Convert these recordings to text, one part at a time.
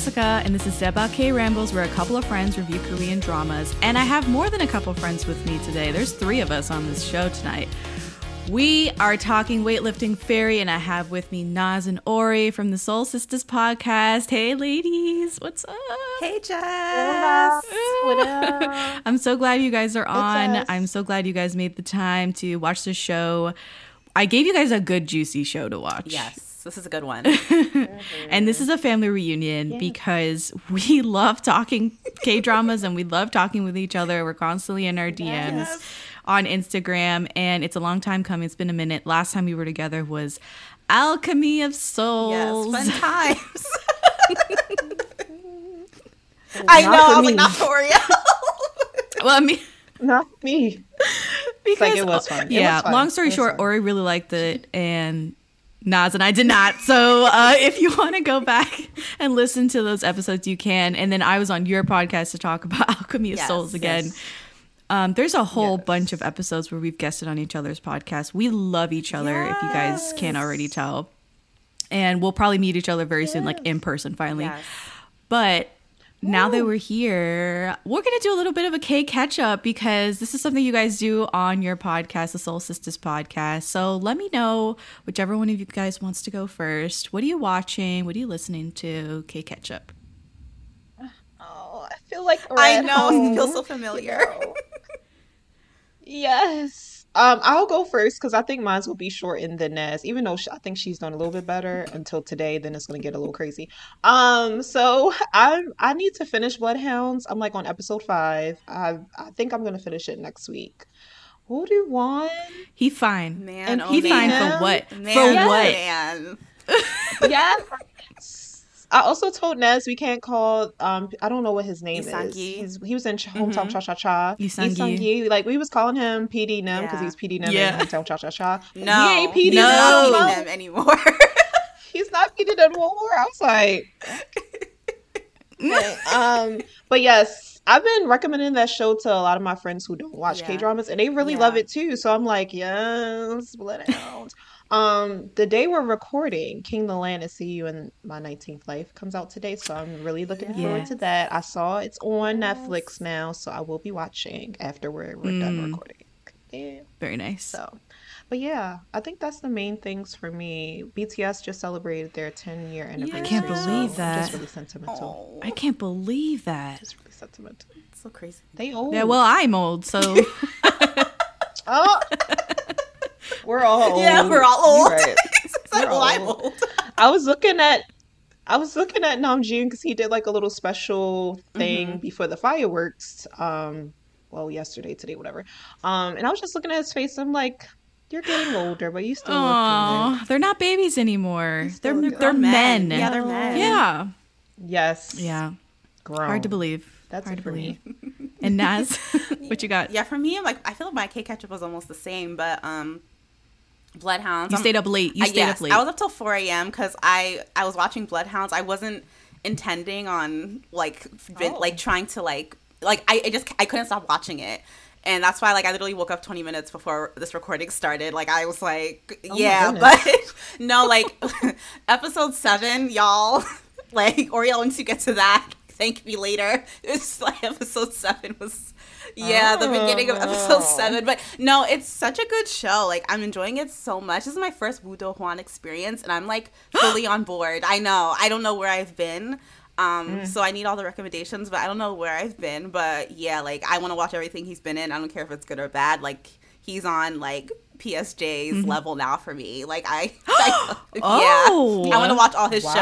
I'm Jessica, and this is Daebak K Rambles, where a couple of friends review Korean dramas. And I have more than a couple friends with me today. There's three of us on this show tonight. We are talking weightlifting fairy, and I have with me Nas and Ori from the Seoul Sistahs podcast. Hey, ladies, what's up? Hey, Jess. What up? I'm so glad you guys are on. Jess. I'm so glad you guys made the time to watch the show. I gave you guys a good, juicy show to watch. Yes, this is a good one. And this is a family reunion because we love talking K dramas and we love talking with each other. We're constantly in our DMs Yes. on Instagram, and it's a long time coming. It's been a minute. Last time we were together was Alchemy of yes, Souls. fun times. I Not know, I was me. like, not Toriel. well, I mean, Not me. because like, it was fun. Yeah. was fun. Long story short, fun. Ori really liked it, and Nas and I did not. So uh, if you want to go back and listen to those episodes, you can. And then I was on your podcast to talk about Alchemy of Yes, Souls again. yes. Um, there's a whole Yes. bunch of episodes where we've guested on each other's podcast. We love each other, if you guys can't already tell. And we'll probably meet each other very soon, like in person finally. But now that we're here, we're going to do a little bit of a K catch up because this is something you guys do on your podcast, the Seoul Sistahs podcast. So let me know, whichever one of you guys wants to go first. What are you watching? What are you listening to? K catch up. Oh, I feel like we're I at know, it home, feels so familiar. you know? yes. Um, I'll go first because I think mine will be short in the Nez, even though sh I think she's done a little bit better until today. Then it's gonna get a little crazy. Um, so I I need to finish Bloodhounds. I'm like on episode five. I I think I'm gonna finish it next week. Who do you want? He fine. Man, And oh he fine man. for what? Man, for oh what? Man. Yes. I also told Nez we can't call um I don't know what his name is. He's, he was in Ch- Hometown Mhm. Cha Cha Cha. Lee Sang-yi. Isangi. Like we was calling him PD Nem because Yeah. he was PD Nem Yeah. in Hometown Cha Cha Cha. No, he ain't PD he's No. not Nem. anymore. He's not PD Nem no more. I was like, okay. um, but yes, I've been recommending that show to a lot of my friends who don't watch Yeah. K dramas, and they really Yeah. love it too. So I'm like, yes, Bloodhound. Um, the day we're recording, King the Land and See You in My 19th Life comes out today, so I'm really looking Yeah. forward to that. I saw it's on Yes. Netflix now, so I will be watching after we're, we're done Mm. recording. Yeah. Very nice. So, but yeah, I think that's the main things for me. BTS just celebrated their 10 year anniversary. I can't so believe Just that. really sentimental. oh, I can't believe that. Just really sentimental. it's so crazy. They old. Yeah, well, I'm old, so oh, we're all old. Yeah, we're all old. right. It's like, We're well, all I'm old. old. I was looking at. I was looking at Namjoon because he did like a little special thing Mm-hmm. before the fireworks. Um, well, yesterday, today, whatever. Um, and I was just looking at his face. I'm like, you're getting older, but you still look oh, they're not babies anymore. They're still good. they're men. men. Yeah, they're men. Yeah. Yes. yeah. Grown. Hard to believe. That's hard to for me. believe. And Nas, what you got? Yeah, for me, I'm like I feel like my K ketchup was almost the same, but um, Bloodhounds. You I'm- stayed up late. You I- stayed yes, up late. I was up till 4 a.m. because I I was watching Bloodhounds. I wasn't intending on like been, Oh. like trying to like like I, I just I couldn't stop watching it. And that's why, like, I literally woke up 20 minutes before this recording started. Like, I was like, Oh yeah, but no, like, episode seven, y'all, like, Oriel, once you get to that, thank me later. It's like episode seven was, yeah, the beginning of episode Oh. seven. But no, it's such a good show. Like, I'm enjoying it so much. This is my first Woo Do-hwan experience, and I'm like fully on board. I know. I don't know where I've been. Um, so I need all the recommendations, but I don't know where I've been. But yeah, like I want to watch everything he's been in. I don't care if it's good or bad. Like he's on like PSJ's mm-hmm. level now for me. Like I, I Oh. yeah, I want to oh, watch all his Wow.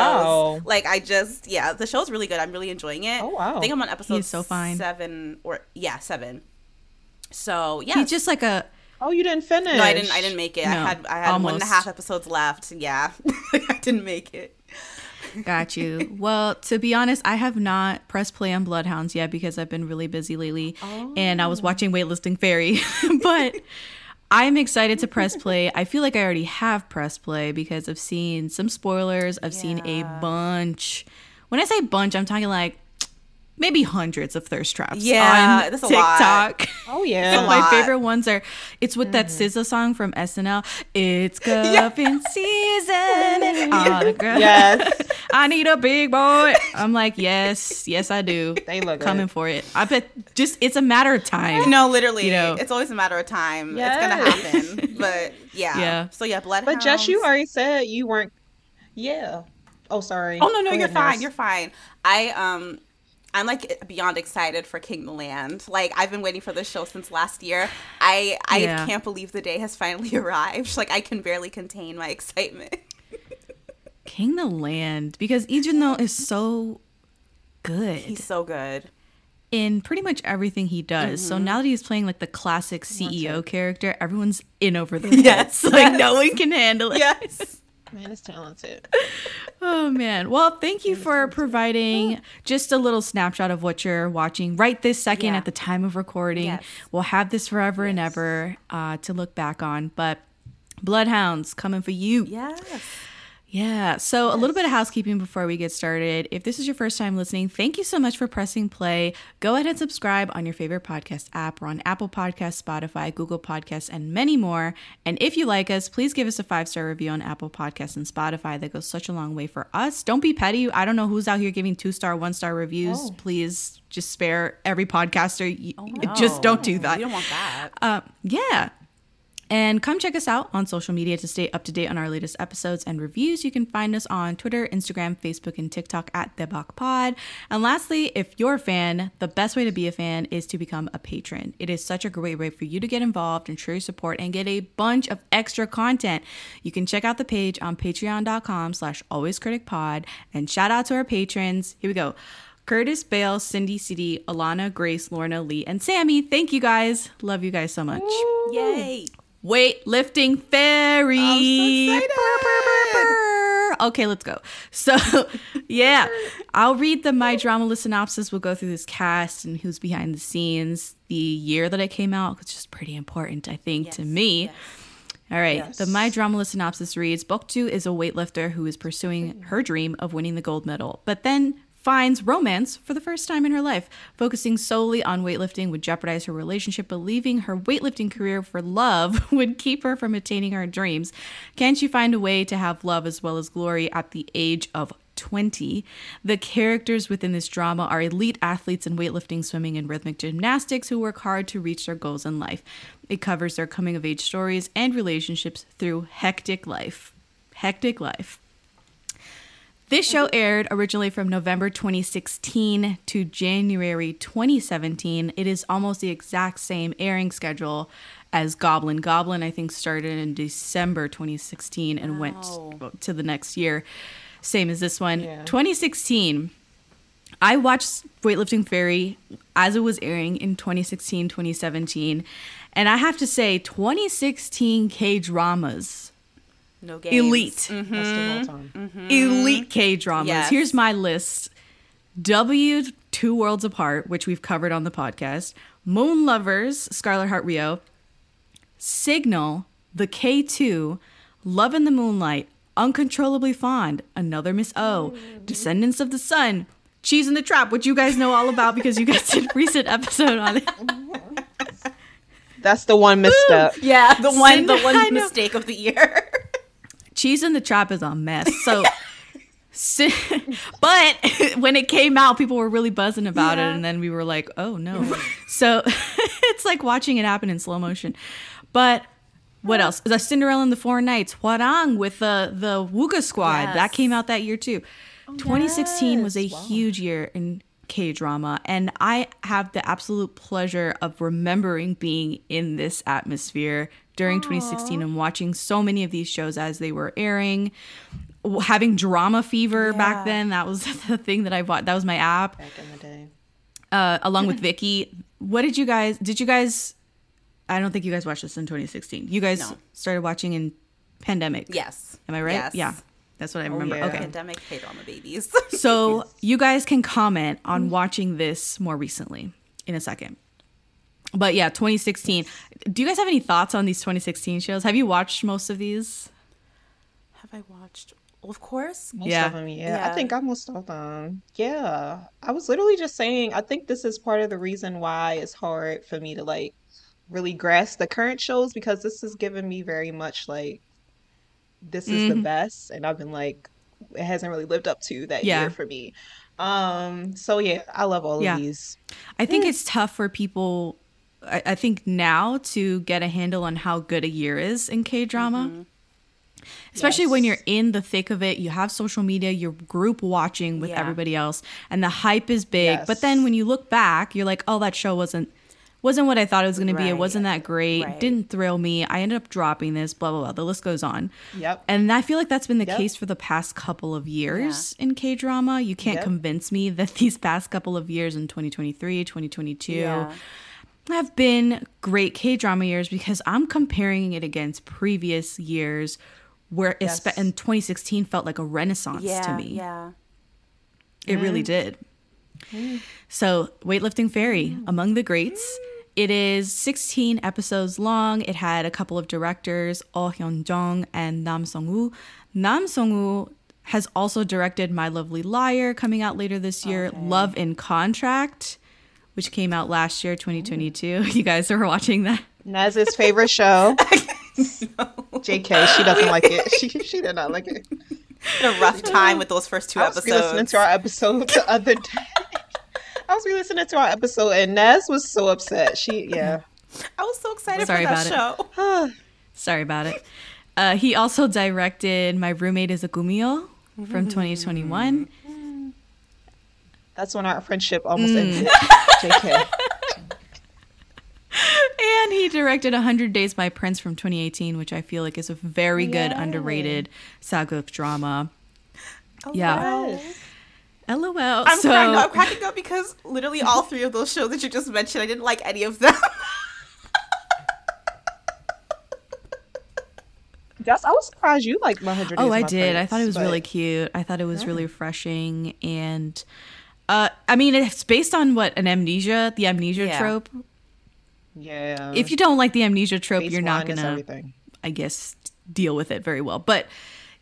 shows. Like I just yeah, the show's really good. I'm really enjoying it. Oh, wow. I think I'm on episode so fine. seven or yeah seven. So yeah, He's just like a Oh, you didn't finish. no, I didn't. I didn't make it. I had I had one almost. half episodes left. Yeah, I didn't make it. Got you. Well, to be honest, I have not pressed play on Bloodhounds yet because I've been really busy lately and I was oh. watching Weightlifting Fairy. but I'm excited to press play. I feel like I already have press play because I've seen some spoilers. I've seen a bunch. When I say bunch, I'm talking like maybe hundreds of thirst traps Yeah, on that's a lot. Oh yeah. It's a My lot. favorite ones are it's with that SZA song from SNL. It's cuffing season. and all. Yes. I need a big boy. I'm like, yes, yes, I do. They look coming good. for it. I bet just it's a matter of time. No, literally, You know. it's always a matter of time. Yes. It's gonna happen. But yeah. Yeah. So yeah, blood. But Jess, you already said you weren't. Yeah. Oh, sorry. Oh no, no, Go you're ahead, fine. Ness. You're fine. I um I'm like beyond excited for King the Land. Like I've been waiting for this show since last year. I I Yeah. can't believe the day has finally arrived. Like I can barely contain my excitement. King the Land because Lee Jun-ho is so good He's so good. in pretty much everything he does. Mm-hmm. So now that he's playing like the classic CEO character, everyone's in over their Yes. heads. Like no one can handle it. Yes. Man, it's talented. Oh man. Well, thank you for providing just a little snapshot of what you're watching right this second Yeah. at the time of recording. Yes. We'll have this forever and ever uh, to look back on. But Bloodhounds coming for you. Yes. Yeah. So, a little bit of housekeeping before we get started. If this is your first time listening, thank you so much for pressing play. Go ahead and subscribe on your favorite podcast app. We're on Apple Podcasts, Spotify, Google Podcasts, and many more. And if you like us, please give us a five star review on Apple Podcasts and Spotify. That goes such a long way for us. Don't be petty. I don't know who's out here giving two star, one star reviews. Oh. Please just spare every podcaster. Y- Just don't do that. You don't want that. Uh, yeah. And come check us out on social media to stay up to date on our latest episodes and reviews. You can find us on Twitter, Instagram, Facebook, and TikTok at Pod. And lastly, if you're a fan, the best way to be a fan is to become a patron. It is such a great way for you to get involved and show your support and get a bunch of extra content. You can check out the page on patreon.com slash alwayscriticpod. And shout out to our patrons. Here we go. Curtis, Bale, Cindy, CD, Alana, Grace, Lorna, Lee, and Sammy. Thank you guys. Love you guys so much. Yay. Weightlifting fairy. I'm so excited. Brr, brr, brr. Okay, let's go. So, yeah, I'll read the My Drama List synopsis. We'll go through this cast and who's behind the scenes, the year that it came out, which is pretty important, I think, to me. yes. All right. Yes. The My Drama List synopsis reads Bok-Joo is a weightlifter who is pursuing her dream of winning the gold medal, but then finds romance for the first time in her life. Focusing solely on weightlifting would jeopardize her relationship, but leaving her weightlifting career for love would keep her from attaining her dreams. Can she find a way to have love as well as glory at the age of 20. The characters within this drama are elite athletes in weightlifting, swimming, and rhythmic gymnastics who work hard to reach their goals in life. It covers their coming of age stories and relationships through hectic life. Hectic life. This show aired originally from November 2016 to January 2017. It is almost the exact same airing schedule as Goblin. Goblin, I think, started in December 2016 and went to the next year. Same as this one. Yeah. 2016. I watched Weightlifting Fairy as it was airing in 2016, 2017. And I have to say, 2016 K dramas, No games. elite, Best of all time. Mm-hmm. elite K dramas. Yes. Here's my list W, Two Worlds Apart, which we've covered on the podcast, Moon Lovers, Scarlet Heart Ryeo, Signal, The K2, Love in the Moonlight, Uncontrollably Fond, Another Miss O, Descendants of the Sun, Cheese in the Trap, which you guys know all about because you guys did a recent episode on it. That's the one misstep. Yeah, the one, the Sin- I one mistake of the year. Cheese in the Trap is a mess. So, but when it came out, people were really buzzing about Yeah. it, and then we were like, "Oh no!" so it's like watching it happen in slow motion. But what else? The Cinderella and the Four Knights, Hwarang with the the Wooga Squad that came out that year too. 2016 was a. Wow. huge year in K drama, and I have the absolute pleasure of remembering being in this atmosphere during 2016 and watching so many of these shows as they were airing. Having DramaFever Yeah. back then, that was the thing that I bought. That was my app, Back in the day. uh, along with Viki. What did you guys? Did you guys? I don't think you guys watched this in 2016. You guys No. started watching in pandemic. yes. Am I right? Yes. Yeah. That's what I remember. yeah. Okay. Pandemic hate on the babies. So you guys can comment on watching this more recently in a second. But yeah, 2016. Do you guys have any thoughts on these 2016 shows? Have you watched most of these? Have I watched? Well, of course. Most Yeah. of them, yeah. Yeah. I think almost all of them. Yeah. I was literally just saying, I think this is part of the reason why it's hard for me to like really grasp the current shows because this has given me very much like this is the best. And I've been like it hasn't really lived up to that Yeah. year for me. Um, so yeah, I love all Yeah. of these. I think it's tough for people. I, I think now to get a handle on how good a year is in K drama. Mm-hmm. Especially when you're in the thick of it, you have social media, you're group watching with Yeah. everybody else, and the hype is big. But then when you look back, you're like, "Oh, that show wasn't wasn't what I thought it was going to be. It wasn't that great. Right. Didn't thrill me. I ended up dropping this. Blah blah blah. The list goes on. Yep. And I feel like that's been the Yep. case for the past couple of years in K drama. You can't Yep. convince me that these past couple of years in 2023, 2022 Yeah. Have been great K drama years because I'm comparing it against previous years where Yes. espe- in 2016 felt like a renaissance Yeah. to me. Yeah. It really mm. did. Mm. So, Weightlifting Fairy, mm. among the greats. It is 16 episodes long. It had a couple of directors, Oh Hyun Jong and Nam Song Woo. Nam Song Woo has also directed My Lovely Liar, coming out later this year. Love in Contract, which came out last year, 2022. You guys are watching that? Nas's favorite show. JK, she doesn't like it. She she did not like it. Had a rough time with those first two I was listening to our episode the other day. I was re-listening to our episode and Nas was so upset. She yeah. I was so excited Sorry for that about show. Sorry about it. Uh, he also directed My Roommate is a Gumiho from 2021. That's when our friendship almost Mm. ended. JK. And he directed 100 Days My Prince from 2018, which I feel like is a very good, underrated sageuk drama. Yeah. Yes. LOL. I'm so, cracking up, I'm cracking up because literally all three of those shows that you just mentioned, I didn't like any of them. That's I was surprised you like 100 oh, Days Oh I My did. I thought it was but- really cute. I thought it was really refreshing. And uh, I mean, it's based on what? An amnesia, the amnesia Yeah. trope. Yeah. If you don't like the amnesia trope, Phase you're not going to. I guess deal with it very well. But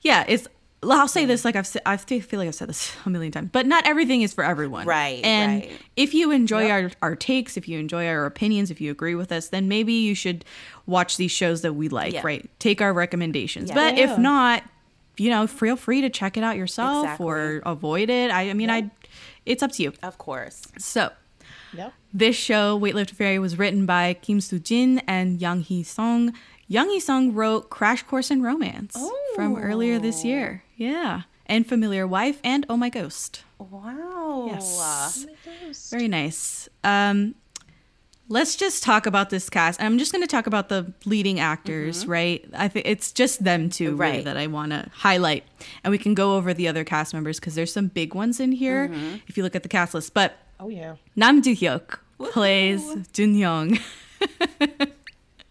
yeah, it's I'll say this like I've said, I feel feel like I've said this a million times, but not everything is for everyone. Right, And right. if you enjoy our our takes, if you enjoy our opinions, if you agree with us, then maybe you should watch these shows that we like, Yeah. right? Take our recommendations. Yeah. But Yeah. if not, you know, feel free to check it out yourself Exactly. or avoid it. I, I mean, I it's up to you. of course. So, Yep. this show, Weightlifter Fairy, was written by Kim Soo Jin and Yang Hee Seung. Yang Hee Seung wrote Crash Course in Romance from earlier this year. Yeah. And Familiar Wife and Oh My Ghost. Wow. Yes. Very nice. Um, let's just talk about this cast. I'm just going to talk about the leading actors, mm-hmm. right? I think it's just them two really, Right. that I want to highlight, and we can go over the other cast members because there's some big ones in here mm-hmm. if you look at the cast list. But Oh yeah. Nam Joo Hyuk plays Jun Young.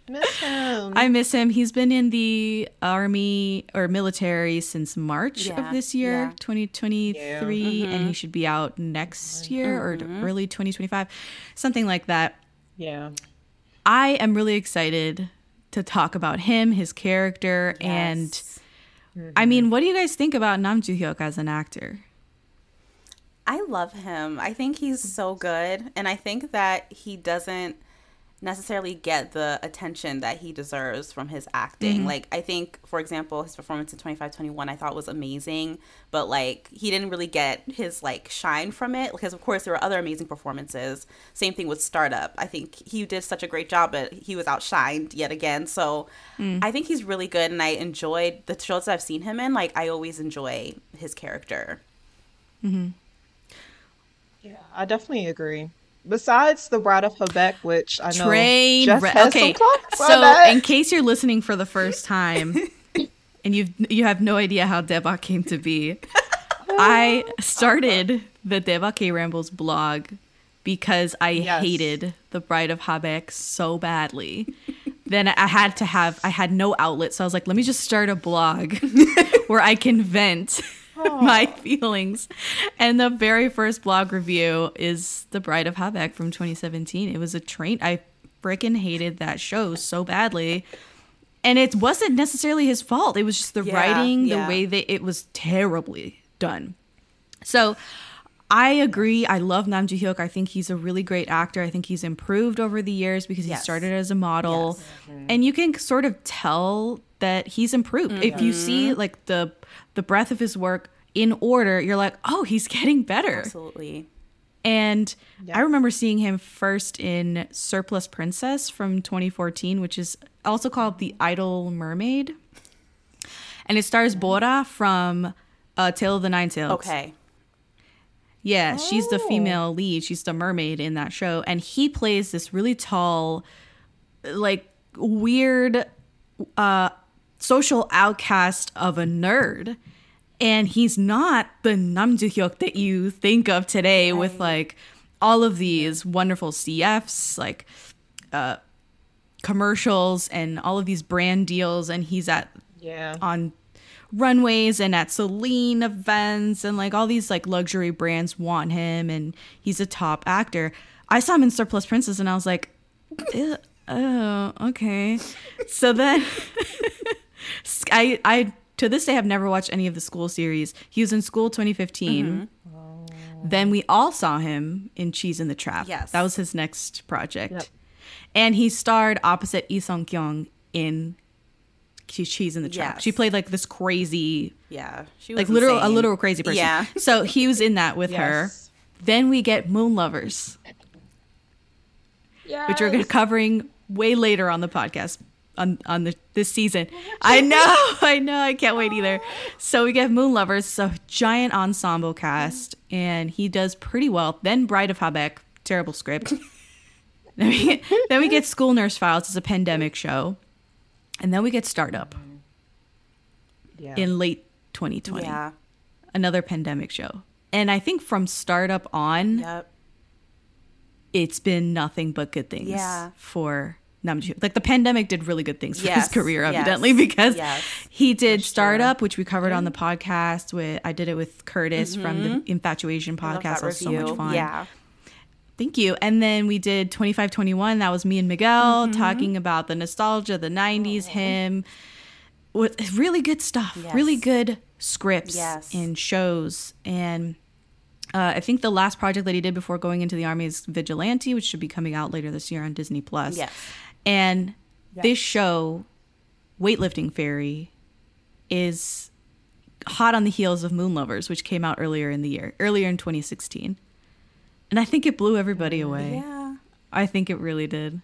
Miss him. I miss him. He's been in the army or military since March Yeah, of this year, yeah. 2023, and he mm-hmm. should be out next year or early 2025, something like that. Yeah. I am really excited to talk about him, his character, and Yes. I mm-hmm. mean, what do you guys think about Nam Joo Hyuk as an actor? I love him. I think he's mm. so good. And I think that he doesn't necessarily get the attention that he deserves from his acting. Like, I think, for example, his performance in 2521 I thought was amazing, but like, he didn't really get his like shine from it because, of course, there were other amazing performances. Same thing with Startup. I think he did such a great job, but he was outshined yet again. So I think he's really good. And I enjoyed the shows that I've seen him in. Like, I always enjoy his character. Mhm. Yeah, I definitely agree. Besides the Bride of Habaek, which I know Train Jeff has Okay, some thoughts on so that. in case you're listening for the first time and you you have no idea how Daebak came to be, I started the Daebak K Rambles blog because I Yes. hated the Bride of Habaek so badly. then I had to have I had no outlet, so I was like, let me just start a blog where I can vent my feelings. And the very first blog review is The Bride of Habaek from 2017. It was a train. I freaking hated that show so badly. And it wasn't necessarily his fault. It was just the Yeah, writing, yeah. the way that it was terribly done. So I agree. I love Nam Joo Hyuk. I think he's a really great actor. I think he's improved over the years because he started as a model, Yes. and you can sort of tell that he's improved if you see Mm-hmm. like the the breadth of his work in order, you're like, oh, he's getting better. Absolutely. And Yeah. I remember seeing him first in Surplus Princess from 2014, which is also called The Idle Mermaid. And it stars Bora from uh, Tale of the Nine Tails. Okay. Yeah, she's the Oh. female lead. She's the mermaid in that show. And he plays this really tall, like weird uh social outcast of a nerd. And he's not the Nam Hyuk that you think of today with like all of these wonderful CFs, like uh commercials and all of these brand deals and he's at Yeah. on runways and at Celine events and like all these like luxury brands want him and he's a top actor. I saw him in Surplus Princess and I was like, oh, okay. So then I I to this day have never watched any of the school series. He was in School 2015. Mm-hmm. Then we all saw him in Cheese in the Trap. Yes. That was his next project. Yep. And he starred opposite Lee Sung Kyung in Che- Cheese in the Trap. Yes. She played like this crazy, Yeah. She was like literal, a literal crazy person. Yeah. So he was in that with her. Then we get Moon Lovers, which we're covering way later on the podcast on on the this season. I know, I know, I can't wait either. So we get Moon Lovers, so giant ensemble cast, and he does pretty well. Then Bride of Habaek, terrible script. then we get, then we get School Nurse Files, it's a pandemic show, and then we get Startup Yeah. in late 2020, Yeah. another pandemic show. And I think from Startup on, Yep. it's been nothing but good things Yeah. for Namjoon. Like the pandemic did really good things for Yes, his career, yes, evidently, because yes. he did Startup, which we covered on the podcast. With I did it with Curtis from the Infatuation Mm-hmm. I love podcast. that That was so much fun. Yeah. Thank you. And then we did 2521. That was me and Miguel Mm-hmm. talking about the nostalgia, the 90s, him. With really good stuff, Yes. really good scripts Yes. and shows. And uh, I think the last project that he did before going into the army is Vigilante, which should be coming out later this year on Disney Plus. Yes. And this show, Weightlifting Fairy, is hot on the heels of Moon Lovers, which came out earlier in the year, earlier in 2016. And I think it blew everybody mm, away. Yeah. I think it really did.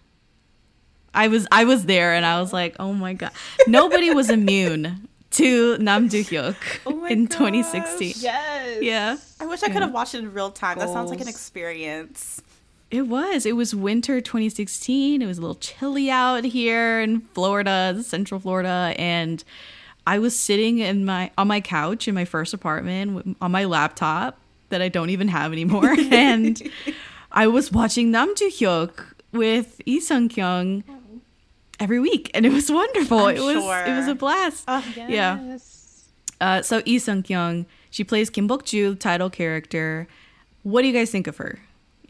I was I was there and I was like, oh my god, nobody was immune to Nam Joo Hyuk Oh in gosh. 2016. yes. Yeah, I wish I could have watched it in real time. That sounds like an experience. It was. It was winter 2016. It was a little chilly out here in Florida, Central Florida, and I was sitting in my on my couch in my first apartment on my laptop that I don't even have anymore, and I was watching Nam Joo Hyuk with Lee Sung Kyung every week, and it was wonderful. I'm it was it was a blast. Oh, Yeah. Uh, so Lee Sung Kyung, she plays Kim Bok Joo, title character. What do you guys think of her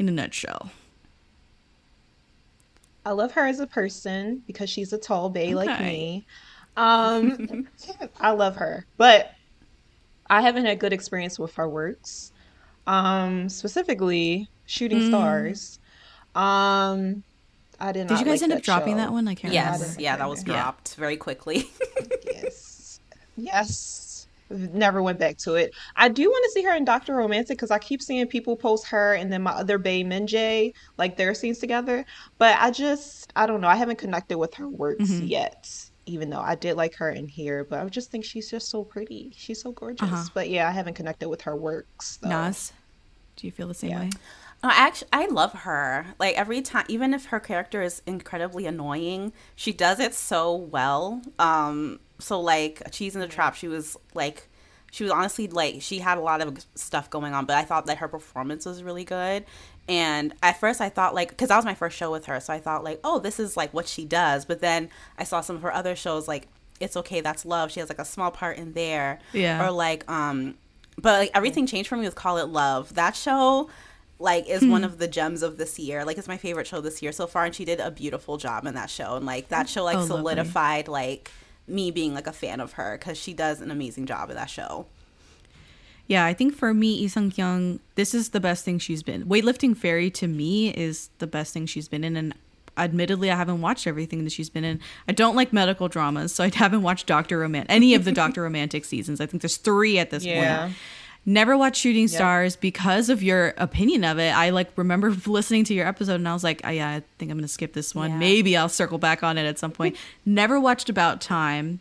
in a nutshell? I love her as a person because she's a tall bay like me. Um, I love her, but I haven't had good experience with her works. Um, specifically, Shooting Mm. Stars. Um, I did Did you guys like end up dropping show. that one? I can't Yes. remember. Yeah, that was Yeah. dropped very quickly. Yes. Yes. Never went back to it. I do want to see her in Doctor Romantic because I keep seeing people post her and then my other bae Minjae, like their scenes together. But I just, I don't know. I haven't connected with her works Mm-hmm. yet, even though I did like her in here. But I just think she's just so pretty. She's so gorgeous. Uh-huh. But yeah, I haven't connected with her works. Though. Nas, do you feel the same Yeah. way? Uh, actually, I love her. Like every time, even if her character is incredibly annoying, she does it so well. Um, so like Cheese in the Trap, she was like, she was honestly like, she had a lot of stuff going on, but I thought that her performance was really good. And at first, I thought like, because that was my first show with her, so I thought like, oh, this is like what she does. But then I saw some of her other shows, like It's Okay, That's Love. She has like a small part in there. Yeah. Or like, um, but like everything changed for me with Call It Love. That show like is one of the gems of this year. Like it's my favorite show this year so far and she did a beautiful job in that show and like that show like Oh, lovely. solidified like me being like a fan of her cuz she does an amazing job in that show. Yeah, I think for me, Lee Sung Kyung, this is the best thing she's been. Weightlifting Fairy to me is the best thing she's been in, and admittedly I haven't watched everything that she's been in. I don't like medical dramas, so I haven't watched Doctor Romantic any of the Doctor Romantic seasons. I think there's three at this Yeah. point. Never watched Shooting Stars because of your opinion of it. I like remember listening to your episode and I was like, oh, yeah, I think I'm gonna skip this one. Yeah. Maybe I'll circle back on it at some point. Never watched About Time.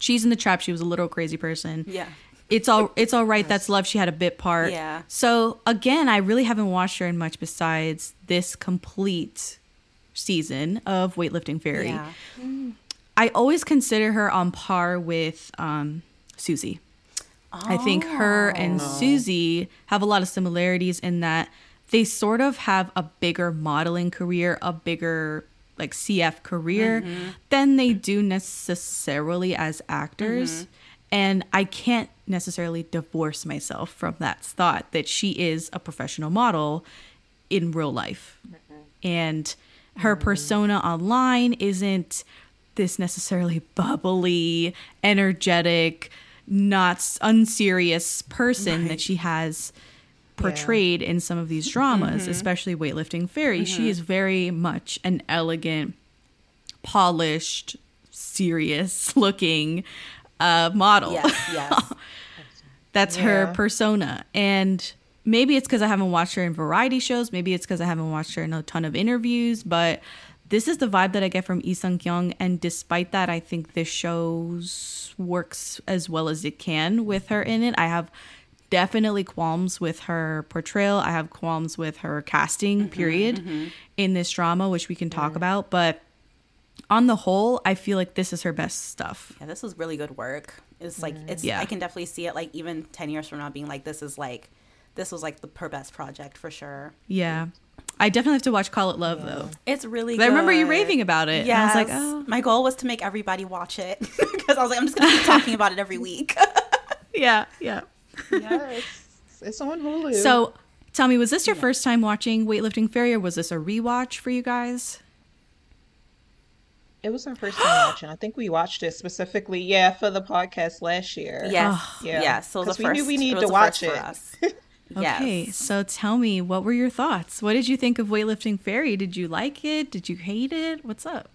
She's in the Trap. She was a little crazy person Yeah. it's all it's all right that's love she had a bit part Yeah. so again i really haven't watched her in much besides this complete season of weightlifting fairy Yeah. i always consider her on par with um Suzy i think her and oh. Suzy have a lot of similarities in that they sort of have a bigger modeling career a bigger like cf career mm-hmm. than they do necessarily as actors. Mm-hmm. And I can't necessarily divorce myself from that thought that she is a professional model in real life. Mm-hmm. And her persona online isn't this necessarily bubbly, energetic, not unserious person that she has portrayed in some of these dramas, especially Weightlifting Fairy. She is very much an elegant, polished, serious looking uh, model. Yes. Yes. That's her persona. And maybe it's because I haven't watched her in variety shows. Maybe it's because I haven't watched her in a ton of interviews. But this is the vibe that I get from Lee Sung Kyung. And despite that, I think this shows works as well as it can with her in it. I have definitely qualms with her portrayal. I have qualms with her casting, mm-hmm, period, mm-hmm. in this drama, which we can talk about. But on the whole, I feel like this is her best stuff. Yeah, this was really good work. It's like mm. it's Yeah. I can definitely see it like even 10 years from now being like this is like this was like the her best project for sure. Yeah. I definitely have to watch Call It Love, though. It's really 'Cause I remember you raving about it. Yeah, And I was like, oh, my goal was to make everybody watch it because I was like I'm just going to keep talking about it every week. yeah, yeah. yeah, it's, it's on Hulu. So tell me, was this your first time watching Weightlifting Fairy or was this a rewatch for you guys? it was our first time watching. I think we watched it specifically, yeah, for the podcast last year. yes. Yeah. Yes. So it was 'Cause the we knew we need to watch first for it. us. Okay, Yes. so tell me, what were your thoughts? What did you think of Weightlifting Fairy? Did you like it? Did you hate it? What's up?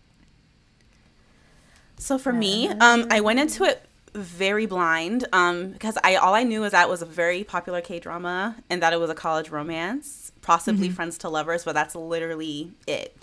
So for me, um, I went into it very blind um, because I all I knew was that it was a very popular K drama and that it was a college romance, possibly friends to lovers, but that's literally it.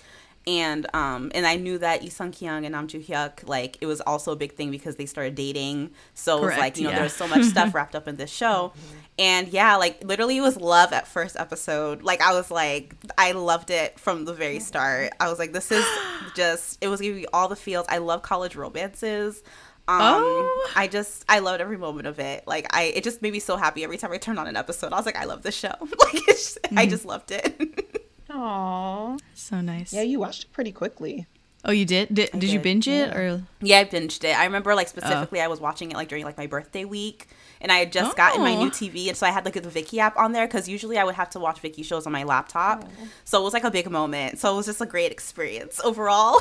And um, and I knew that Lee Sung Kyung and Nam Joo Hyuk like it was also a big thing because they started dating. So it was like you know yeah. there was so much stuff wrapped up in this show, and yeah, like literally it was love at first episode. Like I was like I loved it from the very start. I was like this is just it was giving me all the feels. I love college romances. Um, Oh. I just I loved every moment of it. Like I, it just made me so happy every time I turned on an episode. I was like, I love this show. like it's, I Mm-hmm. just loved it. Aw. So nice. Yeah, you watched it pretty quickly. oh, you did? Did, did you binge it or? yeah, I binged it. I remember Oh. like specifically, I was watching it like during like my birthday week, and I had just gotten my Oh. new TV, and so I had like the Viki app on there because usually I would have to watch Viki shows on my laptop. Oh. So it was like a big moment. So it was just a great experience overall.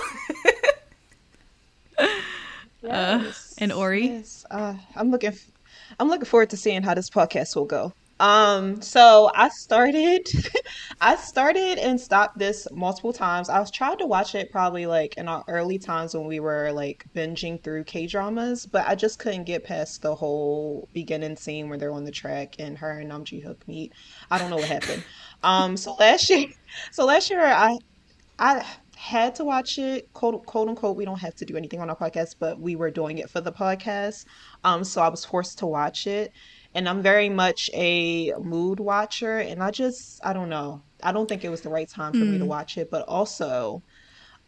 Yes. and Ori? Yes. Uh, I'm looking. F- I'm looking forward to seeing how this podcast will go. Um, so I started, I started and stopped this multiple times. I was trying to watch it probably like in our early times when we were like binging through K dramas, but I just couldn't get past the whole beginning scene where they're on the track and her and Nam Joo Hyuk meet. I don't know what happened. Um, so last year, so last year I I had to watch it, quote, quote unquote. We don't have to do anything on our podcast, but we were doing it for the podcast. Um, so I was forced to watch it. And I'm very much a mood watcher. And I just, I don't know. I don't think it was the right time for me to watch it. But also,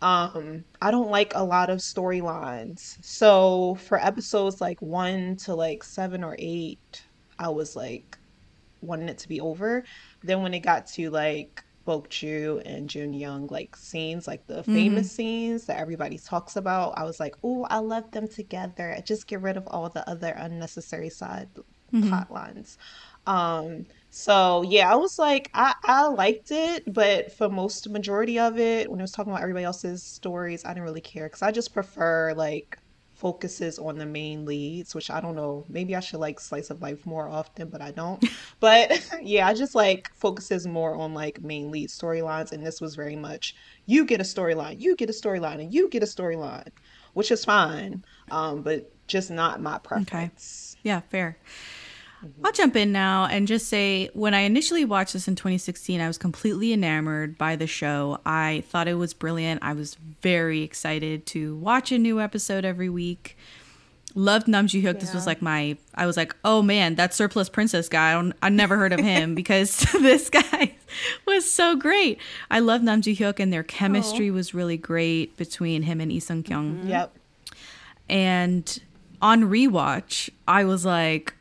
um, I don't like a lot of storylines. So for episodes like one to like seven or eight, I was like wanting it to be over. Then when it got to like Bok Joo and Jun Young like scenes, like the famous scenes that everybody talks about, I was like, oh, I love them together. Just get rid of all the other unnecessary side plot lines. Um, so yeah, I was like, I, I liked it, but for most majority of it, when I was talking about everybody else's stories, I didn't really care because I just prefer like focuses on the main leads, which I don't know. Maybe I should like slice of life more often, but I don't. But yeah, I just like focuses more on like main lead storylines, and this was very much you get a storyline, you get a storyline, and you get a storyline, which is fine, um, but just not my preference. Okay. Yeah, fair. Mm-hmm. I'll jump in now and just say when I initially watched this in 2016, I was completely enamored by the show. I thought it was brilliant. I was very excited to watch a new episode every week. Loved Nam Joo Hyuk. This was like my. I was like, oh man, that surplus princess guy. I don't. I never heard of him because this guy was so great. I love Nam Joo Hyuk and their chemistry was really great between him and Lee Sung Kyung. Mm-hmm. Yep. And on rewatch, I was like,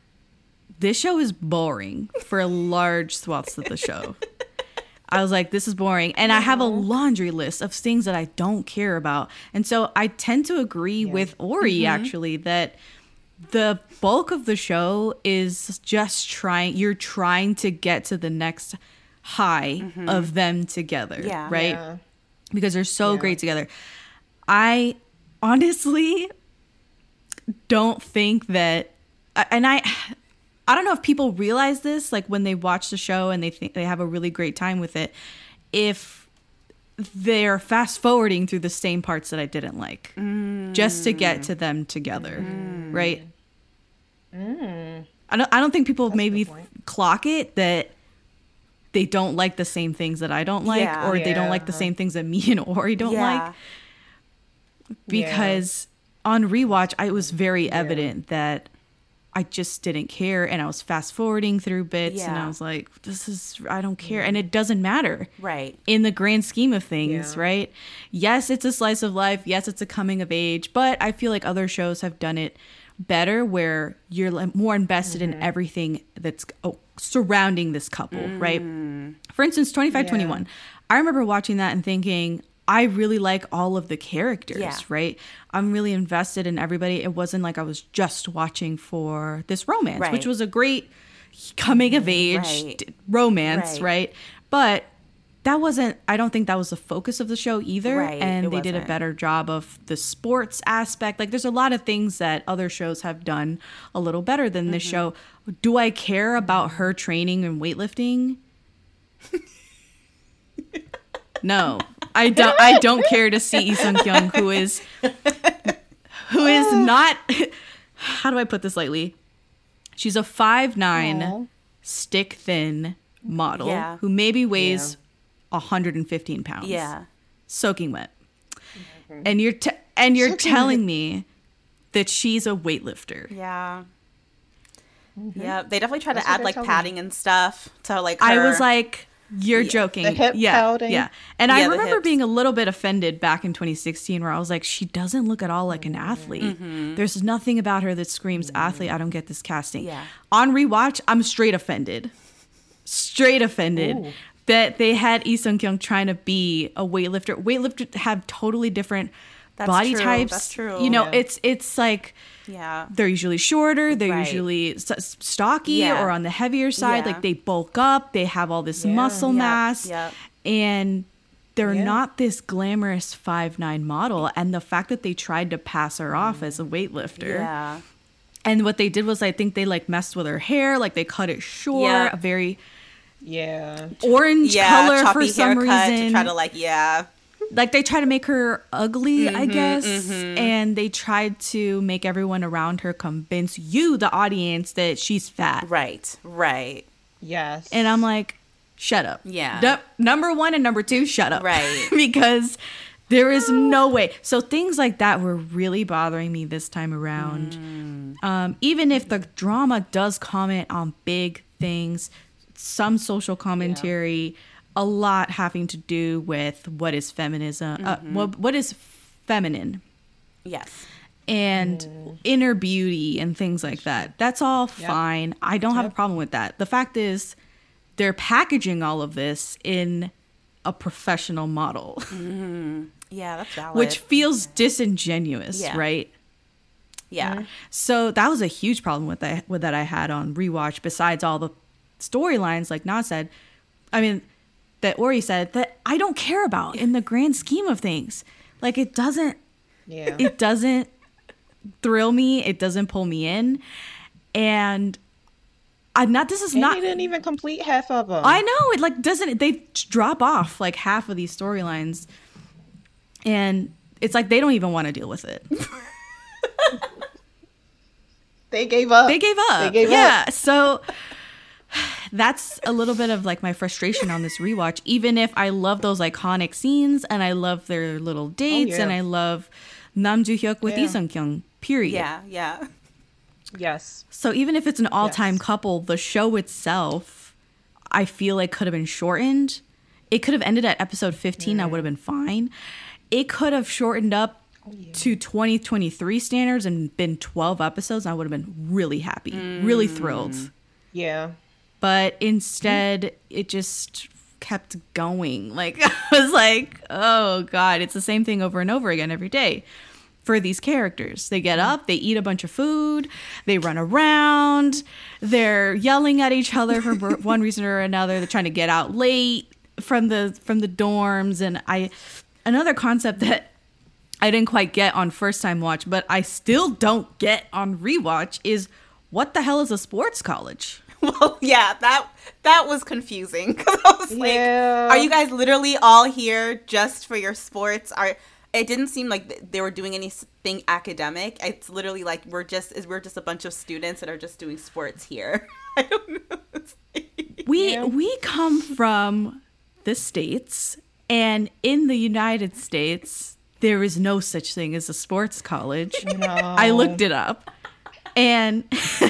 this show is boring for large swaths of the show. I was like, this is boring. And I have a laundry list of things that I don't care about. And so I tend to agree with Ori, mm-hmm. actually, that the bulk of the show is just trying, you're trying to get to the next high mm-hmm. of them together. Yeah. Right Yeah. because they're so Yeah. great together. I honestly don't think that and I I don't know if people realize this like when they watch the show and they think they have a really great time with it if they're fast forwarding through the same parts that I didn't like just to get to them together, right? I don't I don't think people That's maybe clock it that they don't like the same things that I don't like Yeah. or they don't like the same things that me and Ori don't yeah. like because on rewatch I it was very evident that I just didn't care and I was fast forwarding through bits and I was like this is I don't care and it doesn't matter Right. in the grand scheme of things, Yeah. right? Yes, it's a slice of life. Yes, it's a coming of age, but I feel like other shows have done it better where you're more invested Mm-hmm. in everything that's oh, surrounding this couple, right? For instance, 2521. I remember watching that and thinking, I really like all of the characters, Yeah. right? I'm really invested in everybody. It wasn't like I was just watching for this romance, which was a great coming of age Right. romance, Right. right? But that wasn't I don't think that was the focus of the show either. Right, and they did a better job of the sports aspect. Like there's a lot of things that other shows have done a little better than this Mm-hmm. show. Do I care about her training and weightlifting? no. I don't I don't care to see Lee Sung Kyung who is who is oh. not how do I put this lightly? She's a five nine Aw. stick thin model Yeah. who maybe weighs 115 pounds. Yeah. Soaking wet. Mm-hmm. And you're t- and you're Soaking telling me that she's a weightlifter. Yeah. Mm-hmm. Yeah. They definitely try That's to add like telling padding and stuff to like. I was like, you're joking. The hip yeah. pouting. Yeah. And I Yeah, the remember being a little bit offended back in 2016 where I was like, she doesn't look at all like an athlete. Mm-hmm. There's nothing about her that screams athlete. I don't get this casting. Yeah. On rewatch, I'm straight offended. Straight offended. Ooh. That they had Lee Sung Kyung trying to be a weightlifter. Weightlifters have totally different That's body true. types. That's true. You know, Yeah. it's it's like Yeah. they're usually shorter they're Right. usually s- s- stocky Yeah. or on the heavier side Yeah. like they bulk up they have all this Yeah. muscle Yep, mass yep. and they're Yeah. not this glamorous five nine model and the fact that they tried to pass her off mm. as a weightlifter Yeah. and what they did was i think they like messed with her hair like they cut it short Yeah. a very Yeah. orange Yeah. color choppy for some haircut reason to try to like yeah. Like they try to make her ugly i Mm-hmm, guess and they tried to make everyone around her convince you the audience that she's fat Right. Right. Yes. and i'm like shut up Yeah. Nu- number one and number two shut up Right. because there is no way so things like that were really bothering me this time around Mm. um, even if the drama does comment on big things some social commentary a lot having to do with what is feminism uh, Mm-hmm. what, what is feminine Yes. and inner beauty and things like that. That's all fine. I don't have a problem with that. The fact is, they're packaging all of this in a professional model, Yeah, that's valid. which feels disingenuous, Yeah. right? yeah. So that was a huge problem with that with that I had on rewatch. Besides all the storylines, like Na said, I mean, that Ori said that I don't care about in the grand scheme of things. Like it doesn't yeah. it doesn't thrill me. It doesn't pull me in. And I'm not this is And not they didn't even complete half of them. I know it like doesn't they drop off like half of these storylines, and it's like they don't even want to deal with it. they gave up. They gave up. They gave yeah, up. so that's a little bit of like my frustration on this rewatch. Even if I love those iconic scenes and I love their little dates Oh, yeah. and I love Nam Joo Hyuk with Yeah. Lee Sung Kyung. Period. Yeah, yeah. Yes. So even if it's an all-time Yes. couple, the show itself, I feel like could have been shortened. It could have ended at episode 15. I would have been fine. It could have shortened up Oh, to 2023 standards and been 12 episodes. I would have been really happy, really thrilled. Yeah. But mm-hmm. instead, it just kept going. Like I was like, oh god, it's the same thing over and over again every day for these characters. They get mm-hmm. up, they eat a bunch of food, they run around, they're yelling at each other for one reason or another. They're trying to get out late from the from the dorms and I another concept that I didn't quite get on first time watch, but I still don't get on rewatch is what the hell is a sports college? Well, yeah, that that was confusing because I was like, Yeah. "Are you guys literally all here just for your sports?" Are it didn't seem like they were doing anything academic. It's literally like we're just is we're just a bunch of students that are just doing sports here. I don't know. Like- We Yeah. we come from the states, and in the United States, there is no such thing as a sports college. No. I looked it up, and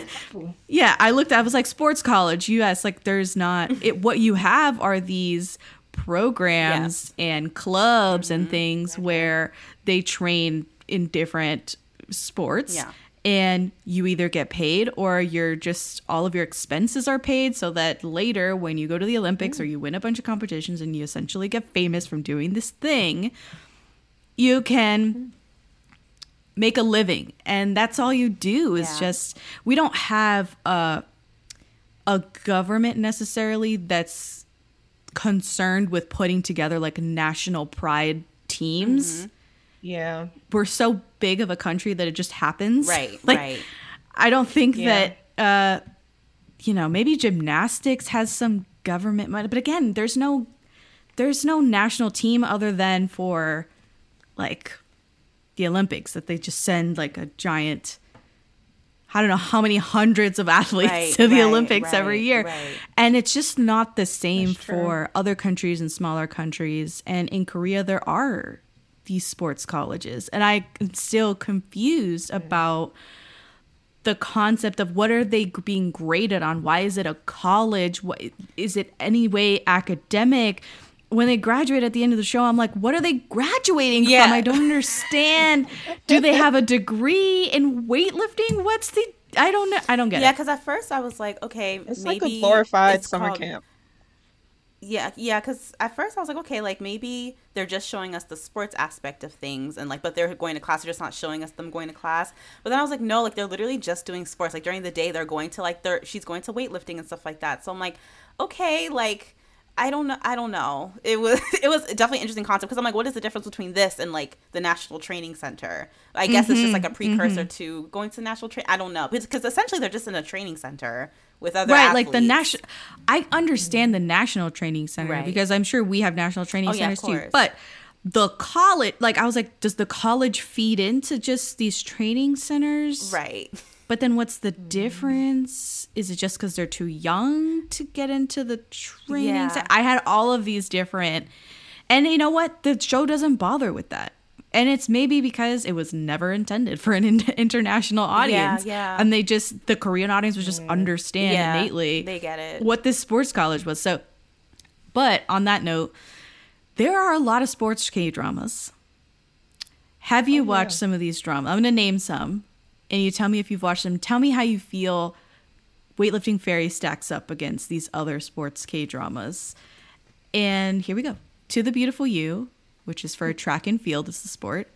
yeah, I looked. At I was like, sports college, U.S. Like, there's not. It what you have are these programs and clubs and mm-hmm. things where they train in different sports. Yeah. And you either get paid or you're just all of your expenses are paid so that later when you go to the Olympics or mm. you win a bunch of competitions and you essentially get famous from doing this thing, you can mm. Make a living and that's all you do is Yeah. just we don't have a a government necessarily that's concerned with putting together like national pride teams Yeah. we're so big of a country that it just happens Right, like right. i don't think Yeah. that uh you know maybe gymnastics has some government money but again there's no there's no national team other than for like the olympics that they just send like a giant I don't know how many hundreds of athletes Right, to the right, Olympics every year. right. And it's just not the same for other countries and smaller countries. And in Korea, there are these sports colleges. And I am still confused mm. about the concept of what are they being graded on? Why is it a college? What is it any way academic? When they graduate at the end of the show, I'm like, what are they graduating Yeah. from? I don't understand. Do they have a degree in weightlifting? What's the I don't know. I don't get yeah, it. because at first I was like, okay, It's maybe like a glorified it's summer called- camp. Yeah, yeah, because at first I was like, okay, like maybe they're just showing us the sports aspect of things, and like, but they're going to class, they're just not showing us them going to class. But then I was like, no, like they're literally just doing sports. Like during the day, they're going to like they're she's going to weightlifting and stuff like that. So I'm like, okay, like I don't know, I don't know. It was it was definitely an interesting concept because I'm like, what is the difference between this and like the National Training Center? I guess it's just mm-hmm. like a precursor mm-hmm. to going to the national train. I don't know because essentially they're just in a training center with other right like the national i understand the national training center Right. because i'm sure we have national training Oh, yeah, centers too but the college like i was like does the college feed into just these training centers right. But then what's the mm. difference? Is it just because they're too young to get into the training Yeah. i had all of these different and you know what? The show doesn't bother with that. And it's maybe because it was never intended for an in- international audience. yeah. yeah. and they just the korean audience was just mm. understand Yeah, innately they get it. what this sports college was. So but on that note there are a lot of sports k dramas have you oh, watched some of these dramas i'm going to name some and you tell me if you've watched them tell me how you feel weightlifting fairy stacks up against these other sports k dramas and here we go to the beautiful you which is for track and field is the sport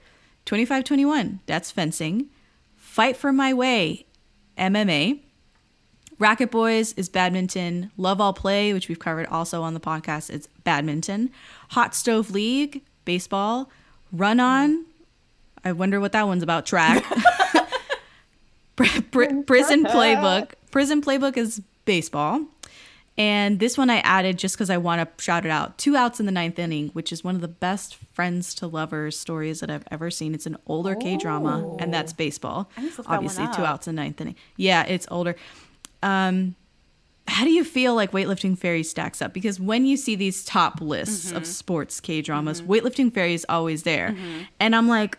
2521 that's fencing fight for my way mma Racket Boys is badminton. Love All Play, which we've covered also on the podcast, it's badminton. Hot Stove League, baseball. Run On, I wonder what that one's about. Track. Prison Playbook. Prison Playbook is baseball. And this one I added just because I want to shout it out. Two outs in the ninth inning, which is one of the best friends to lovers stories that I've ever seen. It's an older K drama, and that's baseball. I need to look that Obviously, two outs in the ninth inning. Yeah, it's older. Um, how do you feel like weightlifting fairy stacks up? Because when you see these top lists Mm-hmm. of sports K dramas, weightlifting fairy is always there, and I'm like,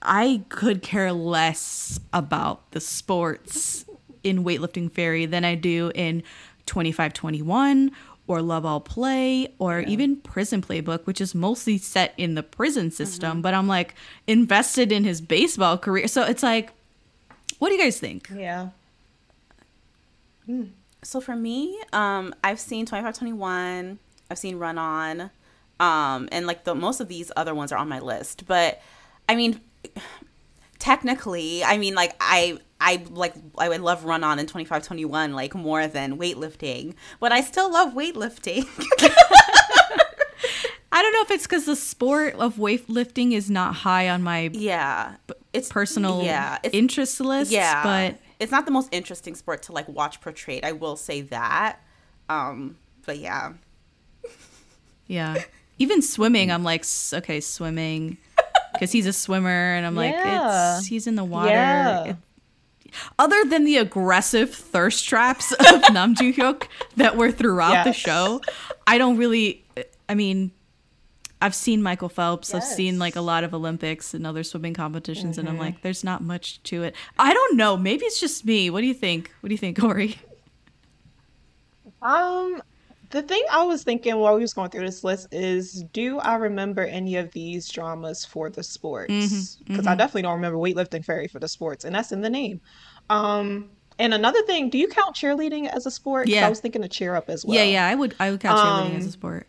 I could care less about the sports in weightlifting fairy than I do in 2521 or Love All Play or even Prison Playbook, which is mostly set in the prison system. But I'm like invested in his baseball career. So it's like, what do you guys think? Yeah. So for me, um, I've seen 2521, I've seen Run On, um, and like the most of these other ones are on my list. But I mean, technically, I mean, like I, I like I would love Run On and 2521 like more than weightlifting, but I still love weightlifting. I don't know if it's because the sport of weightlifting is not high on my yeah, it's personal Yeah, it's, interest list. yeah, but it's not the most interesting sport to like watch portrayed. I will say that. Um, but yeah. yeah, even swimming, I'm like, okay, swimming, because he's a swimmer, and I'm like, Yeah. it's he's in the water. Yeah. Other than the aggressive thirst traps of Nam Joo Hyuk that were throughout the show, I don't really. I mean, I've seen Michael Phelps. I've seen like a lot of Olympics and other swimming competitions, and I'm like, there's not much to it. I don't know. Maybe it's just me. What do you think? What do you think, Ori? Um, the thing I was thinking while we was going through this list is, do I remember any of these dramas for the sports? Because I definitely don't remember weightlifting fairy for the sports, and that's in the name. Um, and another thing, do you count cheerleading as a sport? Yeah. I was thinking of cheer up as well. yeah, yeah. I would. I would count cheerleading as a Um, sport.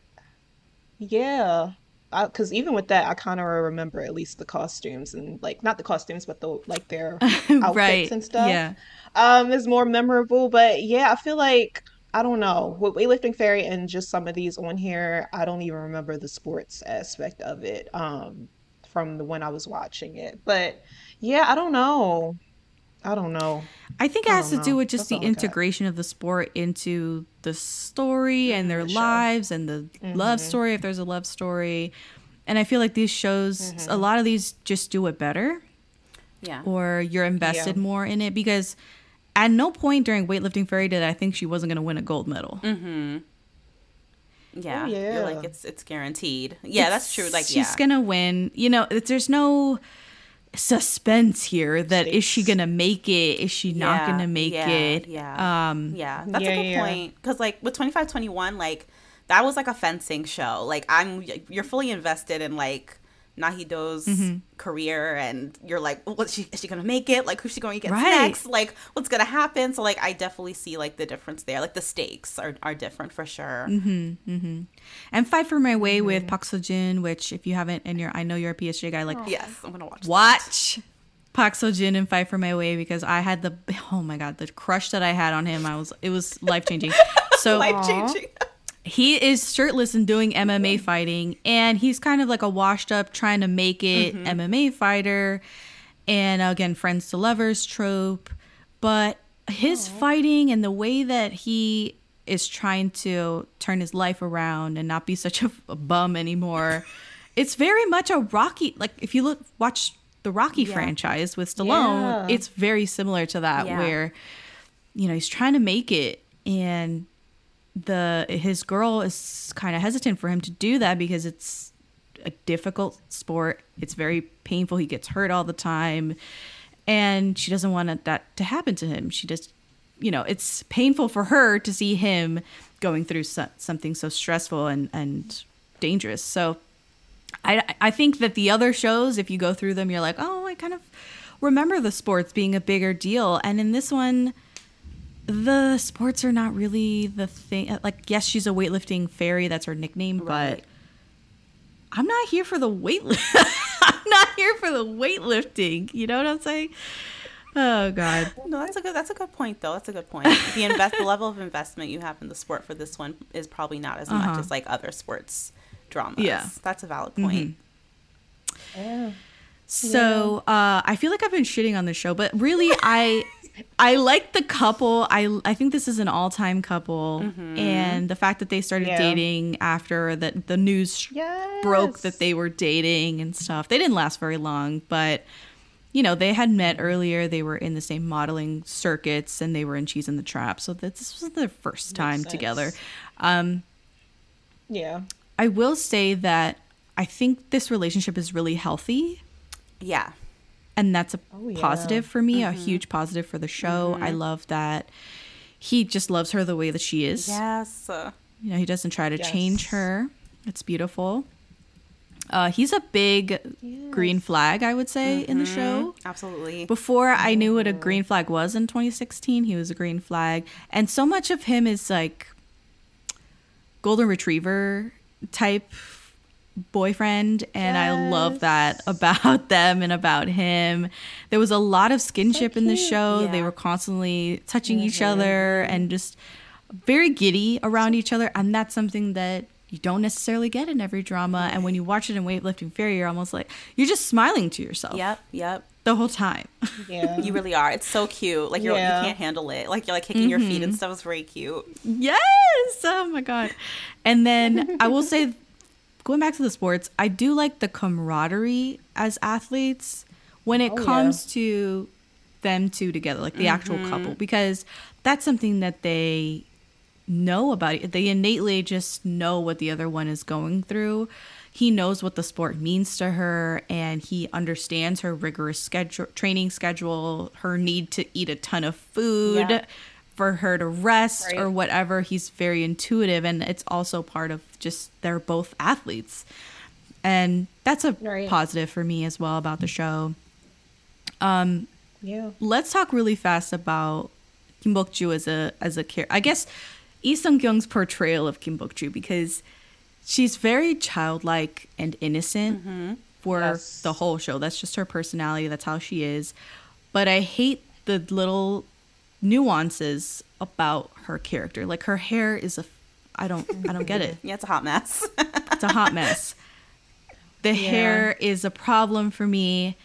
Yeah. Because even with that, I kind of remember at least the costumes and like not the costumes, but the like their outfits right. and stuff. Yeah. um is more memorable. But yeah, I feel like I don't know with weightlifting fairy and just some of these on here. I don't even remember the sports aspect of it um from the when I was watching it. But yeah, I don't know. I don't know. I think it I has to don't do with just That's the all I integration of the sport into the story mm-hmm, and their the lives and the love mm-hmm. story if there's a love story. And I feel like these shows, mm-hmm. a lot of these just do it better Yeah. or you're invested Yeah. more in it because at no point during weightlifting fairy did I think she wasn't going to win a gold medal. Yeah, Oh, you're like it's it's guaranteed. Yeah, that's true. Like she's yeah, gonna win. You know, there's no suspense here that is she gonna make it? Is she not gonna make yeah, it? yeah. Um, yeah, that's Yeah, a good yeah. point. Because like with twenty five twenty one, like that was like a fencing show. Like I'm, you're fully invested in like Na Hee-do's Mm-hmm. career, and you're like, what's she? Is she gonna make it? Like who's she going to get Right. next? Like what's gonna happen? So like I definitely see like the difference there. Like the stakes are are different for sure. Mm-hmm. and Fight for My Way with Mm-hmm. Park Seo Joon, which if you haven't, and you're, I know you're a PSG guy, like Yes, I'm gonna watch. that. watch Park Seo Joon and Fight for My Way because I had the oh my god the crush that I had on him. I was it was life changing. So Life changing. He is shirtless and doing MMA fighting, and he's kind of like a washed up, trying to make it mm-hmm. MMA fighter. And again, friends to lovers trope. But his fighting and the way that he is trying to turn his life around and not be such a, a bum anymore, it's very much a Rocky. Like if you look, watch the Rocky franchise with Stallone, Yeah. it's very similar to that, Yeah. where you know he's trying to make it and the his girl is kind of hesitant for him to do that because it's a difficult sport. It's very painful. He gets hurt all the time, and she doesn't want that to happen to him. She just, you know, it's painful for her to see him going through so, something so stressful and and dangerous. So, I I think that the other shows, if you go through them, you're like, oh, I kind of remember the sports being a bigger deal, and in this one the sports are not really the thing. Like, yes, she's a weightlifting fairy. That's her nickname, Right. but I'm not here for the weight. I'm not here for the weightlifting. You know what I'm saying? Oh God. No, that's a good. That's a good point, though. That's a good point. The invest, the level of investment you have in the sport for this one is probably not as much Uh-huh. as like other sports dramas. Yeah. that's a valid point. Yeah. So uh, I feel like I've been shitting on the show, but really, I I like the couple. I I think this is an all time couple, and the fact that they started Yeah. dating after that the news Yes. broke that they were dating and stuff. They didn't last very long, but you know they had met earlier. They were in the same modeling circuits, and they were in Cheese in the Trap. So that this was their first time together. Um, Yeah. I will say that I think this relationship is really healthy Yeah. And that's a Oh, yeah. positive for me a mm-hmm. huge positive for the show. I mm-hmm. love that he just loves her the way that she is. Yes. You know he doesn't try to Yes. change her. It's beautiful. Uh, he's a big green flag i would say in the mm-hmm. show. Absolutely. before i knew what a green flag was in 2016 he was a green flag. And so much of him is like golden retriever type boyfriend and i love that about them and about him there was a lot of skinship in the cute. show they were constantly touching each other and just very giddy around each other and that's something that you don't necessarily get in every drama and when you watch it in weightlifting fairy you're almost like you're just smiling to yourself Yep. Yep. the whole time Yeah. You really are. It's so cute. Like you're, Yeah. you can't handle it. Like you're like kicking your Mm-hmm. feet and stuff. It's very cute. Yes. Oh my god. And then I will say going back to the sports, I do like the camaraderie as athletes when it Oh, yeah. comes to them two together, like the actual mm-hmm. couple because that's something that they know about it. They innately just know what the other one is going through. He knows what the sport means to her and he understands her rigorous schedule training schedule, her need to eat a ton of food Yeah. For her to rest Right. or whatever. He's very intuitive and it's also part of just they're both athletes. And that's a Right. positive for me as well about the show. Um, yeah. Let's talk really fast about Kim Bok Joo as a as a character. I guess Lee Sung Kyung's portrayal of Kim Bok Joo because she's very childlike and innocent mm-hmm. for Yes. the whole show. That's just her personality. That's how she is. But I hate the little nuances about her character. Like her hair is a I don't I don't get it. Yeah, it's a hot mess. It's a hot mess. The hair is a problem for me.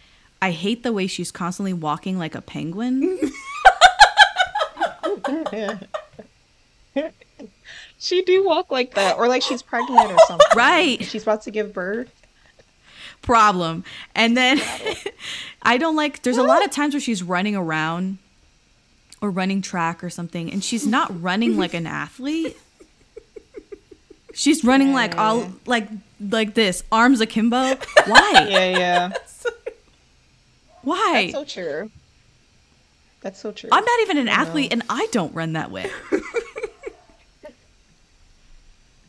I hate the way she's constantly walking like a penguin. She do walk like that, or like she's pregnant or something. Right. She's about to give birth. problem. And then I don't like there's a lot of times where she's running around or running track or something and she's not running like an athlete. She's running like all like like this, arms akimbo. Why? Yeah, yeah. Why? That's so true. That's so true. I'm not even an athlete and I don't run that way.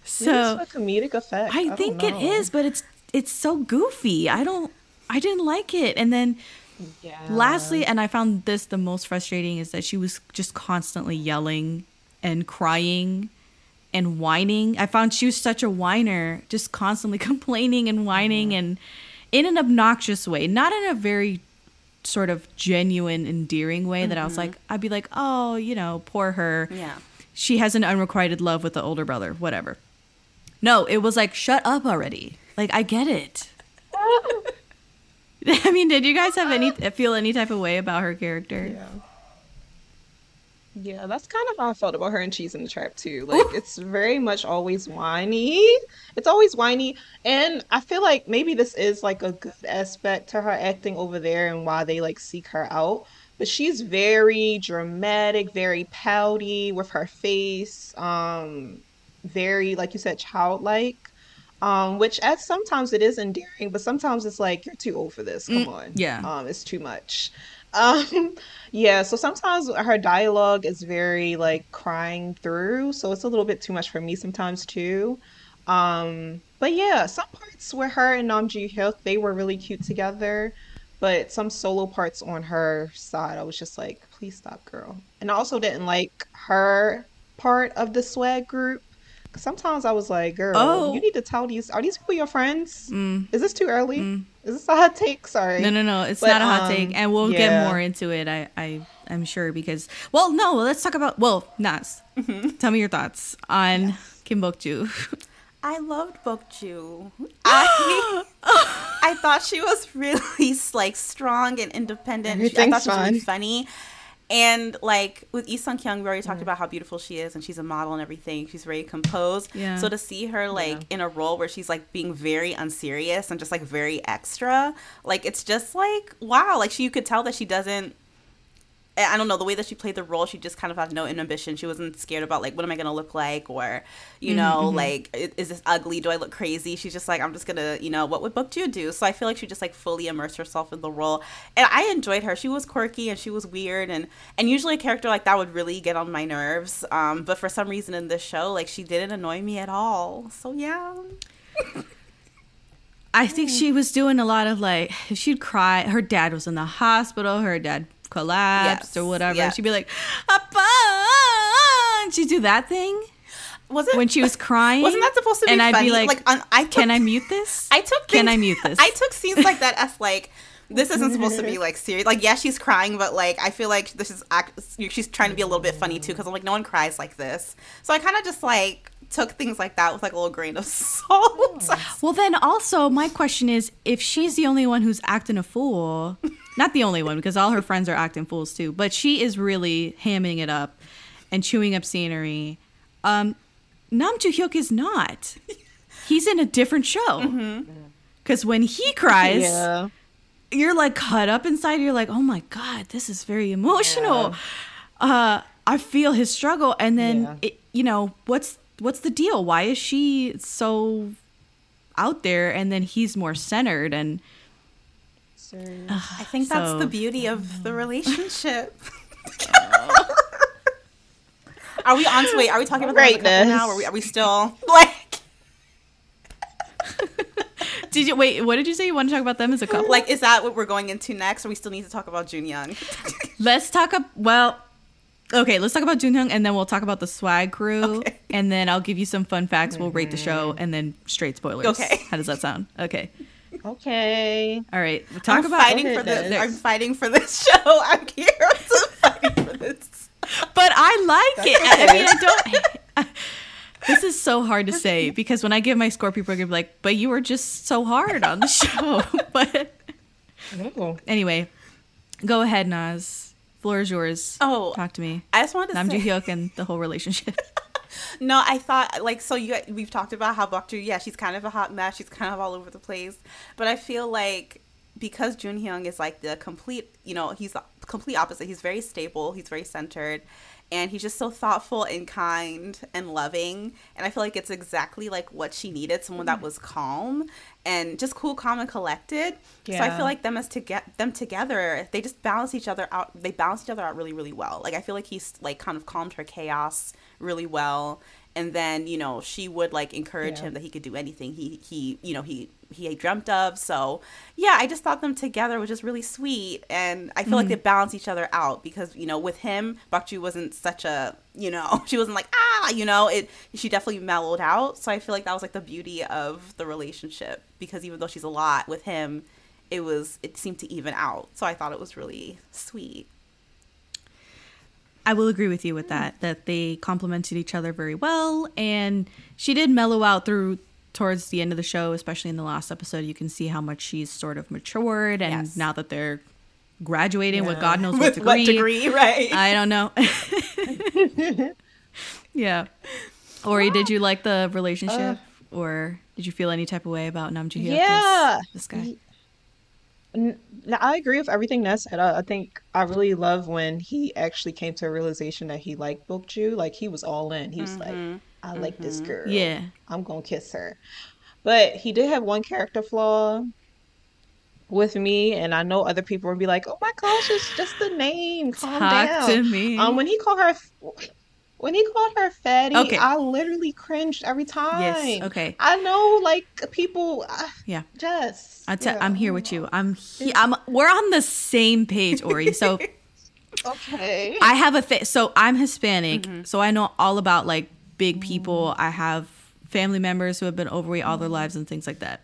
So it's a comedic effect. I, don't think it is, but it's it's so goofy. I don't I didn't like it. And then Yeah. lastly, and I found this the most frustrating is that she was just constantly yelling and crying and whining. I found she was such a whiner, just constantly complaining and whining mm-hmm. and in an obnoxious way, not in a very sort of genuine, endearing way that I was like, mm-hmm. I'd be like, oh, you know, poor her. yeah. She has an unrequited love with the older brother, whatever. No, it was like, shut up already. Like, I get it. I mean, did you guys have any feel any type of way about her character? Yeah. Yeah, that's kind of how I felt about her and Cheese in the Trap too. Like it's very much always whiny. It's always whiny. And I feel like maybe this is like a good aspect to her acting over there and why they like seek her out. But she's very dramatic, very pouty with her face, um, very, like you said, childlike. Um, which at sometimes it is endearing, but sometimes it's like you're too old for this. Come on. yeah. Um, it's too much. Um, yeah, so sometimes her dialogue is very like crying through, so it's a little bit too much for me sometimes too. Um, but yeah, some parts where her and Nam Joo Hyuk they were really cute together, but some solo parts on her side, I was just like, please stop, girl. And I also didn't like her part of the swag group. 'Cause Sometimes I was like, girl, Oh. you need to tell these, are these people your friends? Mm. Is this too early? Is this a hot take? Sorry. No, no, no. It's But, not a hot um, take, and we'll yeah. get more into it. I, I, I'm sure because. Well, no. Let's talk about. Well, Nas, tell me your thoughts on Kim Bok Joo. I loved Bok Joo. I I thought she was really like strong and independent. She, I thought she was really funny. And like with Lee Sung Kyung, we already talked mm. about how beautiful she is, and she's a model and everything. She's very composed. Yeah. So to see her like yeah. in a role where she's like being very unserious and just like very extra, like it's just like wow. Like she, you could tell that she doesn't I don't know the way that she played the role. She just kind of had no inhibition. She wasn't scared about like what am I gonna look like or you mm-hmm, know mm-hmm. like is this ugly? Do I look crazy? She's just like I'm just gonna you know what would Bok Joo do? So I feel like she just like fully immersed herself in the role, and I enjoyed her. She was quirky and she was weird, and and usually a character like that would really get on my nerves. Um, but for some reason in this show, like she didn't annoy me at all. So yeah. I think she was doing a lot of like she'd cry. Her dad was in the hospital. Her dad collapsed yes. or whatever. Yeah. She'd be like, Appa! she'd do that thing. Was it when she was crying? Wasn't that supposed to be? And I'd be like, like I took, "Can I mute this? I took. Things, Can I mute this? I took scenes like that as like this isn't supposed to be like serious. Like, yeah, she's crying, but like I feel like this is act- she's trying to be a little bit funny too because I'm like no one cries like this. So I kind of just like took things like that with like a little grain of salt. well, then also my question is if she's the only one who's acting a fool. Not the only one, because all her friends are acting fools too. But she is really hamming it up and chewing up scenery. Um, Nam Joo Hyuk is not. He's in a different show. Because mm-hmm. when he cries, yeah. you're like cut up inside. You're like, oh my god, this is very emotional. Yeah. Uh, I feel his struggle, and then yeah. it, you know what's what's the deal? Why is she so out there, and then he's more centered and I think that's so, the beauty of the relationship. are we on to wait? Are we talking about Greatness. now? Are we, are we still like? did you wait? What did you say? You want to talk about them as a couple? Like, is that what we're going into next, or we still need to talk about Jun Hyung? let's talk. Up, well, okay. Let's talk about Jun Hyung, and then we'll talk about the swag crew, okay. and then I'll give you some fun facts. We'll rate the show, mm-hmm. and then straight spoilers. Okay. How does that sound? Okay. Okay. All right. We'll talk I'm about fighting for this. I'm fighting for this show. I'm here to fighting for this. But I like That's it. Okay. I mean, I don't. this is so hard to say because when I give my score people a program, like, but you were just so hard on the show. but oh. anyway, go ahead, Nas. Floor is yours. Oh, talk to me. I just wanted to Nam say- Hyuk and the whole relationship. no, I thought like so. You we've talked about how Bok Joo, yeah, she's kind of a hot mess. She's kind of all over the place. But I feel like because Jun Hyung is like the complete, you know, he's the complete opposite. He's very stable. He's very centered, and he's just so thoughtful and kind and loving and i feel like it's exactly like what she needed someone that mm. was calm and just cool calm and collected yeah. so i feel like them as to get them together they just balance each other out they balance each other out really really well like i feel like he's like kind of calmed her chaos really well and then you know she would like encourage yeah. him that he could do anything he he you know he he dreamt of so yeah i just thought them together was just really sweet and i feel mm-hmm. like they balance each other out because you know with him Bok Joo wasn't such a you know she wasn't like ah you know it she definitely mellowed out so i feel like that was like the beauty of the relationship because even though she's a lot with him it was it seemed to even out so i thought it was really sweet I will agree with you with that, that they complemented each other very well. And she did mellow out through towards the end of the show, especially in the last episode. You can see how much she's sort of matured. And yes. now that they're graduating yeah. with God knows what degree. what degree, right? I don't know. yeah. Ori, did you like the relationship? Uh, or did you feel any type of way about Nam Joo Hyuk? Yeah. This guy? I agree with everything Nas said. I, I, think I really love when he actually came to a realization that he liked Bok Joo. Like he was all in. He was mm-hmm. like, I mm-hmm. like this mm-hmm. girl. Yeah. I'm gonna kiss her. But he did have one character flaw with me, and I know other people would be like, "Oh my gosh, it's just the name. Calm Talk down." To me. Um, when he called her when he called her fatty, okay. I literally cringed every time. Yes. Okay. I know, like people. Uh, yeah. Just. I t- yeah. I'm here with you. I'm. He- I'm. We're on the same page, Ori. So. okay. I have a thing. So I'm Hispanic, mm-hmm. so I know all about like big people. Mm. I have family members who have been overweight all their lives and things like that.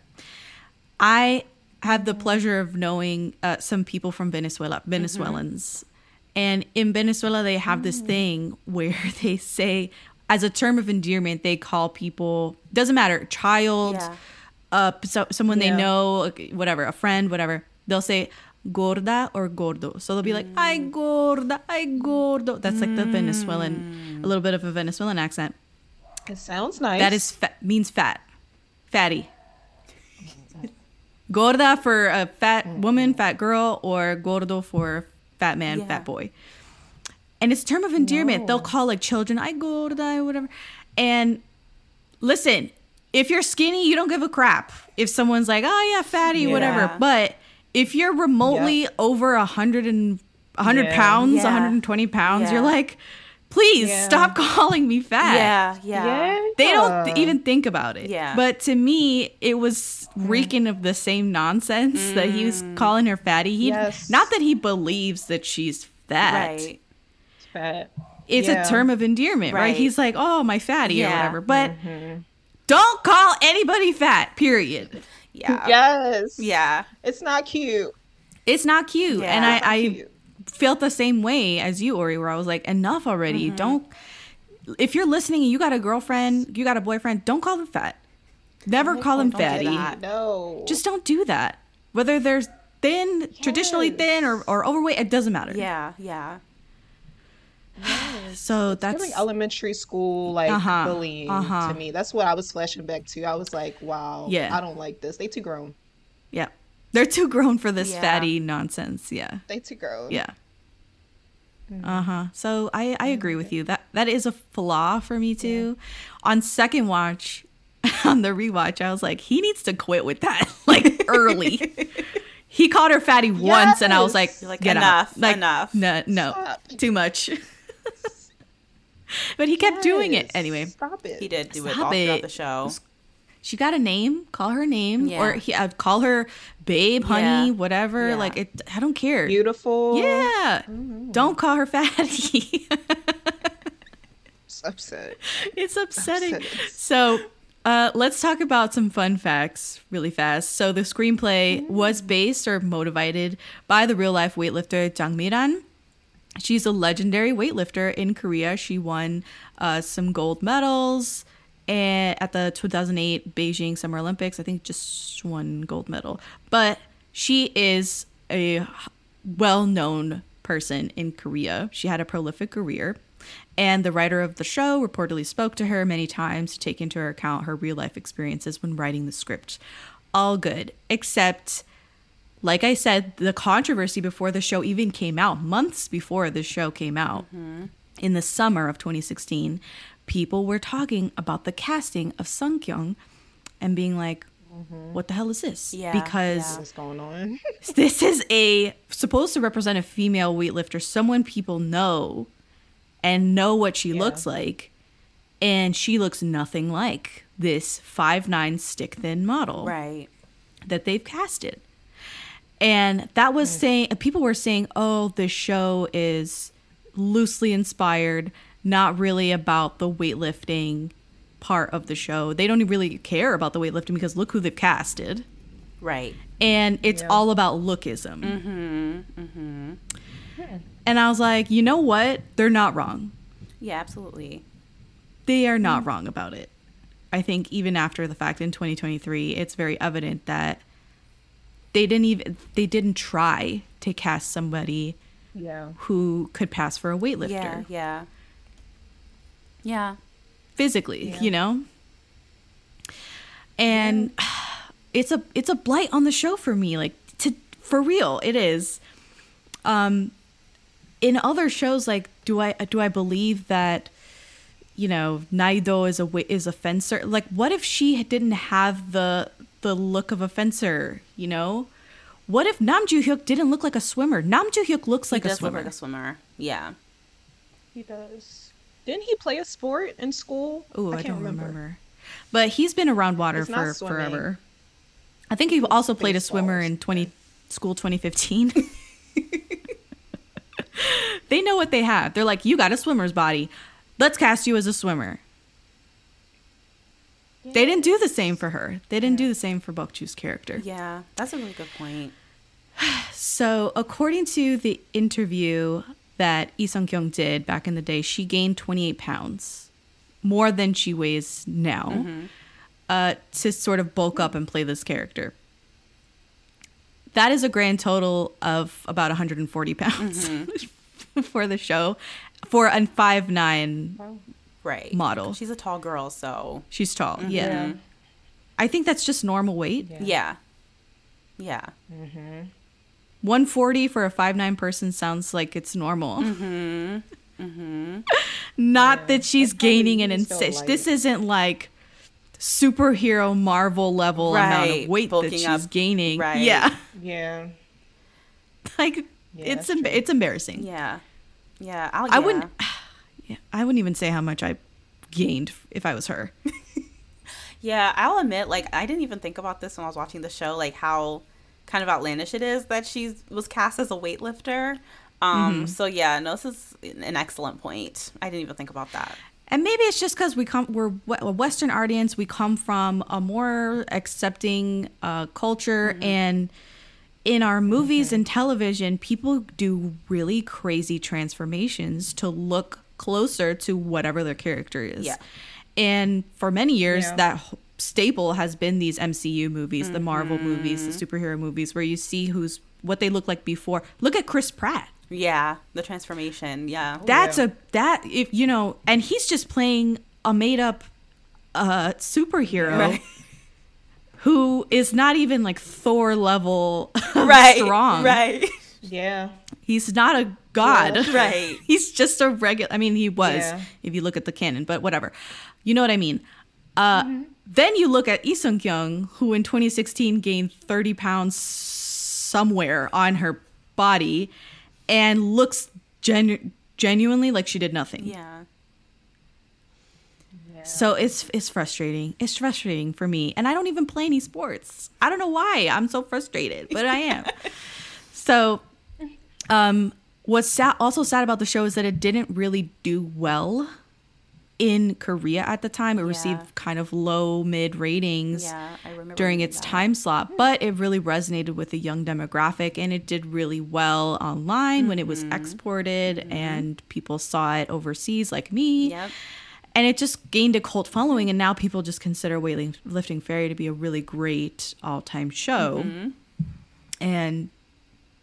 I have the pleasure of knowing uh, some people from Venezuela, mm-hmm. Venezuelans. And in Venezuela, they have this mm. thing where they say as a term of endearment, they call people doesn't matter child, Yeah. uh, so, someone they know, whatever, a friend, whatever. They'll say gorda or gordo. So they'll be like, ay gorda, ay gordo. That's like the Venezuelan, a little bit of a Venezuelan accent. It sounds nice. That is fa- means fat, fatty. Gorda for a fat woman, fat girl, or gordo for fat man, Yeah. fat boy. And it's a term of endearment. They'll call like children, I gorda, or whatever. And listen, if you're skinny, you don't give a crap. If someone's like, oh yeah, fatty, whatever. But if you're remotely over a hundred and a hundred Yeah. pounds, Yeah. 120 pounds, Yeah. you're like, please Yeah. stop calling me fat Yeah, yeah. yeah. they don't th- even think about it. Yeah. But to me, it was mm. reeking of the same nonsense that he was mm. calling her fatty. He Yes. not that he believes that she's fat. Right. fat. It's Yeah. a term of endearment, right. Right. He's like, "Oh, my fatty" or whatever. But mm-hmm. don't call anybody fat. Period. Yeah. Yes. Yeah. It's not cute. It's not cute, Yeah. and I, It's not I cute. Felt the same way as you, Ori, where I was like, "Enough already! Mm-hmm. Don't." If you're listening and you got a girlfriend, you got a boyfriend, don't call them fat. Never call them fatty. No. just don't do that. Whether they're thin, traditionally thin, or, or overweight, it doesn't matter. Yeah. Yeah. So that's like elementary school like Uh-huh, bullying uh-huh. to me. That's what I was flashing back to. I was like, wow, Yeah. I don't like this. They too grown. yeah. They're too grown for this Yeah. fatty nonsense. Yeah. They too grown. Yeah. Uh huh. So I I agree with you. That that is a flaw for me too. On second watch, on the rewatch, I was like, he needs to quit with that like early. he called her fatty once, and I was like, You're like, get enough, out. Like, enough. No, no, Stop. too much. but he kept doing it anyway. Stop it. He did do it Stop all throughout it. the show. She got a name call her name Yeah. or he, I'd call her babe honey Yeah. whatever Yeah. like it i don't care Beautiful. yeah Mm-hmm. don't call her fatty It's upset. it's upsetting Upsetting. so uh, let's talk about some fun facts really fast. So the screenplay was based or motivated by the real life weightlifter Jang Miran. She's a legendary weightlifter in Korea. She won uh, some gold medals and at the 2008 Beijing Summer Olympics. I think just one gold medal, but she is a well-known person in Korea. She had a prolific career. And the writer of the show reportedly spoke to her many times to take into account her real life experiences when writing the script. All good, except like I said, the controversy before the show even came out, months before the show came out, mm-hmm. in the summer of 2016, people were talking about the casting of Sung Kyung and being like, mm-hmm. what the hell is this? Yeah, because What's going on? this is a supposed to represent a female weightlifter, someone people know and know what she Yeah. looks like. And she looks nothing like this five nine stick thin model Right. that they've casted. And that was hmm. saying, people were saying, oh, this show is loosely inspired, not really about the weightlifting part of the show. They don't really care about the weightlifting because look who they've casted. Right. And it's Yeah. all about lookism. Mm-hmm. Mm-hmm. And I was like, you know what? They're not wrong. Yeah, absolutely. They are not wrong about it. I think even after the fact in 2023, it's very evident that they didn't even they didn't try to cast somebody yeah. who could pass for a weightlifter Yeah. Yeah. Yeah. physically, Yeah. you know? And it's a it's a blight on the show for me like to for real, it is. Um in other shows like do I do I believe that you know, Na Hee-do is a wi- is a fencer. Like, what if she didn't have the the look of a fencer? You know, what if Nam Joo Hyuk didn't look like a swimmer? Nam Joo Hyuk looks like he a does look swimmer. like a swimmer. Yeah. He does. Didn't he play a sport in school? Oh, I, can't don't remember. But he's been around water for swimming. forever. I think he also played a swimmer in twenty school twenty fifteen. they know what they have. They're like, you got a swimmer's body. Let's cast you as a swimmer. They didn't do the same for her. They didn't do the same for Bok Joo's character. Yeah. That's a really good point. So, according to the interview that Lee Sung Kyung did back in the day, she gained 28 pounds more than she weighs now mm-hmm. uh, to sort of bulk up and play this character. That is a grand total of about 140 pounds mm-hmm. for the show. For a five nine, oh, Right. Model. She's a tall girl, so she's tall. Mm-hmm. Yeah. I think that's just normal weight. yeah. Yeah. 140 for a five nine person sounds like it's normal. Mm-hmm. Not that she's gaining an inch. This isn't like superhero Marvel level amount of weight that she's up. gaining. Right. Yeah, Yeah. like Yeah, it's it's embarrassing. Yeah. Yeah. I'll, I yeah. wouldn't. Yeah, I wouldn't even say how much I gained if I was her. Yeah, I'll admit, like, I didn't even think about this when I was watching the show, like how kind of outlandish it is that she was cast as a weightlifter. Um, Mm-hmm. so yeah, no, this is an excellent point. I didn't even think about that. And maybe it's just because we come, we're a Western audience. We come from a more accepting uh, culture, and in our movies and television, people do really crazy transformations to look closer to whatever their character is. Yeah. And for many years, Yeah. that staple has been these MCU movies, the Marvel movies, the superhero movies, where you see who's what they look like before. Look at Chris Pratt. Yeah, the transformation. Yeah. That's yeah. a that if you know, and he's just playing a made up uh superhero Right. who is not even like Thor level right. strong. Right. Yeah. He's not a god. Yeah. Right. he's just a regular I mean he was Yeah. if you look at the canon, but whatever. You know what I mean? Uh then you look at Lee Sung Kyung, who in 2016 gained 30 pounds somewhere on her body and looks genu- genuinely like she did nothing. Yeah. So it's it's frustrating. It's frustrating for me, and I don't even play any sports. I don't know why I'm so frustrated, but I am. so, um, what's sad, also sad about the show is that it didn't really do well in Korea at the time. It Yeah. received kind of low mid ratings Yeah. During its that. time slot, but it really resonated with the young demographic and it did really well online when it was Mm-hmm. exported and people saw it overseas like me. Yep. And it just gained a cult following and now people just consider Weightlifting Fairy to be a really great all-time show. Mm-hmm. And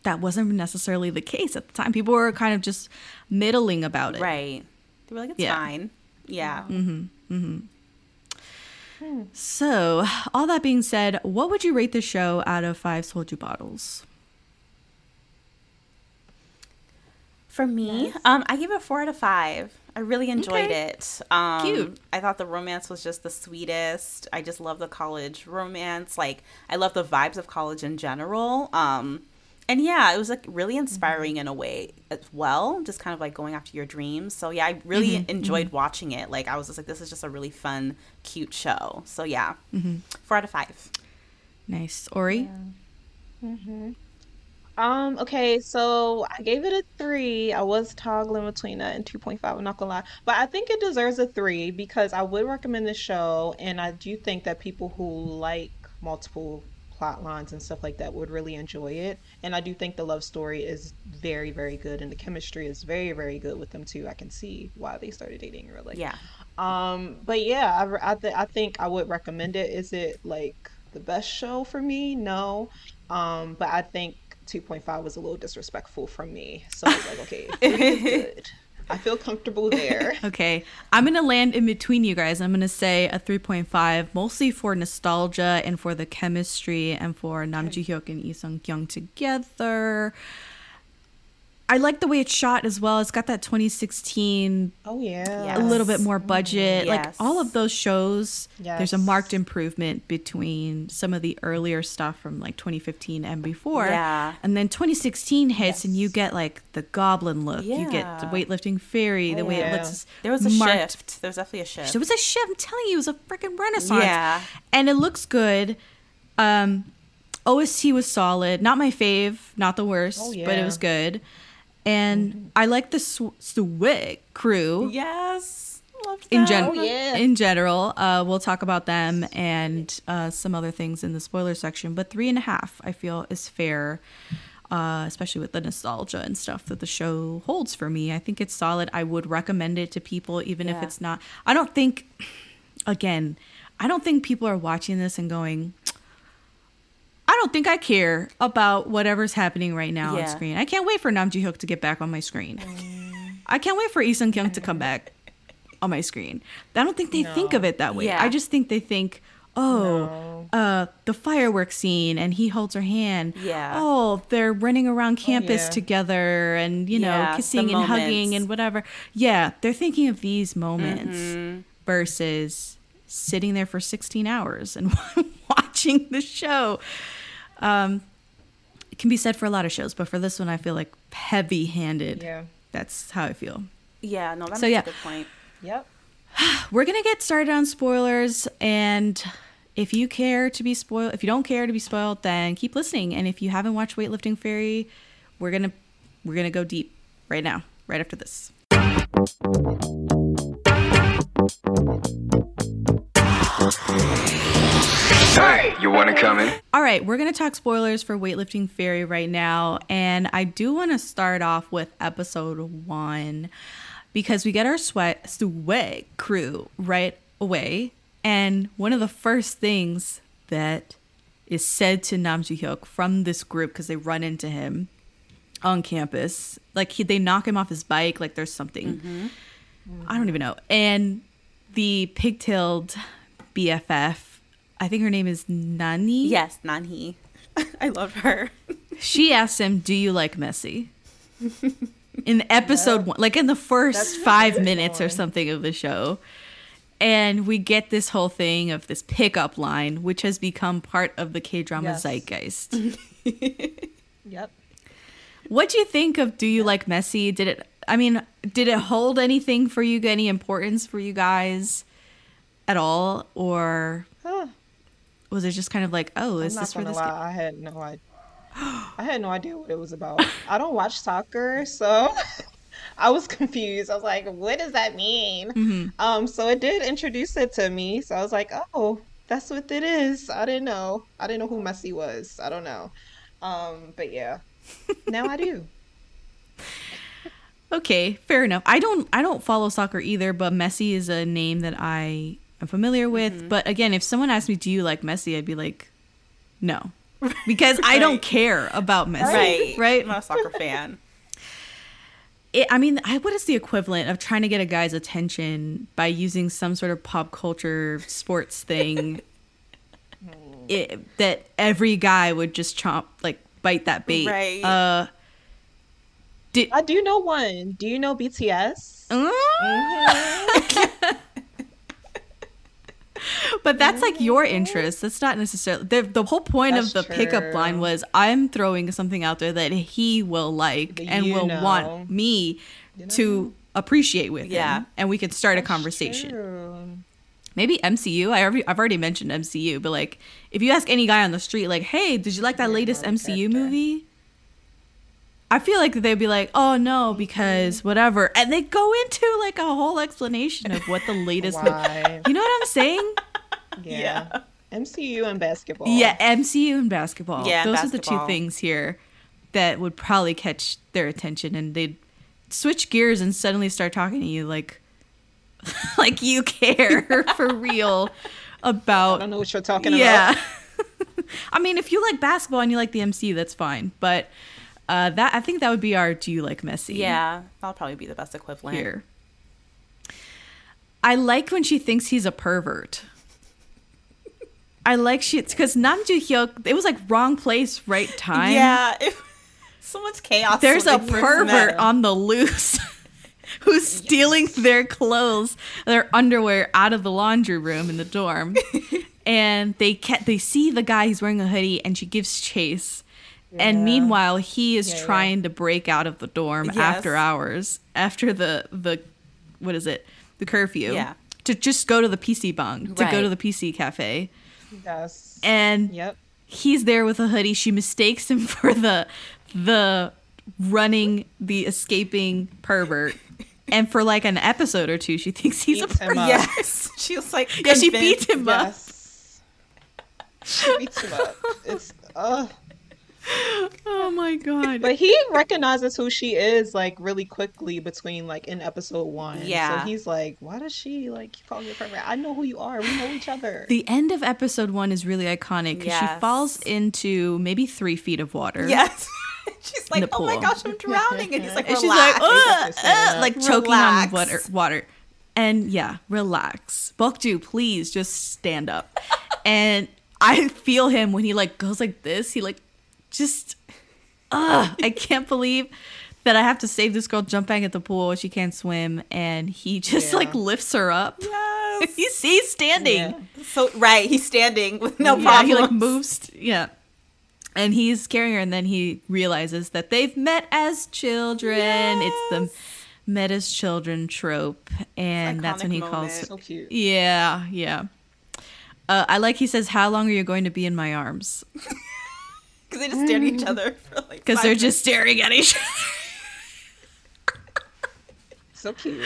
that wasn't necessarily the case at the time. People were kind of just middling about it. Right. They were like, it's Yeah. fine. Yeah. Mm-hmm. Mm-hmm. So, all that being said, what would you rate the show out of five soju bottles? For me, um, I give it a four out of five. I really enjoyed Okay. it. Um, Cute. I thought the romance was just the sweetest. I just love the college romance. Like, I love the vibes of college in general. Um, and yeah, it was like really inspiring mm-hmm. in a way as well. Just kind of like going after your dreams. So yeah, I really mm-hmm. enjoyed mm-hmm. watching it. Like, I was just like, this is just a really fun, cute show. So yeah, four out of five. Nice. Ori? Um, okay, so I gave it a three. I was toggling between that and 2.5, I'm not gonna lie. But I think it deserves a three because I would recommend the show, and I do think that people who like multiple plot lines and stuff like that would really enjoy it. And I do think the love story is very, very good, and the chemistry is very, very good with them too. I can see why they started dating, really. Yeah. Um, but yeah, I, I, th- I think I would recommend it. Is it like the best show for me? No. Um, but I think 2.5 was a little disrespectful from me. So I was like, okay, good. I feel comfortable there. Okay. I'm going to land in between you guys. I'm going to say a 3.5, mostly for nostalgia and for the chemistry and for Nam Joo Hyuk and Lee Sung Kyung together. I like the way it's shot as well. It's got that 2016 Oh yeah. Yeah. a little bit more budget. Like Yes. all of those shows, there's a marked improvement between some of the earlier stuff from like 2015 and before. Yeah. And then 2016 hits and you get like the goblin look. Yeah. You get the weightlifting fairy, the Oh, way it yeah. looks. There was a marked. shift. There was definitely a shift. There was a shift. I'm telling you, it was a freaking renaissance. Yeah. And it looks good. Um, OST was solid. Not my fave, not the worst, Oh, yeah. but it. Was good. And I like the Sw- Swick crew Yes. In general. Oh, yeah. In general, uh, we'll talk about them and uh, some other things in the spoiler section. But three and a half, I feel, is fair. uh, especially with the nostalgia and stuff that the show holds for me. I think it's solid. I would recommend it to people, even if it's not. I don't think, again, I don't think people are watching this and going, I don't think I care about whatever's happening right now on screen. I can't wait for Nam Joo Hyuk to get back on my screen. I can't wait for Lee Sung Kyung to come back on my screen. I don't think they think of it that way. Yeah. I just think they think, oh, uh, the fireworks scene, and he holds her hand. Yeah. Oh, they're running around campus yeah. together, and you know, Yeah, kissing and hugging and whatever. Yeah, they're thinking of these moments Mm-hmm. versus sitting there for 16 hours and watching the show. Um, it can be said for a lot of shows, but for this one, I feel like heavy-handed. Yeah. That's how I feel. Yeah, no, that's So, a yeah. good point. Yep. We're gonna get started on spoilers, and if you care to be spoiled, if you don't care to be spoiled, then keep listening. And if you haven't watched Weightlifting Fairy, we're gonna we're gonna go deep right now, right after this. Hey, you want to come in? All right, we're going to talk spoilers for Weightlifting Fairy right now. And I do want to start off with episode one because we get our sweat, sweat crew right away. And one of the first things that is said to Nam Joo Hyuk from this group because they run into him on campus, like he, they knock him off his bike, like there's something. Mm-hmm. I don't even know. And the pigtailed BFF, I think her name is Nan-hee. Yes, Nan-hee. I love her. She asks him, "Do you like Messi?" In episode one, like in the first five minutes or something of the show, and we get this whole thing of this pickup line, which has become part of the K drama Yes. zeitgeist. Yep. what do you think of "Do you like Messi"? Did it? I mean, did it hold anything for you? Any importance for you guys at all, or Huh. was it just kind of like, "Oh, is this for this?" lie. I had no idea. I had no idea what it was about. I don't watch soccer, so I was confused. I was like, "What does that mean?" Mm-hmm. Um, so it did introduce it to me. So I was like, "Oh, that's what it is." I didn't know. I didn't know who Messi was. I don't know. Um, but yeah, now I do. Okay, fair enough. I don't I don't follow soccer either, but Messi is a name that I am familiar with. Mm-hmm. But again, if someone asked me, "Do you like Messi?" I'd be like, "No." Because I don't care about Messi. Right. Right? I'm not a soccer fan. It, I mean, I, what is the equivalent of trying to get a guy's attention by using some sort of pop culture sports thing it, that every guy would just chomp like bite that bait. Right. Uh did I do know one. Do you know BTS? But that's like your interest. That's not necessarily the the whole point That's of the pickup line was I'm throwing something out there that he will like That and will know. want me to appreciate with Yeah. him, and we could start a conversation. True. Maybe MCU. I already I've already mentioned MCU, but like if you ask any guy on the street, like, hey, did you like that latest MCU movie? I feel like they'd be like, oh no, because whatever, and they go into like a whole explanation of what the latest. Why? You know what I'm saying? Yeah. MCU and basketball. Yeah, MCU and basketball. Yeah, those are the two things here that would probably catch their attention, and they'd switch gears and suddenly start talking to you like, like you care for real about. I don't know what you're talking about. Yeah. about. I mean, if you like basketball and you like the MCU, that's fine. But uh, that I think that would be our "Do you like Messi?" Yeah, that'll probably be the best equivalent. here. I like when she thinks he's a pervert. I like she because Nam Joo Hyuk. It was like wrong place, right time. Yeah, it, so much chaos. there's a when they first pervert on the loose who's stealing their clothes, their underwear out of the laundry room in the dorm, and they ca- they see the guy He's wearing a hoodie, and she gives chase. And meanwhile, he is Yeah, yeah. trying to break out of the dorm Yes. after hours, after the the what is it, the curfew, Yeah. to just go to the PC bang, to go to the PC cafe, Yes. and Yep. he's there with a hoodie. She mistakes him for the the running, the escaping pervert. And for like an episode or two, she thinks he's a Beats him pervert. Yes, she was like, Yeah, she beats him up. She beats him up. It's uh oh my god. But he recognizes who she is like really quickly between like in episode one. Yeah. So he's like, why does she like keep calling you pervert? I know who you are. We know each other. the end of episode one is really iconic because she falls into maybe three feet of water. Yes. She's like, oh my gosh, I'm drowning. And he's like, And she's like, relax. "Ugh, Stand ugh," like choking on water. Water, and yeah, relax. Bok Joo, please just stand up. and I feel him when he like goes like this. He like just, ugh, I can't believe that I have to save this girl. Jump back at the pool. She can't swim, and he just Yeah. like lifts her up. yes. he's he's standing. Yeah. so right, he's standing with no yeah, problem. he like moves. Yeah. And he's carrying her, and then he realizes that they've met as children. It's the met as children trope, and that's when he moment. calls. So cute. Yeah, yeah. Uh, I like he says, "How long are you going to be in my arms?" Because they just stare at each other for like Because they're minutes. just staring at each other. So cute.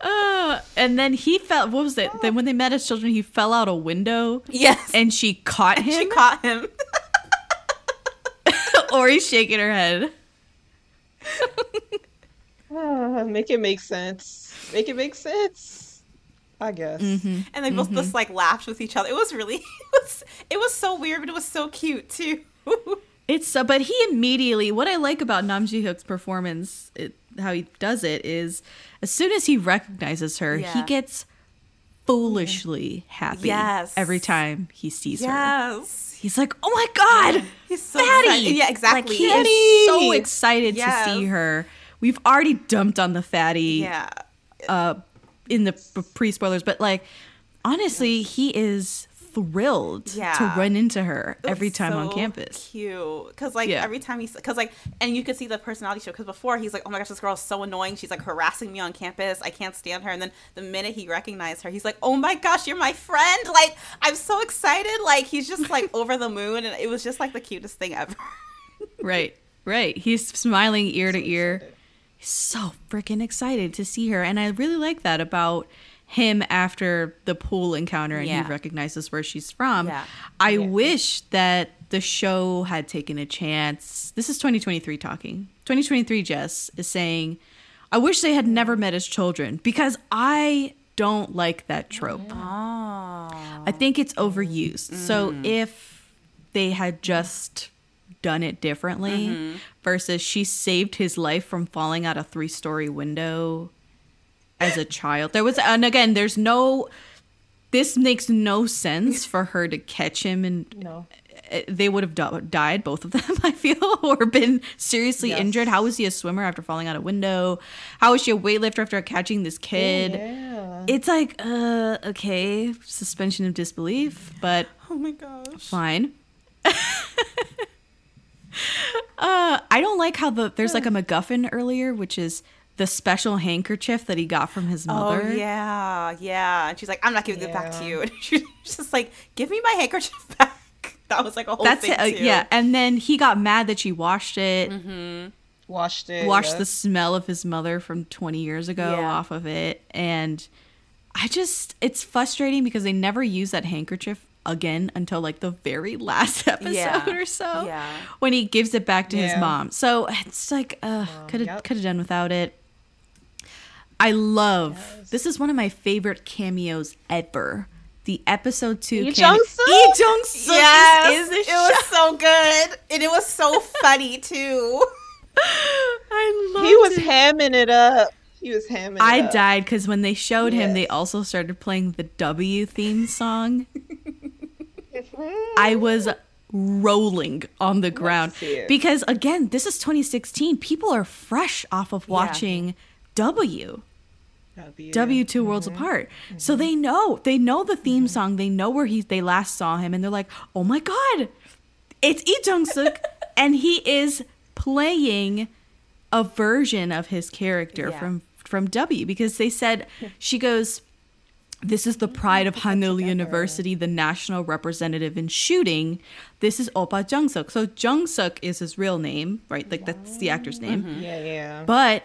Uh, and then he fell. What was it? Then when they met as children, he fell out a window, yes. and she caught him, she caught him. or he's shaking her head. Ah, make it make sense. Make it make sense. I guess. Mm-hmm. and they both just like laughed with each other. It was really, it was, it was so weird, but it was so cute too. It's so, but he immediately. What I like about Nam Joo Hyuk's performance, it, how he does it, is as soon as he recognizes her, he gets foolishly happy. Yes. every time he sees her, yes, he's like, "Oh my god, he's so fatty!" excited. Yeah, exactly. Like he Fatty! is so excited Yes. to see her. We've already dumped on the fatty yeah, uh, in the pre spoilers, but like honestly, he is thrilled Yeah. to run into her It every time on campus. Cute, because like Yeah. every time he's because like and you could see the personality show. Because before he's like, oh my gosh, this girl is so annoying. She's like harassing me on campus. I can't stand her. And then the minute he recognized her, he's like, oh my gosh, you're my friend. Like I'm so excited. Like he's just like over the moon, and it was just like the cutest thing ever. Right, right. He's smiling ear to ear. so freaking excited to see her. And I really like that about him after the pool encounter and Yeah. he recognizes where she's from. Yeah. I Yeah. wish that the show had taken a chance. This is 2023 talking. 2023 Jess is saying, I wish they had never met as children because I don't like that trope. Oh, I think it's overused. So Mm-hmm. if they had just done it differently Mm-hmm. versus she saved his life from falling out a three story window as a child. There was and again, there's no this makes no sense for her to catch him and No. uh, they would have di- died both of them i feel or been seriously Yes. injured how was he a swimmer after falling out a window how was she a weightlifter after catching this kid Yeah. it's like uh okay suspension of disbelief but oh my gosh. fine uh i don't like how the there's like a macguffin earlier which is the special handkerchief that he got from his mother Oh yeah, yeah. And she's like, I'm not giving it back to you. And she's just like, give me my handkerchief back. That was like a whole that's thing it uh, too. yeah and then he got mad that she washed it Mm-hmm. Washed it. washed yeah. the smell of his mother from 20 years ago Yeah. off of it and i just it's frustrating because they never use that handkerchief again until like the very last episode Yeah. or so Yeah. when he gives it back to his mom so it's like uh could have yep. could have done without it i love this is one of my favorite cameos ever the episode two Lee? Lee Jung-suk Yes, is, it was so good, and it was so funny too. I love it. He was hamming it up. He was hamming. I it up. died because when they showed him, they also started playing the W theme song. I was rolling on the ground because again, this is 2016. People are fresh off of watching W. W. W two worlds apart. So they know they know the theme song. They know where he they last saw him, and they're like, "Oh my god, it's Lee Jung Suk, and he is playing a version of his character Yeah. from from W." Because they said she goes, "This is the pride of Hanul University, the national representative in shooting. This is Oppa Jung Suk. So Jung Suk is his real name, right? Like that's the actor's name." Yeah, yeah. But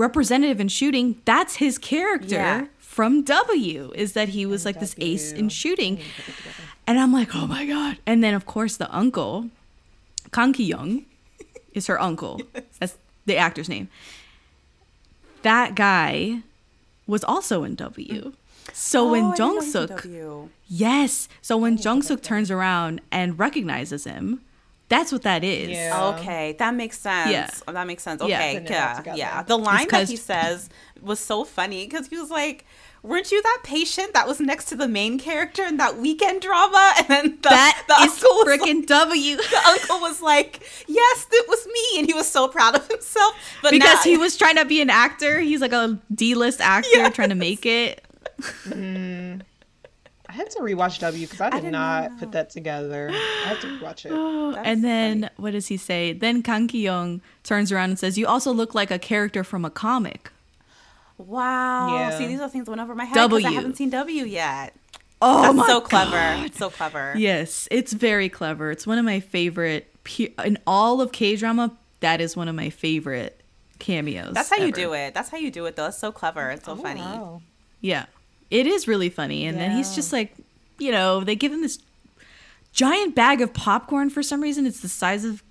representative in shooting, that's his character Yeah. from W, is that he was like this ace in shooting. And I'm like, oh my God. And then, of course, the uncle, Kang Ki Young is her uncle. That's the actor's name. That guy was also in W. So Oh, when I Jung he was in Suk, yes, so when Jung Suk turns around and recognizes him, that's what that is. Yeah. Okay, that makes sense. Yeah. Oh, that makes sense. Okay, Putting it all yeah, yeah. The line that he says was so funny because he was like, "Weren't you that patient that was next to the main character in that weekend drama?" And then the, That the is uncle was like- freaking W. the uncle was like, "Yes, it was me," and he was so proud of himself. But because now- he was trying to be an actor. He's like a D-list actor Yes. trying to make it. Mm. I had to rewatch W because I did did not not put that together. I had to rewatch it. Oh, That's and then what does he say? Then Kang Ki Young turns around and says, "You also look like a character from a comic." Wow. Yeah. See, these are things that went over my head because I W. haven't seen W yet. Oh That's my so clever. God. It's so clever. Yes, it's very clever. It's one of my favorite in all of K drama. That is one of my favorite cameos. That's how you do it. That's how you do it, though. It's so clever. It's so oh, funny. Wow. Yeah, it is really funny. And then he's just like, you know, they give him this giant bag of popcorn for some reason. It's the size of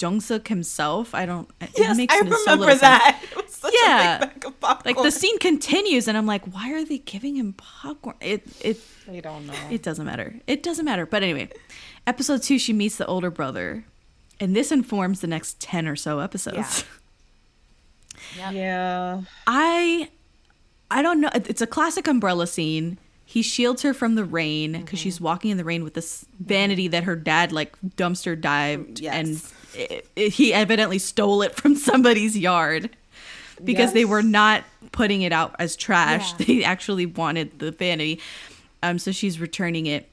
Jung Suk himself. I don't. It Yes, makes I so remember sense. that. It was such Yeah. a big bag of popcorn. Like the scene continues, and I'm like, why are they giving him popcorn? It it They don't know. it doesn't matter. It doesn't matter. But anyway, episode two, she meets the older brother, and this informs the next ten or so episodes. Yeah. yeah. I I don't know. It's a classic umbrella scene. He shields her from the rain because mm-hmm. she's walking in the rain with this vanity mm-hmm. that her dad like dumpster dived, mm, Yes. and it, it- he evidently stole it from somebody's yard because they were not putting it out as trash. Yeah. They actually wanted the vanity. Um, so she's returning it.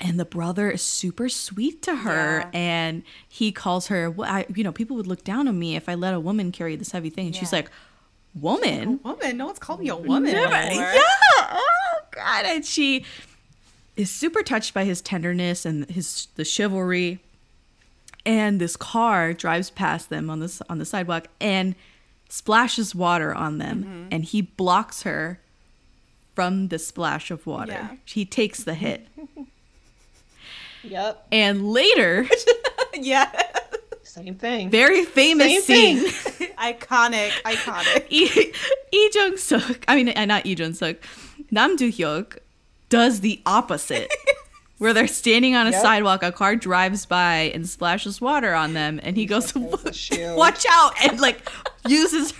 And the brother is super sweet to her, Yeah. and he calls her. Well, I, you know, people would look down on me if I let a woman carry this heavy thing. And she's like, "Woman, woman. No one's called me a woman. Never- before. Yeah. Oh God. And she is super touched by his tenderness and his the chivalry. And this car drives past them on this on the sidewalk and splashes water on them. Mm-hmm. And he blocks her from the splash of water. Yeah. He takes the hit. Yep. And later, yeah. Same thing. very famous Same scene. iconic. Iconic. Lee Jung Suk, I mean, uh, not Lee Jung Suk, Nam Joo Hyuk does the opposite. Where they're standing on a Yep. sidewalk, a car drives by and splashes water on them, and he goes, a. "Watch out!" and like uses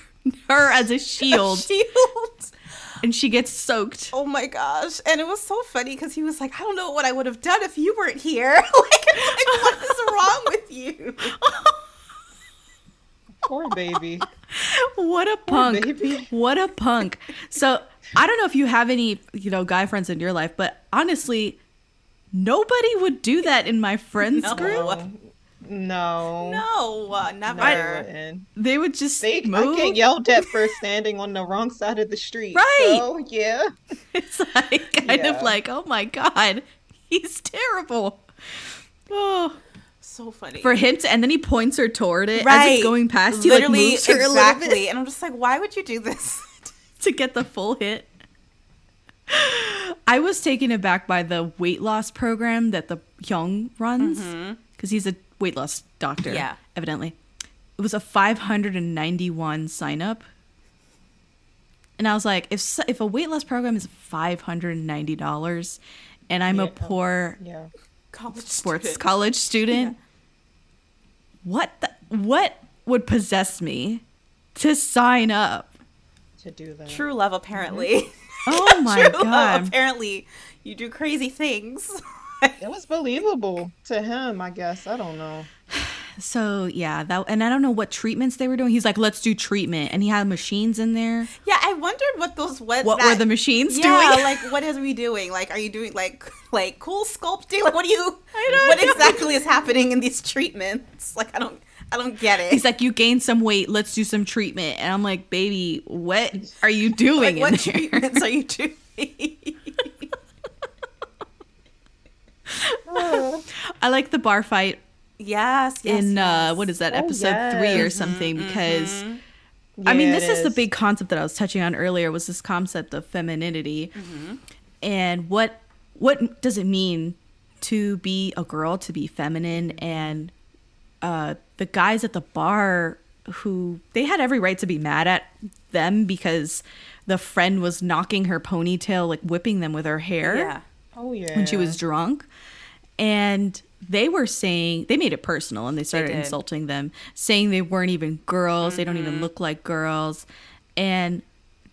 her as a shield, Shield. And she gets soaked. Oh my gosh. And it was so funny because he was like, I don't know what I would have done if you weren't here. like, like, what is wrong with you? Poor baby. What a punk! baby. What a punk! So I don't know if you have any, you know, guy friends in your life, but honestly, nobody would do that in my friends No. group. No. No, uh, never. No, they wouldn't. They would just They, I move. get yelled at for standing on the wrong side of the street. Right. So, yeah. It's like kind of like, oh my god, he's terrible. Oh, so funny. for him to, and then he points her toward it as right. it's going past. He like Literally, moves her a little exactly. bit And I'm just like, why would you do this? to get the full hit. I was taken aback by the weight loss program that the Hyung runs because he's a weight loss doctor. Yeah. evidently, it was a 591 sign up. And I was like, if if a weight loss program is five hundred and ninety dollars, and I'm a poor Yeah. College sports student. college student, what the, what would possess me to sign up? To do that. True love, apparently. Mm-hmm. Oh my True love, god! apparently, you do crazy things. It was believable to him, I guess. I don't know. So yeah, that and I don't know what treatments they were doing. He's like, let's do treatment, and he had machines in there. yeah, I wondered what those what What that- were the machines yeah, doing? like what is we doing? Like, are you doing like like cool sculpting? Like, what do you? I don't what know. exactly is happening in these treatments? Like, I don't, I don't get it. He's like, you gained some weight. Let's do some treatment. And I'm like, baby, what are you doing like, in what there? treatments are you doing? I like the bar fight yes, yes, in uh yes. what is that Oh, episode three or yes. something? Because I mean Yeah, this is, the big concept that I was touching on earlier was this concept of femininity. And what what does it mean to be a girl to be feminine? And uh, the guys at the bar who they had every right to be mad at them because the friend was knocking her ponytail, like whipping them with her hair. Yeah. Oh yeah. when she was drunk. And they were saying they made it personal and they started. Mm-hmm. insulting them, saying they weren't even girls, they don't even look like girls. And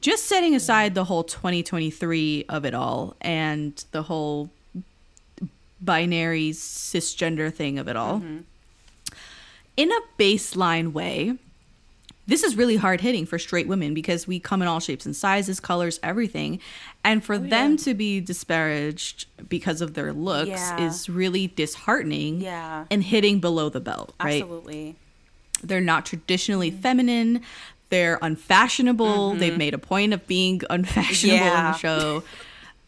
just setting aside the whole 2023 of it all and the whole binary cisgender thing of it all, Mm-hmm. in a baseline way, this is really hard hitting for straight women because we come in all shapes and sizes, colors, everything. And for them to be disparaged because of their looks Yeah. is really disheartening Yeah. and hitting below the belt, right? Absolutely. They're not traditionally feminine. They're unfashionable. They've made a point of being unfashionable in Mm-hmm. The show.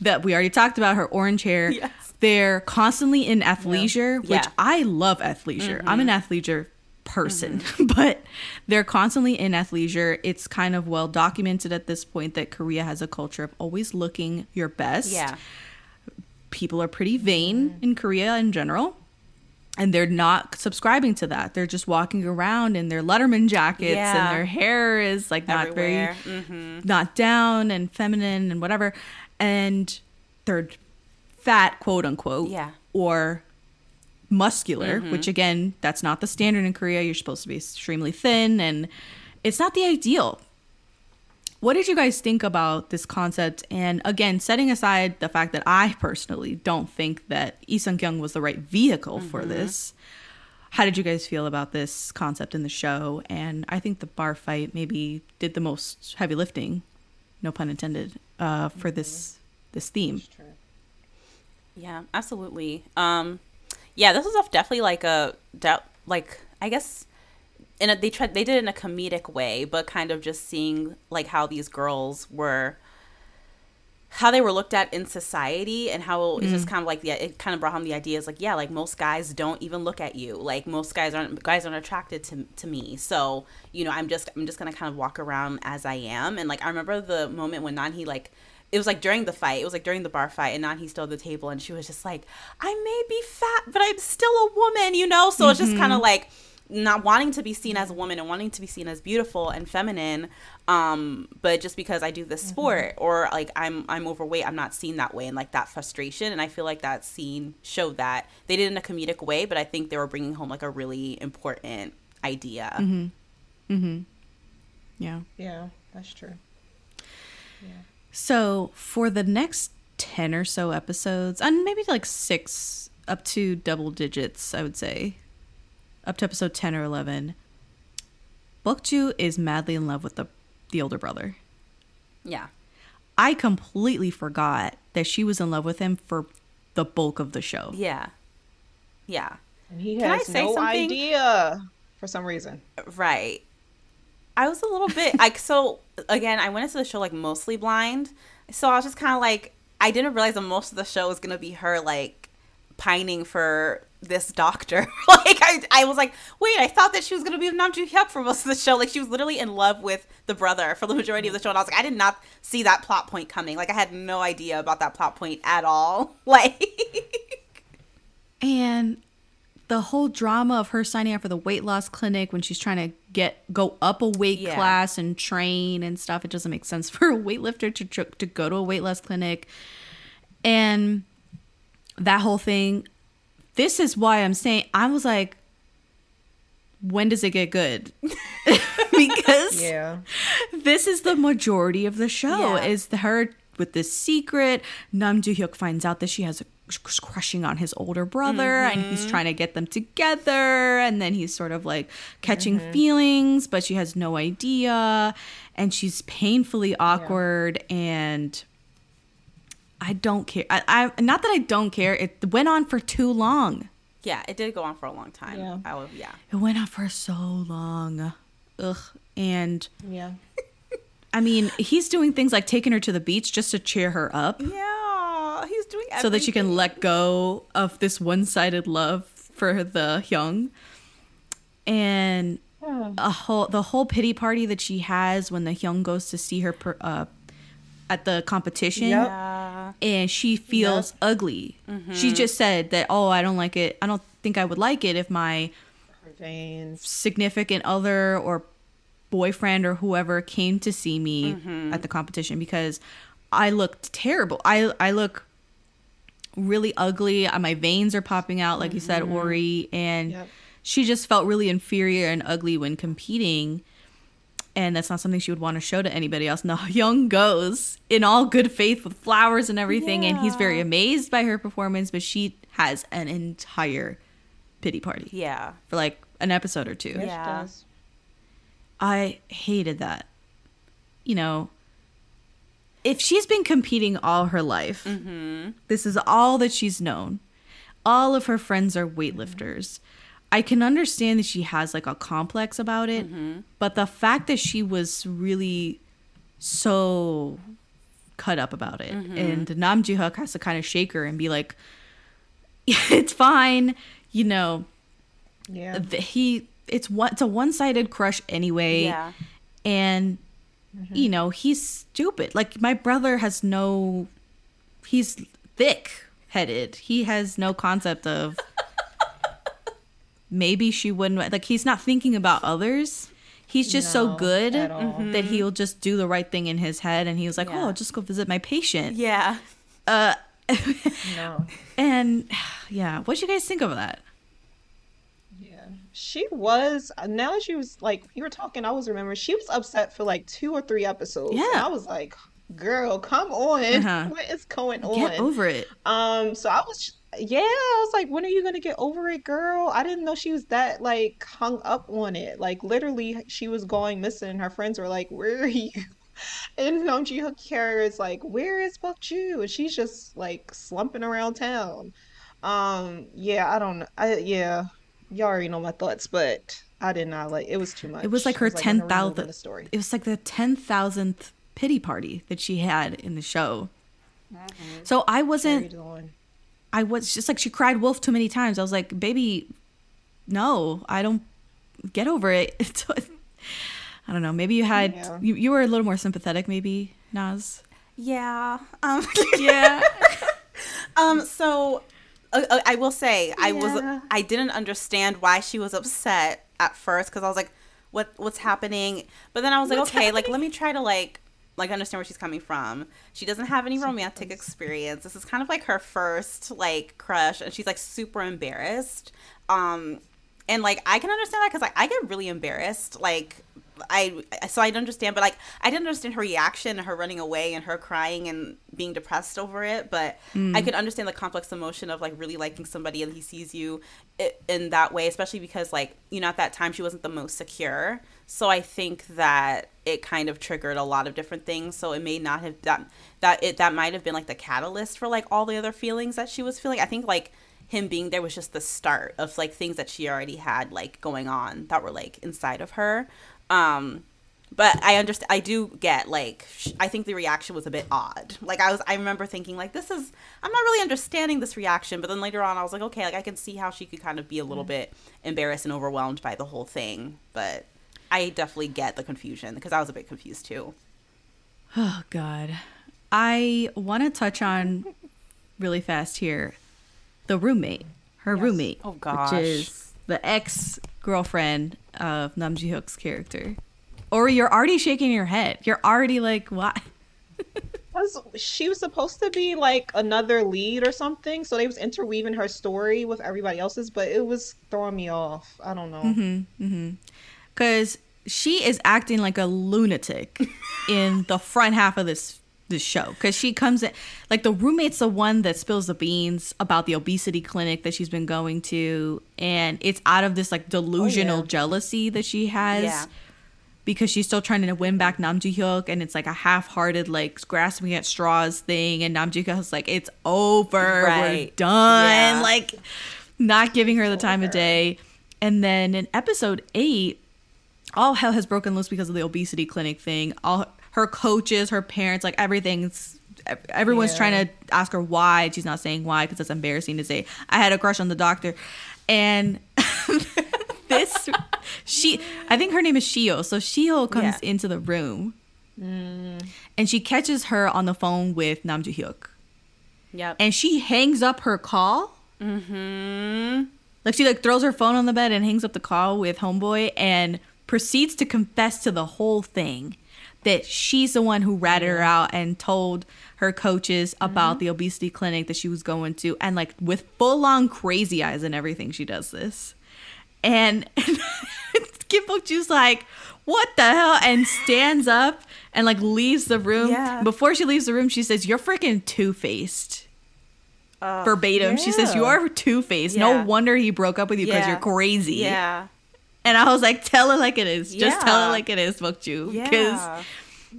That we already talked about her orange hair. Yes. They're constantly in athleisure, which Yeah. Mm-hmm. I love athleisure. I'm an athleisure person, but they're constantly in athleisure. It's kind of well documented at this point that Korea has a culture of always looking your best Yeah. people are pretty vain in Korea in general. And they're not subscribing to that. They're just walking around in their Letterman jackets Yeah. and their hair is like not Everywhere. very Mm-hmm. not down and feminine and whatever. And they're fat, quote unquote. Yeah. Or muscular, Mm-hmm. which again, that's not the standard in Korea. You're supposed to be extremely thin and it's not the ideal. What did you guys think about this concept? And again, setting aside the fact that I personally don't think that Lee Sung Kyung was the right vehicle for Mm-hmm. this, how did you guys feel about this concept in the show? And I think the bar fight maybe did the most heavy lifting, no pun intended, uh, for this this theme. Yeah, absolutely. Um, yeah, this was definitely like a de- like I guess in a they tried they did it in a comedic way, but kind of just seeing like how these girls were how they were looked at in society and how it's just mm-hmm. kind of like the it kind of brought home the ideas like yeah like most guys don't even look at you. Like most guys aren't guys aren't attracted to, to me. So you know i'm just i'm just gonna kind of walk around as i am. And like i remember the moment when Nan-hee like it was like during the fight it was like during the bar fight and Nan-hee stood at the table and she was just like i may be fat but i'm still a woman you know? So it's just kind of mm-hmm. like not wanting to be seen as a woman and wanting to be seen as beautiful and feminine um but just because i do this mm-hmm. sport or like i'm i'm overweight i'm not seen that way and like that frustration and i feel like that scene showed that. They did it in a comedic way but i think they were bringing home like a really important idea. Mm-hmm. Yeah. Yeah, that's true. So for the next 10 or so episodes, and maybe like six up to double digits, I would say, up to episode 10 or 11, Bok Joo is madly in love with the, the older brother. yeah I completely forgot that she was in love with him for the bulk of the show. yeah yeah And he Can I has say no something? idea for some reason. Right. I was a little bit like so again, I went into the show like mostly blind. So I was just kind of like I didn't realize that most of the show was to be her like pining for this doctor. like I I was like, "Wait, I thought that she was to be with Nam Joo Hyuk for most of the show. Like she was literally in love with the brother for the majority of the show." And I was like, "I did not see that plot point coming. Like I had no idea about that plot point at all." Like And the whole drama of her signing up for the weight loss clinic when she's trying to get go up a weight Yeah. class and train and stuff, it doesn't make sense for a weightlifter to to go to a weight loss clinic. And that whole thing, this is why I'm saying I was like, when does it get good? because Yeah. this is the majority of the show Yeah. is the, her with this secret nam joo-hyuk finds out that she has a crushing on his older brother and he's Mm-hmm. trying to get them together and then he's sort of like catching Mm-hmm. feelings but she has no idea and she's painfully awkward and i don't care I, I not that i don't care it went on for too long yeah, it did go on for a long time. Yeah. I was yeah. it went on for so long ugh and Yeah. I mean, he's doing things like taking her to the beach just to cheer her up Yeah, he's doing everything. so that she can let go of this one sided love for the young. And a whole the whole pity party that she has when the hyung goes to see her per, uh, at the competition Yep. And she feels ugly. She just said that, "Oh, I don't like it. I don't think I would like it if my veins. significant other or boyfriend or whoever came to see me Mm-hmm. at the competition because I looked terrible. I I look really ugly. Uh, My veins are popping out, like you said, Ori, and Mm-hmm. Yep. she just felt really inferior and ugly when competing. And that's not something she would want to show to anybody else. Now, Young goes in all good faith with flowers and everything, and he's very amazed by her performance, but she has an entire pity party Yeah. for like an episode or two. Yeah. does. I hated that. You know, if she's been competing all her life, this is all that she's known. All of her friends are weightlifters. I can understand that she has like a complex about it, but the fact that she was really so cut up about it, mm-hmm. and Nam Joo Hyuk has to kind of shake her and be like, "It's fine," you know Yeah. he it's what it's a one-sided crush anyway Yeah. and Mm-hmm. you know he's stupid like my brother has no he's thick headed he has no concept of maybe she wouldn't like he's not thinking about others he's just so good that he'll just do the right thing in his head and he was like Yeah. oh I'll just go visit my patient Yeah. Uh No. and yeah what do you guys think of that. She was now that she was like you were talking, I was remembering she was upset for like two or three episodes. and Yeah. I was like, girl, come on. Uh-huh. What is going on? get over it Um, so I was yeah, I was like, when are you gonna get over it, girl? I didn't know she was that like hung up on it. Like literally she was going missing. Her friends were like, Where are you? And Nam Joo Hyuk character is like, Where is Bok Joo? And she's just like slumping around town. Um, yeah, I don't know. I yeah. Y'all already know my thoughts, but I did not like it was too much. It was like her when are we moving 10,000 story. It was like the 10,000th pity party that she had in the show. So I wasn't, I was just like, she cried wolf too many times. I was like, baby, no, I don't get over it. I don't know. Maybe you had, Yeah. you, you were a little more sympathetic, maybe, Nas. Yeah. Um, Yeah. um so I will say I was I didn't understand why she was upset at first cuz I was like what what's happening? But then I was like What's okay, like let me try to like like understand where she's coming from. She doesn't have any romantic experience. This is kind of like her first like crush and she's like super embarrassed. Um and like I can understand that cuz like I get really embarrassed like I so I'd understand, but like I didn't understand her reaction, her running away, and her crying and being depressed over it. But mm. I could understand the complex emotion of like really liking somebody and he sees you in that way, especially because like you know at that time she wasn't the most secure. So I think that it kind of triggered a lot of different things. So it may not have that that it that might have been like the catalyst for like all the other feelings that she was feeling. I think like him being there was just the start of like things that she already had like going on that were like inside of her um but i understand i do get like sh- i think the reaction was a bit odd. Like i was i remember thinking like this is i'm not really understanding this reaction. But then later on i was like okay like i can see how she could kind of be a little bit embarrassed and overwhelmed by the whole thing. But i definitely get the confusion because i was a bit confused too. Oh God, I want to touch on really fast here the roommate, her roommate, Oh, gosh. which is the ex girlfriend of Nam Joo Hyuk's character. Or you're already shaking your head. You're already like, what? was she was supposed to be like another lead or something so they was interweaving her story with everybody else's but it was throwing me off i don't know Mm-hmm. Because she is acting like a lunatic in the front half of this this show. Because she comes in, like the roommate's the one that spills the beans about the obesity clinic that she's been going to, and it's out of this like delusional Oh, yeah. jealousy that she has. Yeah. Because she's still trying to win back Nam Joo Hyuk, and it's like a half-hearted, like grasping at straws thing. And Nam Joo Hyuk's like, "It's over, we're done." Yeah. Like, not giving her the time of day. And then in episode eight, all hell has broken loose because of the obesity clinic thing. All her coaches, her parents, like everything's everyone's Yeah. trying to ask her why. She's not saying why because it's embarrassing to say. I had a crush on the doctor, and this she I think her name is Shio. So Shio comes Yeah. into the room, and she catches her on the phone with Nam Joo Hyuk, yep and she hangs up her call. mm-hmm Like she like throws her phone on the bed and hangs up the call with homeboy and proceeds to confess to the whole thing that she's the one who ratted her out and told her coaches about the obesity clinic that she was going to and like with full on crazy eyes and everything she does this. And and Kim Bok Joo's like, what the hell? And stands up and like leaves the room. Yeah. Before she leaves the room, she says, You're freaking two faced. Uh, Verbatim. She says, you're two faced. No wonder he broke up with you because Yeah. you're crazy. yeah. And I was like, Tell it like it is. Just tell it like it is, Bok Joo. Because Yeah.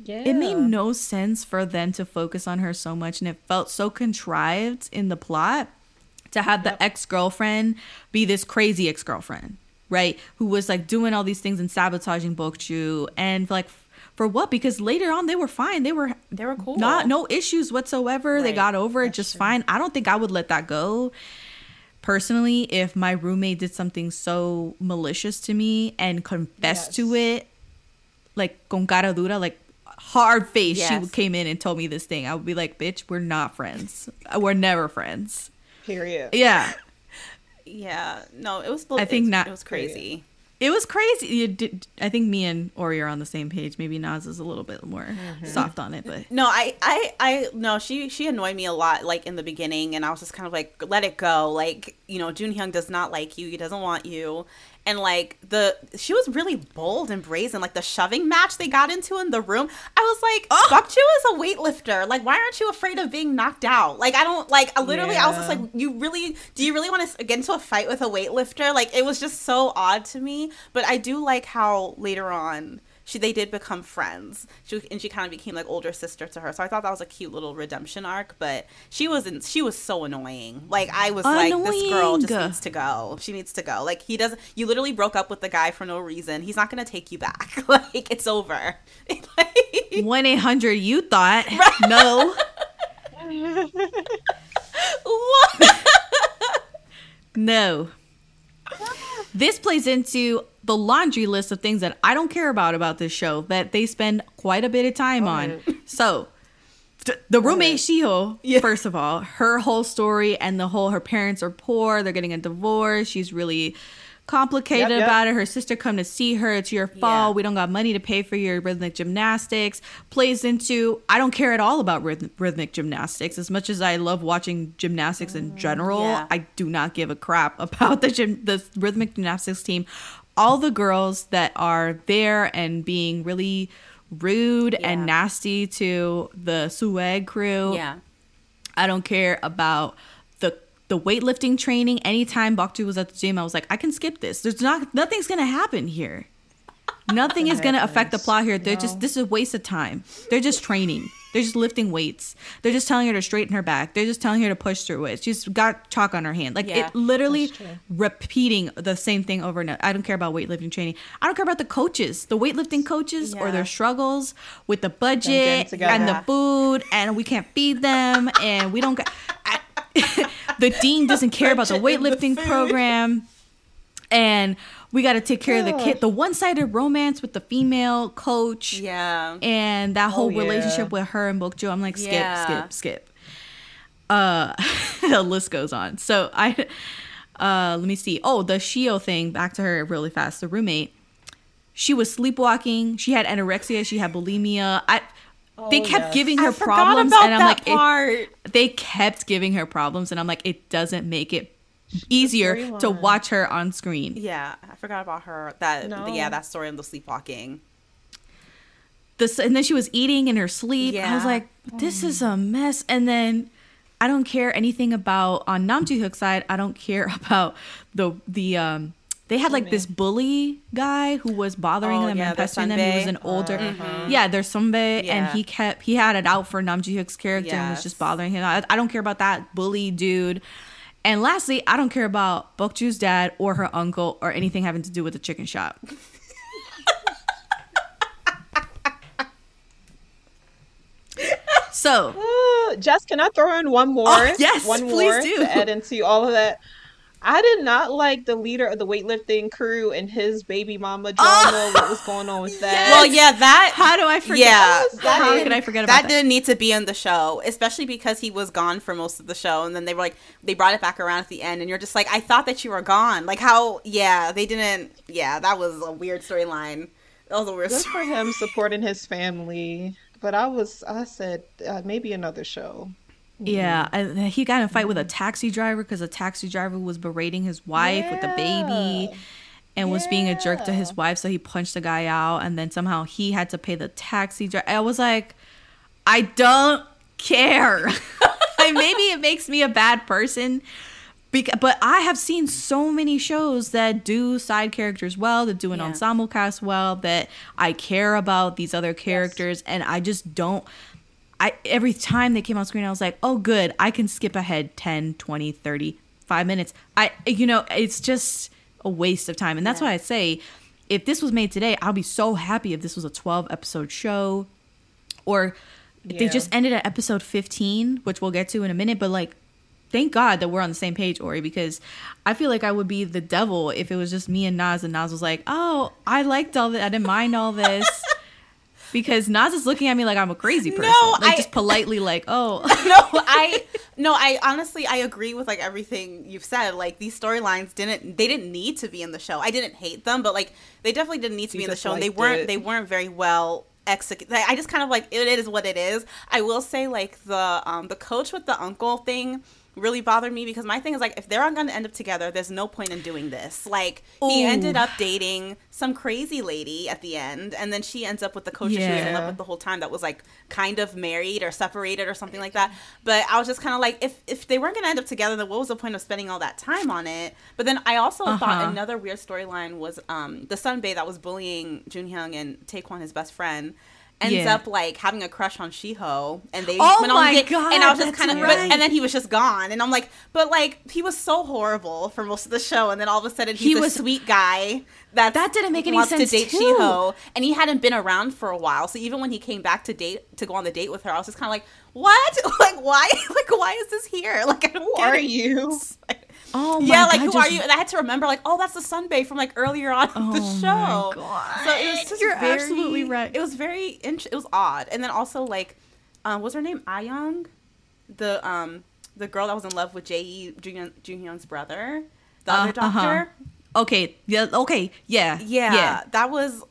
Yeah. it made no sense for them to focus on her so much and it felt so contrived in the plot to have the ex-girlfriend be this crazy ex-girlfriend right? Who was like doing all these things and sabotaging Bok Joo and like for what? Because later on they were fine. They were They were cool. not no issues whatsoever. They got over it just fine. I don't think i would let that go personally if my roommate did something so malicious to me and confessed to it like con cara dura like hard face Yes. she came in and told me this thing i would be like bitch we're not friends uh, we're never friends Period. yeah Yeah. No, it was. I think not- It was crazy. It was crazy did, i think me and ori are on the same page maybe Nas is a little bit more Mm-hmm. soft on it but No, I, I, I, no. She, she annoyed me a lot, like in the beginning, and I was just kind of like, let it go. Like, you know, Jun Hyung does not like you. He doesn't want you. And like the, she was really bold and brazen. Like the shoving match they got into in the room, I was like, Oh. Ju is a weightlifter. Like, why aren't you afraid of being knocked out? Like, I don't like. I literally, I was just like, you really, do you really want to get into a fight with a weightlifter? Like, it was just so odd to me. But I do like how later on she they did become friends. She and she kind of became like older sister to her. So I thought that was a cute little redemption arc. But she wasn't. She was so annoying. Like I was like, this girl just needs to go. She needs to go. Like he doesn't. You literally broke up with the guy for no reason. He's not gonna take you back. like it's over. Like- 1-800 you thought no what? No. This plays into the laundry list of things that I don't care about about this show that they spend quite a bit of time on. So, the roommate Shiho, first of all, her whole story and the whole her parents are poor, they're getting a divorce, she's really complicated Yep, yep. about it. Her sister come to see her, it's your fault. Yeah. We don't got money to pay for your rhythmic gymnastics. Plays into I don't care at all about rhythm, rhythmic gymnastics as much as I love watching gymnastics in general. yeah. I do not give a crap about the gym, the rhythmic gymnastics team. All the girls that are there and being really rude and nasty to the Sueg crew. Yeah. I don't care about the the weightlifting training. Anytime Bok Joo was at the gym, I was like, I can skip this. There's not nothing's gonna happen here. Nothing is gonna affect the plot here. They're just this is a waste of time. They're just training. They're just lifting weights. They're just telling her to straighten her back. They're just telling her to push through it. She's got chalk on her hand. Like Yeah, it literally repeating the same thing over and over. I don't care about weightlifting training. I don't care about the coaches, the weightlifting coaches or their struggles with the budget and the food and we can't feed them and we don't got I- the dean doesn't care about the and the weightlifting program and we got to take care of the kid the one-sided romance with the female coach Yeah. and that whole Oh, yeah. relationship with her and Bok Joo. I'm like skip Yeah. skip skip. Uh the list goes on. So I uh let me see. Oh the Shio thing back to her really fast. The roommate she was sleepwalking. She had anorexia. She had bulimia. I they Oh, kept yes. giving her I problems and I'm like it- they kept giving her problems and i'm like it doesn't make it easier to watch her on screen yeah, I forgot about her. That No. yeah, that story of the sleepwalking. this and then she was eating in her sleep i was like this is a mm. mess and then i don't care anything about on Nam Joo Hyuk side i don't care about the the um they had like this bully guy who was bothering Oh, them yeah, and the pestering them. He was an older, uh-huh. mm-hmm. yeah. There's Sunbae, and he kept he had it out for Nam Joo Hyuk's character and was just bothering him. I, I don't care about that bully dude. And lastly, I don't care about Bok Joo's dad or her uncle or anything having to do with the chicken shop. so Uh, Jess, can I throw in one more? Oh, yes, one please more do. to add into all of that. I did not like the leader of the weightlifting crew and his baby mama drama. what was going on with that? Well, yeah, that How do I forget? Yeah, How that could I didn't- forget about that? that? Didn't need to be in the show, especially because he was gone for most of the show, and then they were like they brought it back around at the end, and you're just like, I thought that you were gone. Like how? Yeah, they didn't. Yeah, that was a weird storyline. That was a weird. Good story. for him supporting his family. But I was, I said, uh, maybe another show. Yeah, mm-hmm. and he got in a fight with a mm-hmm. taxi driver because a taxi driver was berating his wife with the baby Yeah. and was being a jerk to his wife, so he punched the guy out, and then somehow he had to pay the taxi driver. I was like, I don't care. maybe it makes me a bad person. Because, but I have seen so many shows that do side characters well, that do an Yeah. ensemble cast well, that I care about these other characters, and I just don't. I every time they came on screen, I was like, oh, good, I can skip ahead 10, 20, 30, five minutes. I, you know, it's just a waste of time. And that's Yeah. why I say, if this was made today, I'll be so happy if this was a 12 episode show or if they just ended at episode 15 which we'll get to in a minute but like thank god that we're on the same page ori because i feel like i would be the devil if it was just me and nas and nas was like oh i liked all that i didn't mind all this because nas is looking at me like i'm a crazy person like I- just politely like oh no, I no, I honestly I agree with like everything you've said. Like these storylines didn't they didn't need to be in the show. I didn't hate them, but like they definitely didn't need to You be in the show. And they weren't it. they weren't very well executed. I just kind of like it is what it is. I will say like the um the coach with the uncle thing really bothered me because my thing is like if they're not going to end up together there's no point in doing this like he ended up dating some crazy lady at the end and then she ends up with the coach that she was in love with the whole time that was like kind of married or separated or something like that. But I was just kind of like, if if they weren't gonna end up together, then what was the point of spending all that time on it? But then I also Uh-huh. thought another weird storyline was um the Sunbae that was bullying Jun Hyung and Taekwon, his best friend. Ends Yeah. up like having a crush on Shiho, and they Oh went on my date, God, and I was just kind of, right. and then he was just gone, and I'm like, but like he was so horrible for most of the show, and then all of a sudden he's He a was- sweet guy that That didn't make any sense, to date too. Shiho, and he hadn't been around for a while. So even when he came back to date to go on the date with her, I was just kind of like, "What? like why? Like why is this here? Like I don't Who are it." you? oh yeah, like God, who just- are you? And I had to remember, like, oh, that's the Sunbae from like earlier on the Oh my show. God. So it was just You're very- absolutely right. It was very, int- it was odd. And then also like, um, what's her name? Ayong, the um, the girl that was in love with Jae Jun Hyung's brother, the Uh, other uh-huh. doctor. okay yeah okay yeah Yeah, that was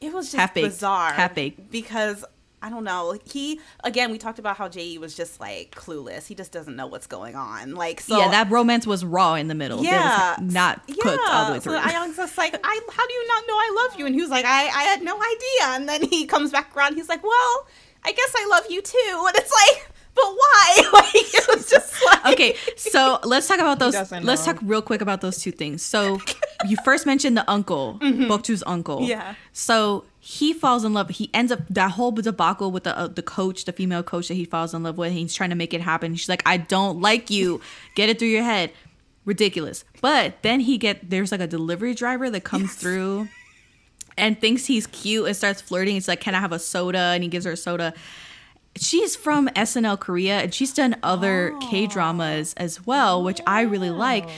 it was just Half-baked. bizarre. Half-baked. because I don't know. He again, we talked about how Jay was just like clueless. He just doesn't know what's going on. Like so, yeah that romance was raw in the middle yeah, It was not cooked all the way through So Ion's just like, I, how do you not know I love you? And he was like, I, I had no idea. And then he comes back around. He's like, well, I guess I love you too. And it's like, but why? Like it was just like, okay, so let's talk about those. Let's know. talk real quick about those two things. So, you first mentioned the uncle, Bok Joo's uncle. Mm-hmm. Yeah. So he falls in love. He ends up that whole debacle with the uh, the coach, the female coach that he falls in love with. He's trying to make it happen. She's like, "I don't like you. Get it through your head." Ridiculous. But then he get there's like a delivery driver that comes through and thinks he's cute and starts flirting. It's like, "Can I have a soda?" And he gives her a soda she's from SNL Korea and she's done other K dramas as well, which I really like.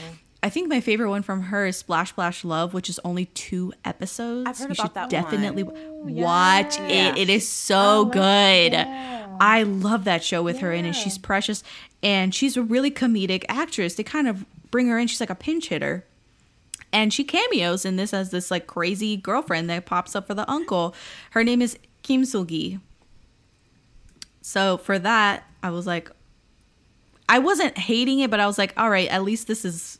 I think my favorite one from her is Splash Splash Love, which is only two episodes. I've heard you about should that definitely one. watch Yeah. it. It is so good. I love that show with her in it. She's precious and she's a really comedic actress. They kind of bring her in. She's like a pinch hitter and she cameos in this as this like crazy girlfriend that pops up for the uncle. Her name is Kim Seul-gi. So for that, I was like, I wasn't hating it, but I was like, all right, at least this is,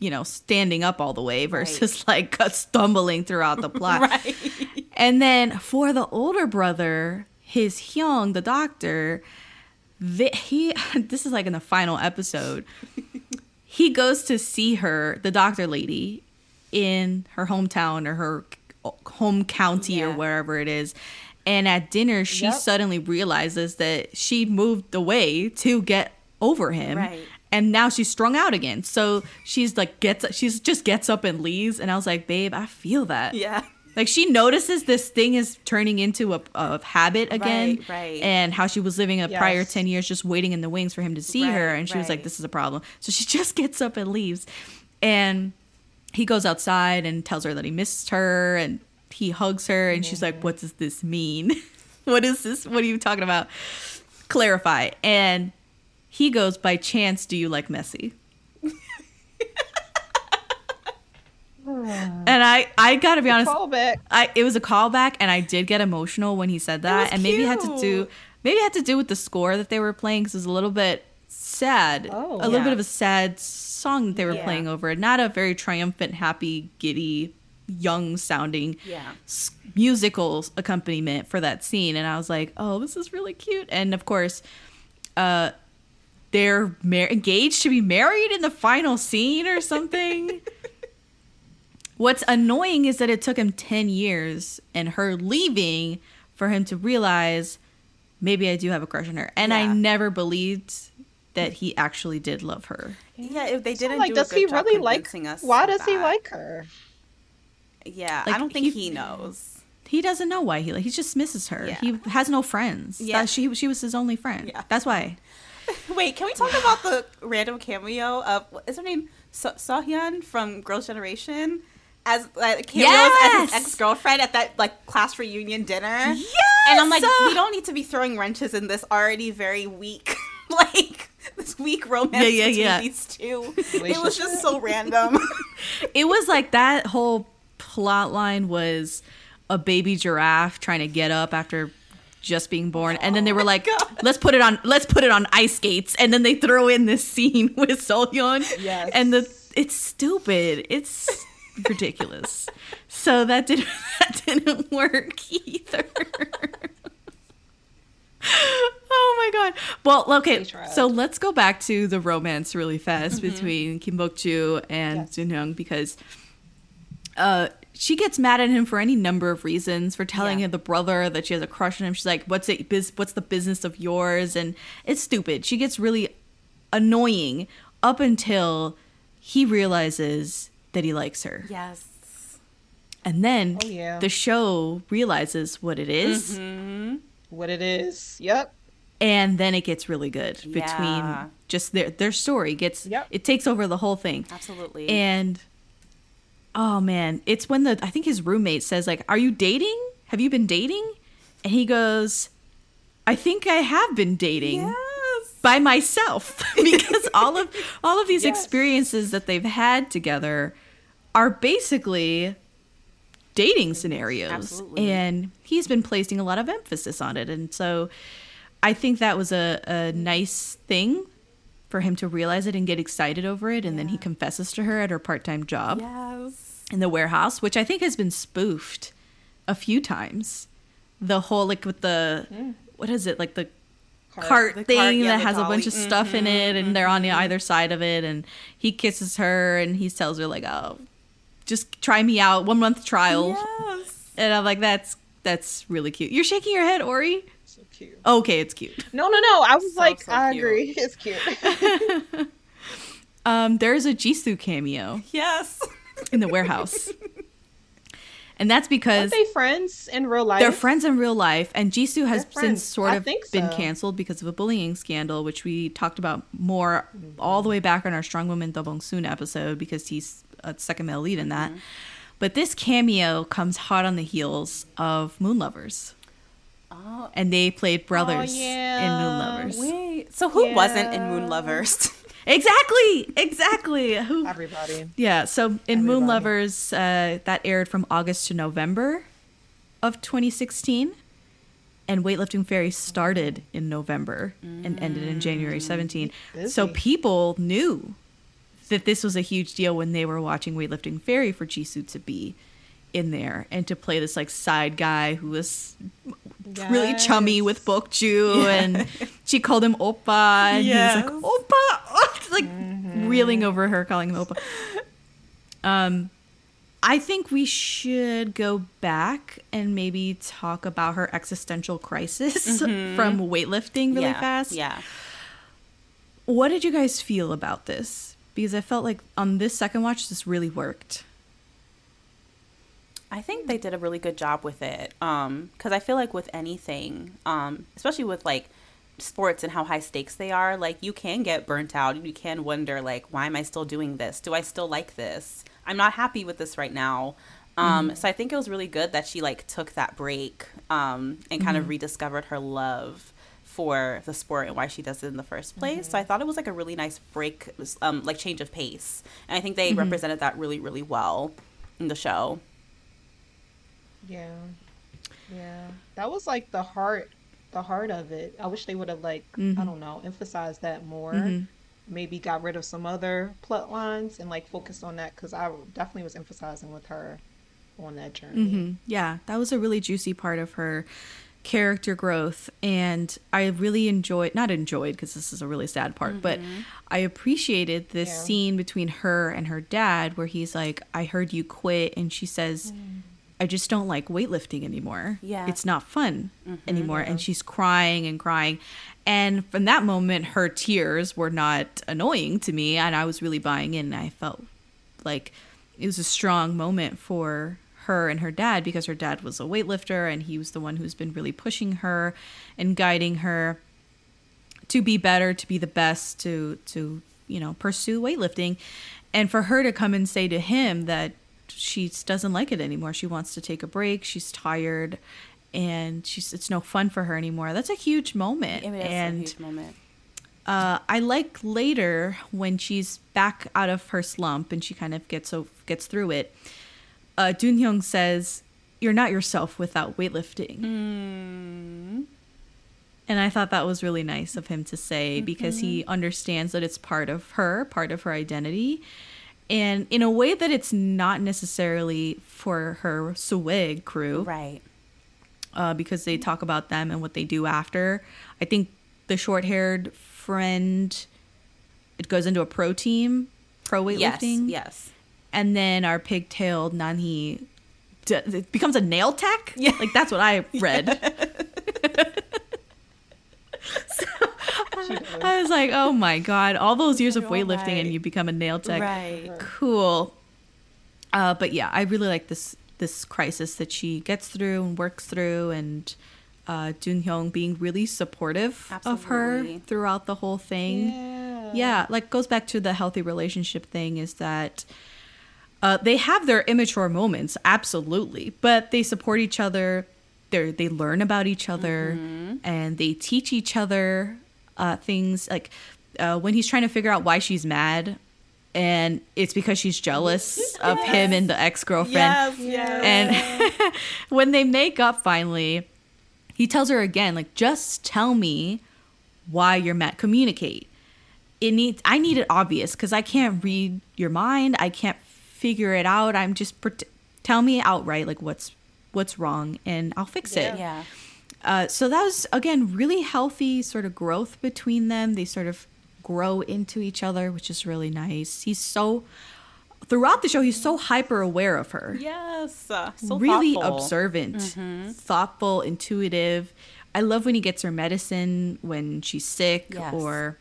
you know, standing up all the way versus like stumbling throughout the plot. right. And then for the older brother, his Hyung, the doctor, the, he this is like in the final episode. he goes to see her, the doctor lady, in her hometown or her home county or wherever it is. And at dinner, she Yep. suddenly realizes that she moved away to get over him. Right. And now she's strung out again. So she's like gets she's just gets up and leaves. And I was like, babe, I feel that. Yeah. Like she notices this thing is turning into a, a habit again, Right, right. and how she was living a prior ten years just waiting in the wings for him to see her, and she was like, "This is a problem." So she just gets up and leaves, And he goes outside and tells her that he missed her and he hugs her and she's like, What does this mean? what is this? What are you talking about? Clarify. And he goes, By chance, do you like Messi? and I, I gotta be honest, Callback. I it was a callback, and I did get emotional when he said that, and maybe it had to do maybe it had to do with the score that they were playing because it was a little bit sad, Oh. a little Yeah. bit of a sad song that they were Yeah. playing over, not a very triumphant, happy, giddy, young sounding Yeah. s- musical accompaniment for that scene, and I was like, oh, this is really cute, and of course, uh. They're mar- engaged to be married in the final scene or something. What's annoying is that it took him 10 years and her leaving for him to realize maybe I do have a crush on her. And I never believed that he actually did love her. Yeah, if they didn't like, do does a good he job really like? convincing us Why of does he like her? Yeah, Like, I don't think he- he, knows. He doesn't know why he like he just misses her. Yeah. He has no friends. Yeah. Yeah. she she was his only friend. Yeah. That's why. Wait, can we talk about the random cameo of what is her name so- Seohyun from Girls' Generation as like cameos as his ex girlfriend at that like class reunion dinner? Yes! and I'm like, Uh, we don't need to be throwing wrenches in this already very weak like this weak romance Yeah, yeah, between yeah. these two. It was just so random. It was like that whole plot line was a baby giraffe trying to get up after just being born. And then they were like let's put it on let's put it on ice skates. And then they throw in this scene with Solyeon Yes. and the it's stupid. It's ridiculous. So that didn't that didn't work either. Oh my god. Well okay. So let's go back to the romance really fast between Kim Bok-joo and Yes. Jin Young because uh, she gets mad at him for any number of reasons for telling Yeah. the brother that she has a crush on him. She's like, "What's it? Biz, what's the business of yours?" And it's stupid. She gets really annoying up until he realizes that he likes her, yes. and then Oh, yeah. the show realizes what it is, Mm-hmm. What it is? Yep. and then it gets really good between just their their story gets Yep. it takes over the whole thing. Absolutely. And oh man, it's when the I think his roommate says like, "Are you dating? Have you been dating?" And he goes, "I think I have been dating." yes. By myself because all of all of these Yes. experiences that they've had together are basically dating scenarios Absolutely. and he's been placing a lot of emphasis on it and so I think that was a, a nice thing for him to realize it and get excited over it and then he confesses to her at her part-time job Yes. in the warehouse, which I think has been spoofed a few times. The whole like with the what is it like the Cart. cart, The thing cart, yeah, that has a bunch of stuff in it, and they're on the Mm-hmm. either side of it, and he kisses her and he tells her like, "Oh, just try me out, one month trial," Yes. and I'm like, "That's that's really cute." You're shaking your head, Ori. So cute. Okay, it's cute. No, no, no. I was So, like, so I cute. agree. It's cute. Um, there's a Jisoo cameo Yes. in the warehouse, and that's because they friends in real life? They're friends in real life, and Jisoo has since sort of think been canceled because of a bullying scandal, which we talked about more all the way back on our Strong Woman Do Bong Soon episode because he's a second male lead in that. But this cameo comes hot on the heels of Moon Lovers, Oh, and they played brothers in yeah. Moon Lovers. wait. So who wasn't in Moon Lovers? Exactly, exactly. Who? Everybody. Yeah, so in Moon Lovers, uh, that aired from August to November of 2016. And Weightlifting Fairy started in November and ended in January 17. So people knew that this was a huge deal when they were watching Weightlifting Fairy for Jisoo to be in there and to play this like side guy who was really chummy with Bok Joo and she called him Oppa and Yes. he was like Oppa like reeling over her calling him Oppa. Um I think we should go back and maybe talk about her existential crisis from weightlifting really yeah. fast. Yeah. What did you guys feel about this? Because I felt like on this second watch this really worked. I think they did a really good job with it. Um, because I feel like with anything, um, especially with like sports and how high stakes they are, like you can get burnt out. and You can wonder like, why am I still doing this? Do I still like this? I'm not happy with this right now. Um, So I think it was really good that she like took that break um, and kind of rediscovered her love for the sport and why she does it in the first place. So I thought it was like a really nice break, um, like change of pace, and I think they represented that really, really well in the show. Yeah. Yeah. That was like the heart the heart of it. I wish they would have like I mm-hmm. don't know, emphasized that more. Mm-hmm. Maybe got rid of some other plot lines and like focused on that cuz I definitely was emphasizing with her on that journey. Mhm. Yeah, that was a really juicy part of her character growth and I really enjoyed not enjoyed because this is a really sad part, but mm-hmm. I appreciated this Yeah. scene between her and her dad where he's like, "I heard you quit." And she says, mm. "I just don't like weightlifting anymore. Yeah. It's not fun mm-hmm, anymore." And mm-hmm. she's crying and crying. And from that moment her tears were not annoying to me and I was really buying in. I felt like it was a strong moment for her and her dad because her dad was a weightlifter and he was the one who's been really pushing her and guiding her to be better to be the best to to you know pursue weightlifting and for her to come and say to him that she doesn't like it anymore. She wants to take a break. She's tired and she's it's no fun for her anymore. That's a huge moment I mean, that's and a huge moment. uh, I like later when she's back out of her slump and she kind of gets o- gets through it. Uh, Jun Hyung says, "You're not yourself without weightlifting," and I thought that was really nice of him to say because he understands that it's part of her, part of her identity, and in a way that it's not necessarily for her Swig crew Right. uh, because they talk about them and what they do after. I think the short haired friend, it goes into a pro team, pro weightlifting. Yes. yes. And then our pigtailed Nan-hee it becomes a nail tech. Yeah. Like that's what I read. She does. I was like, oh my God, all those years of Oh weightlifting my. and you become a nail tech. Right. Cool. Uh, but yeah, I really like this this crisis that she gets through and works through, and uh, Jun Hyung being really supportive of her throughout the whole thing. Yeah. Yeah, like goes back to the healthy relationship thing is that uh, they have their immature moments, absolutely, but they support each other. They they learn about each other, and they teach each other uh, things. Like uh, when he's trying to figure out why she's mad, and it's because she's jealous of him and the ex girlfriend. yes. And when they make up finally, he tells her again, like, just tell me why you're mad. Communicate. It needs. I need it obvious because I can't read your mind. I can't figure it out. I'm just pret- tell me outright like what's what's wrong, and I'll fix it. yeah. Uh, so that was again really healthy sort of growth between them. They sort of grow into each other, which is really nice. He's so throughout the show, he's so hyper aware of her Yes. Uh, so really thoughtful. observant, thoughtful, intuitive. I love when he gets her medicine when she's sick Yes. or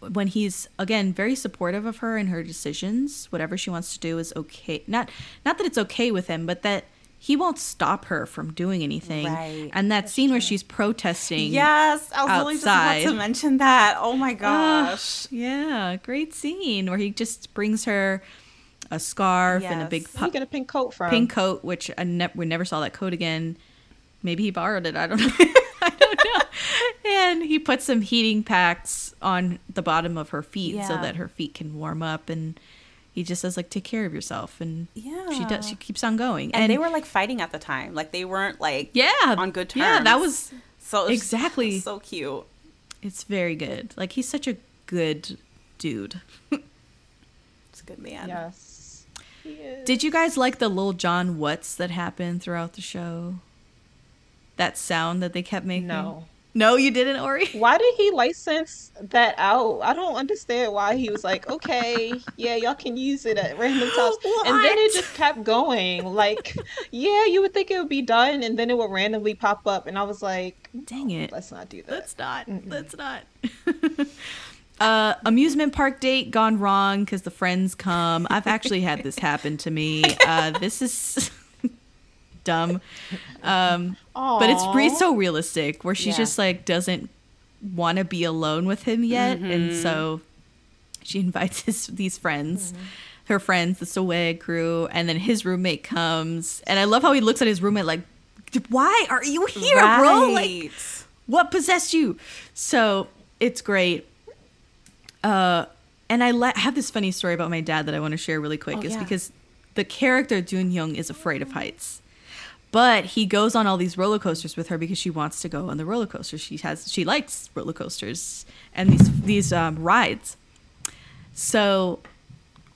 when he's again very supportive of her and her decisions. Whatever she wants to do is okay. Not not that it's okay with him, but that he won't stop her from doing anything. Right. And that scene where she's protesting. Yes, I was really just about to mention that. Oh my gosh. yeah, great scene where he just brings her a scarf and a big Where you get a pink coat from? pink coat, which I ne- we never saw that coat again. Maybe he borrowed it. I don't know. I don't know. And he puts some heating packs on the bottom of her feet so that her feet can warm up. And he just says like, "Take care of yourself." And yeah she does. She keeps on going. And, they were like fighting at the time. Like they weren't like yeah on good terms. Yeah, that was so was exactly- so cute. it's very good. Like he's such a good dude. It's a good man. Yes. He is. Did you guys like the little John what's that happened throughout the show? That sound that they kept making. No. No, you didn't, Ori. Why did he license that out? I don't understand why he was like, okay, yeah, y'all can use it at random times. And then it just kept going. Like, yeah, you would think it would be done, and then it would randomly pop up. And I was like, Dang it. let's not do that. Let's not. Let's not. uh, amusement park date gone wrong because the friends come. I've actually had this happen to me. Uh, this is dumb, um, but it's so realistic where she Yeah. just like doesn't want to be alone with him yet, and so she invites his, these friends. Her friends, the Soe crew, and then his roommate comes, and I love how he looks at his roommate like, "Why are you here, bro? Like, what possessed you? So it's great. Uh and i have this funny story about my dad that i want to share really quick. Oh, is yeah. because the character Jun Hyung is afraid of heights but he goes on all these roller coasters with her because she wants to go on the roller coasters she has she likes roller coasters and these these um, rides so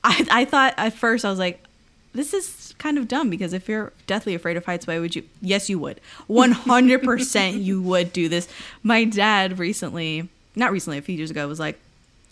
I, I thought at first I was like, this is kind of dumb because if you're deathly afraid of heights, why would you? Yes, you would. 100% you would do this. My dad recently, not recently, a few years ago, was like,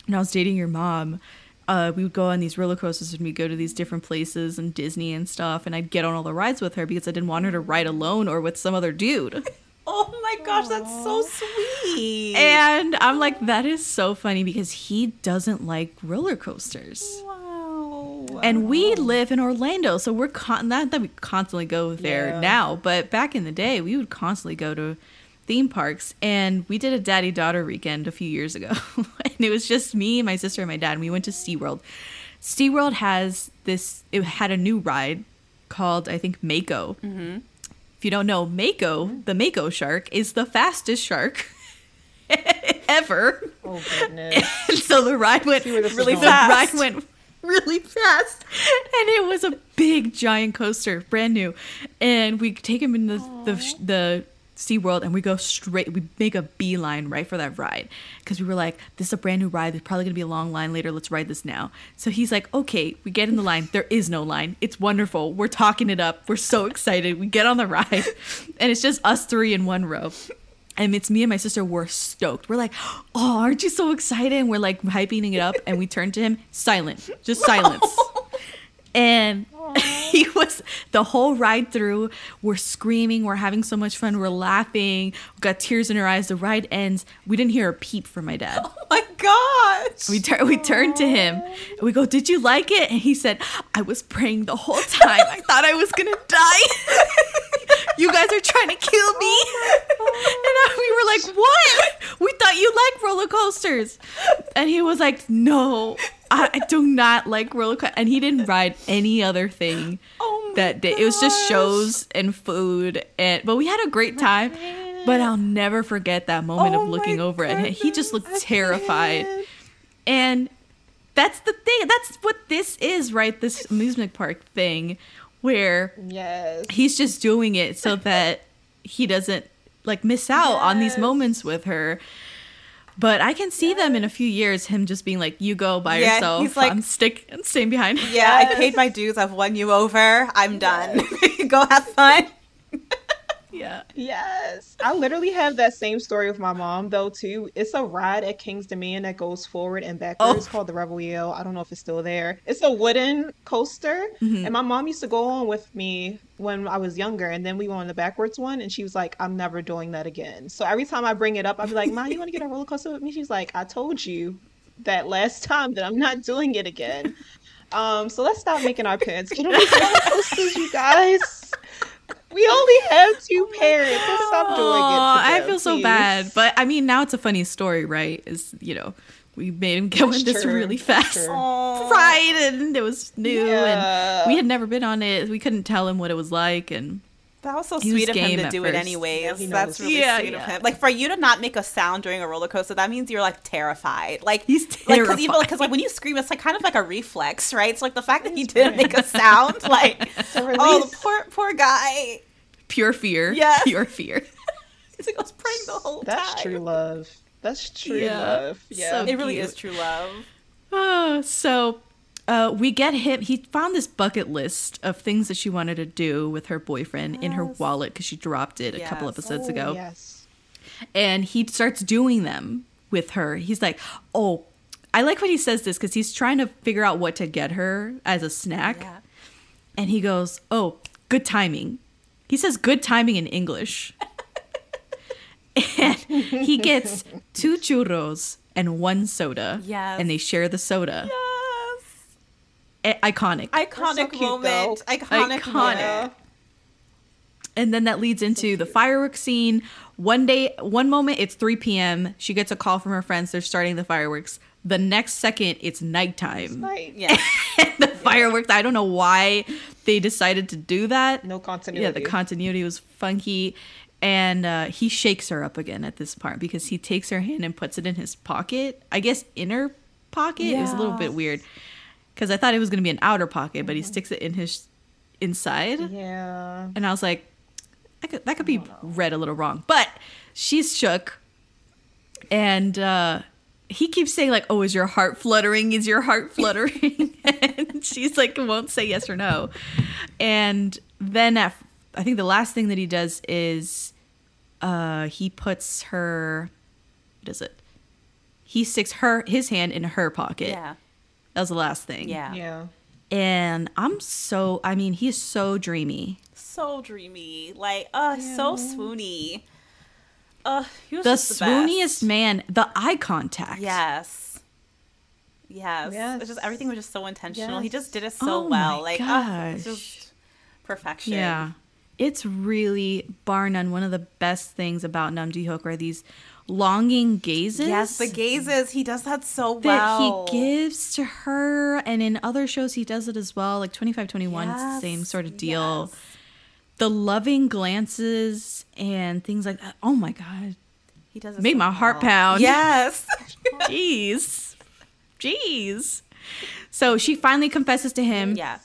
when I was dating your mom, uh, we would go on these roller coasters and we'd go to these different places and Disney and stuff. And I'd get on all the rides with her because I didn't want her to ride alone or with some other dude. Oh my gosh, that's so sweet. And I'm like, that is so funny because he doesn't like roller coasters. wow. and we live in Orlando, so we're con- not that we constantly go there Yeah. now, but back in the day, we would constantly go to theme parks, and we did a daddy daughter weekend a few years ago, and it was just me, my sister, and my dad, and we went to SeaWorld. SeaWorld has this; it had a new ride called I think Mako. Mm-hmm. If you don't know, Mako, the Mako shark, is the fastest shark ever. Oh goodness. And so the ride went where this is really fast. The ride went really fast, and it was a big giant coaster, brand new. And we take him in the the the Sea World, and we go straight. We make a beeline right for that ride because we were like, "This is a brand new ride. There's probably gonna be a long line later. Let's ride this now." So he's like, "Okay." We get in the line. There is no line. It's wonderful. We're talking it up. We're so excited. We get on the ride, and it's just us three in one row and it's me and my sister we're stoked we're like oh aren't you so excited and we're like hyping it up and we turn to him silent just silence and he was the whole ride through we're screaming we're having so much fun we're laughing we got tears in our eyes. The ride ends we didn't hear a peep from my dad. Oh my gosh. we turn we turned to him. And we go did you like it? And he said i was praying the whole time. I thought i was gonna die. You guys are trying to kill me. Oh and I, we were like what? We thought you liked roller coasters. And he was like no i, I do not like roller coasters and he didn't ride any other thing Oh that day it was just shows and food and but we had a great time but i'll never forget that moment Oh of looking over at him he just looked terrified and that's the thing. That's what this is, right? This amusement park thing where Yes. he's just doing it so that he doesn't like miss out on these moments with her. But I can see them in a few years, him just being like, "You go by Yeah, yourself. he's like- I'm stick, I'm staying behind." Yeah, I paid my dues. I've won you over. I'm done. Go have fun. yeah. Yes. I literally have that same story with my mom though too. It's a ride at King's Dominion that goes forward and backwards Oh. called the Rebel Yell. I don't know if it's still there. It's a wooden coaster. And my mom used to go on with me when I was younger and then we went on the backwards one and she was like, I'm never doing that again. So every time I bring it up, I'd be like, Mom, you want to get a roller coaster with me? She's like, I told you that last time that I'm not doing it again. Um, so let's stop making our parents get on roller coasters, you guys. We only have two oh parents. Let's stop doing it. To I feel so please. bad, but I mean, now it's a funny story, right? Is you know, we made him go That's in this true. really fast. Oh. ride, and it was new, Yeah. and we had never been on it. We couldn't tell him what it was like, and That was so He was sweet of him to at do it anyways. Yeah, That's really Yeah, sweet yeah. of him. Like for you to not make a sound during a roller coaster, that means you're like terrified. Like He's like because even because like when you scream, it's like kind of like a reflex, right? So like the fact that he didn't make a sound, like a oh the poor poor guy. pure fear. Yes. pure fear. He's like I was praying the whole That's time. That's true love. That's true Yeah. love. Yeah. So- It really cute. is true love. Oh, so uh, we get him. He found this bucket list of things that she wanted to do with her boyfriend in her wallet because she dropped it a couple episodes Oh, ago. Yes. and he starts doing them with her. He's like, "Oh, I like when he says this because he's trying to figure out what to get her as a snack." Yeah. And he goes, "Oh, good timing." He says "good timing" in English, and he gets two churros and one soda. Yes. and they share the soda. Yes. I- iconic. so Iconic cute, moment. though. Iconic, Iconic. moment. And then that leads into the fireworks scene. One day, one moment, it's 3 p.m. She gets a call from her friends. They're starting the fireworks. The next second, it's nighttime. Like, Yeah. the fireworks. I don't know why they decided to do that. no continuity. Yeah, the continuity was funky. And uh, he shakes her up again at this part because he takes her hand and puts it in his pocket. I guess inner pocket is a little bit weird because I thought it was going to be an outer pocket, but he sticks it in his inside. yeah. And I was like, I could, that could be read a little wrong. But she's shook. And uh, he keeps saying, like, oh, is your heart fluttering? Is your heart fluttering? and she's like, won't say yes or no. And then at, I think the last thing that he does is uh, he puts her, what is it? He sticks her his hand in her pocket. Yeah. That was the last thing. Yeah. Yeah. And I'm so, I mean, he's so dreamy. So dreamy. Like, uh, so swoony. Uh, he was the just the swooniest best. man, the eye contact. Yes. Yes. Yes. It's just everything was just so intentional. He just did it so Oh well. my like, uh, it's just perfection. Yeah. It's really, bar none, one of the best things about Nam Joo Hyuk are these longing gazes. Yes, the gazes. He does that so that well. he gives to her. And in other shows, he does it as well. Like 2521, it's the same sort of deal. yes. The loving glances and things like that. Oh my God. He does it Made so my heart pound. Yes. Jeez. Jeez. So she finally confesses to him. yeah.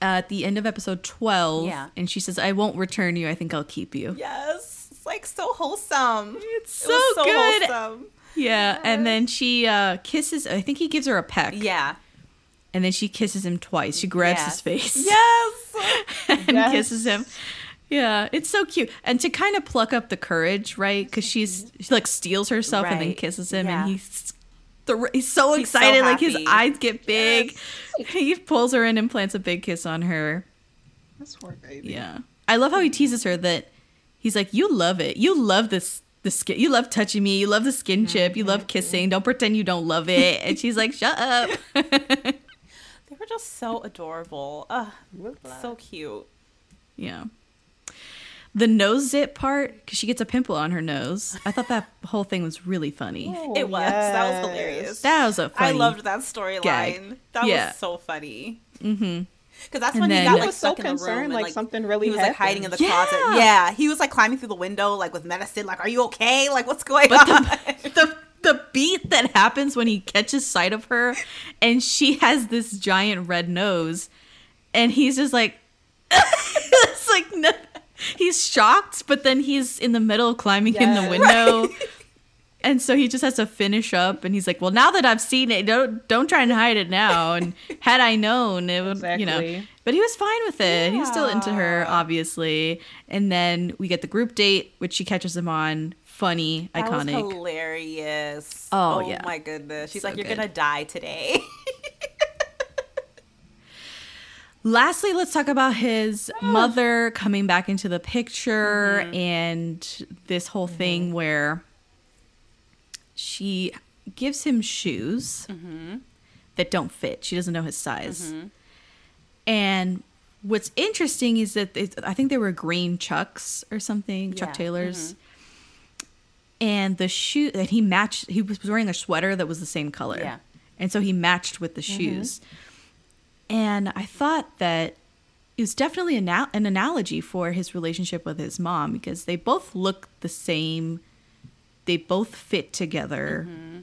at the end of episode 12 Yeah. and she says i won't return you i think i'll keep you Yes. Like so wholesome. It's It so good. wholesome. yeah and then she uh kisses i think he gives her a peck Yeah. and then she kisses him twice she grabs Yes. his face Yes. and Yes. kisses him yeah it's so cute and to kind of pluck up the courage right because she's she like steals herself and then kisses him Yeah. and he's he's so He's so excited like his eyes get big he pulls her in and plants a big kiss on her That's poor baby. Yeah. I love how he teases her that he's like, You love it. You love this the skin you love touching me, you love the skinship, you love kissing. Don't pretend you don't love it. And she's like, Shut up. They were just so adorable. Ugh, so cute. yeah. The nose zip part, because she gets a pimple on her nose. I thought that whole thing was really funny. Oh, It was. That was hilarious. That was a I funny. I loved that storyline. That Yeah. was so funny. Mm-hmm. Because that's And when he got like was so stuck in the room concerned, and, like, something really He was like hiding in the happened. closet. Yeah. Yeah, he was like climbing through the window like with medicine. Like, are you okay? Like, what's going But on? the, the the beat that happens when he catches sight of her and she has this giant red nose and he's just like it's like no, he's shocked but then he's in the middle climbing in the Yes. window and so he just has to finish up and he's like well now that i've seen it don't don't try and hide it now. And had i known it would you know. But he was fine with it. He was still into her obviously. And then we get the group date which she catches him on. Funny That iconic. hilarious. Oh, oh, yeah. my goodness. She's So like, you're good. gonna die today. Lastly, let's talk about his ah. mother coming back into the picture mm-hmm. and this whole thing mm-hmm. where she gives him shoes that don't fit. She doesn't know his size. And what's interesting is that I think they were green Chucks or something, Chuck Yeah. Taylors. Mm-hmm. And the shoe that he matched, he was wearing a sweater that was the same color. Yeah. And so he matched with the mm-hmm. shoes. And I thought that it was definitely an, an analogy for his relationship with his mom because they both look the same. They both fit together. Mm-hmm.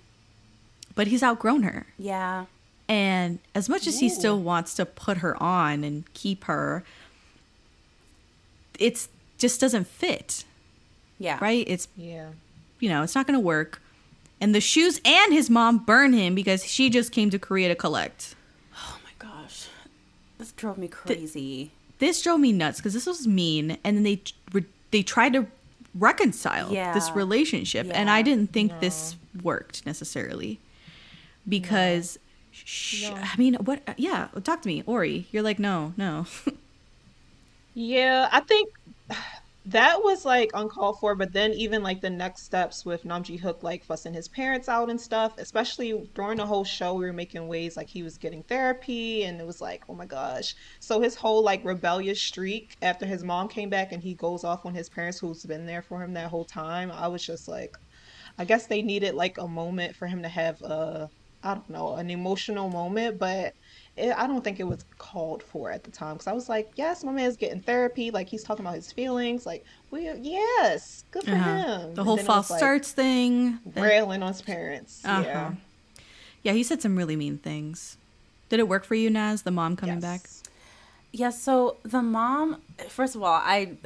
But he's outgrown her. yeah. And as much as he still wants to put her on and keep her, it's just doesn't fit, Yeah. right? It's Yeah. you know, it's not going to work. And the shoes and his mom burn him because she just came to Korea to collect. Oh my gosh. This drove me crazy. This drove me nuts because this was mean, and then they re- they tried to reconcile this Yeah. relationship, and I didn't think this worked necessarily because. Sh- I mean, what? Yeah, talk to me, Ori. You're like, no, no. Yeah, I think that was like uncalled for. But then even like the next steps with Nam Joo Hyuk like fussing his parents out and stuff, especially during the whole show, we were making waves like he was getting therapy, and it was like, oh my gosh. So his whole like rebellious streak after his mom came back and he goes off on his parents who's been there for him that whole time. I was just like, I guess they needed like a moment for him to have a I don't know an emotional moment, but it, I don't think it was called for at the time because I was like, yes, my man's getting therapy. Like he's talking about his feelings. Like, we yes, good for Uh-huh. him. The whole false like, starts thing. that- railing on his parents. Uh-huh. Yeah. Yeah, he said some really mean things. Did it work for you, Nas? The mom coming back? Yes. Yeah, so the mom, first of all, I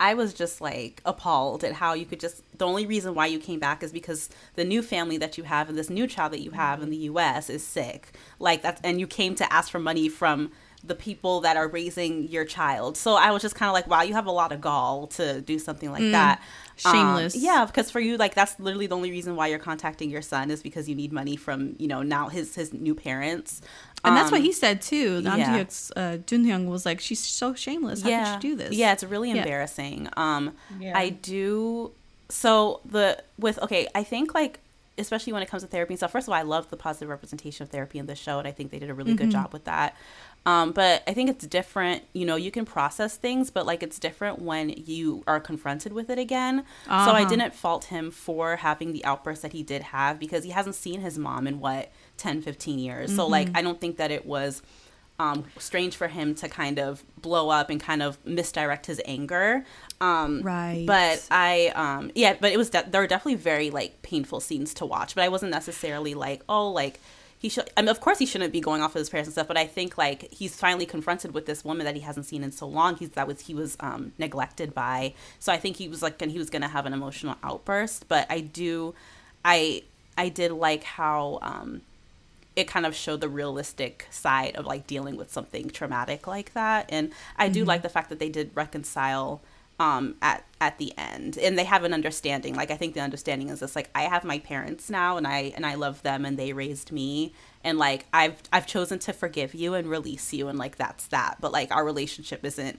I was just like appalled at how you could just the only reason why you came back is because the new family that you have and this new child that you have in the US is sick. Like that's and you came to ask for money from the people that are raising your child. So I was just kind of like, wow, you have a lot of gall to do something like that. Um, Shameless. yeah, because for you, like that's literally the only reason why you're contacting your son is because you need money from you know now his his new parents. And that's what Um, he said too. Nam yeah. Uh, Jun Hyung was like, she's so shameless. How could she do this? Yeah, it's really Yeah. embarrassing. Um, Yeah. I do. So the with okay, I think like especially when it comes to therapy and stuff. First of all, I love the positive representation of therapy in this show, and I think they did a really Mm-hmm. good job with that. Um, but I think it's different. You know, you can process things, but like it's different when you are confronted with it again. So I Uh-huh. didn't fault him for having the outburst that he did have because he hasn't seen his mom in what 10, 15 years. So like Mm-hmm. I don't think that it was um, strange for him to kind of blow up and kind of misdirect his anger. Um, Right. But I, um, yeah, but it was, de- there were definitely very like painful scenes to watch, but I wasn't necessarily like, oh, like he should, I mean, of course he shouldn't be going off with his parents and stuff, but I think like he's finally confronted with this woman that he hasn't seen in so long. He's, that was, he was, um, neglected by. So I think he was like, and he was going to have an emotional outburst, but I do, I, I did like how, um, it kind of showed the realistic side of like dealing with something traumatic like that and i do like the fact that they did reconcile um at at the end and they have an understanding like i think the understanding is this like i have my parents now and i and i love them and they raised me and like i've i've chosen to forgive you and release you and like that's that but like our relationship isn't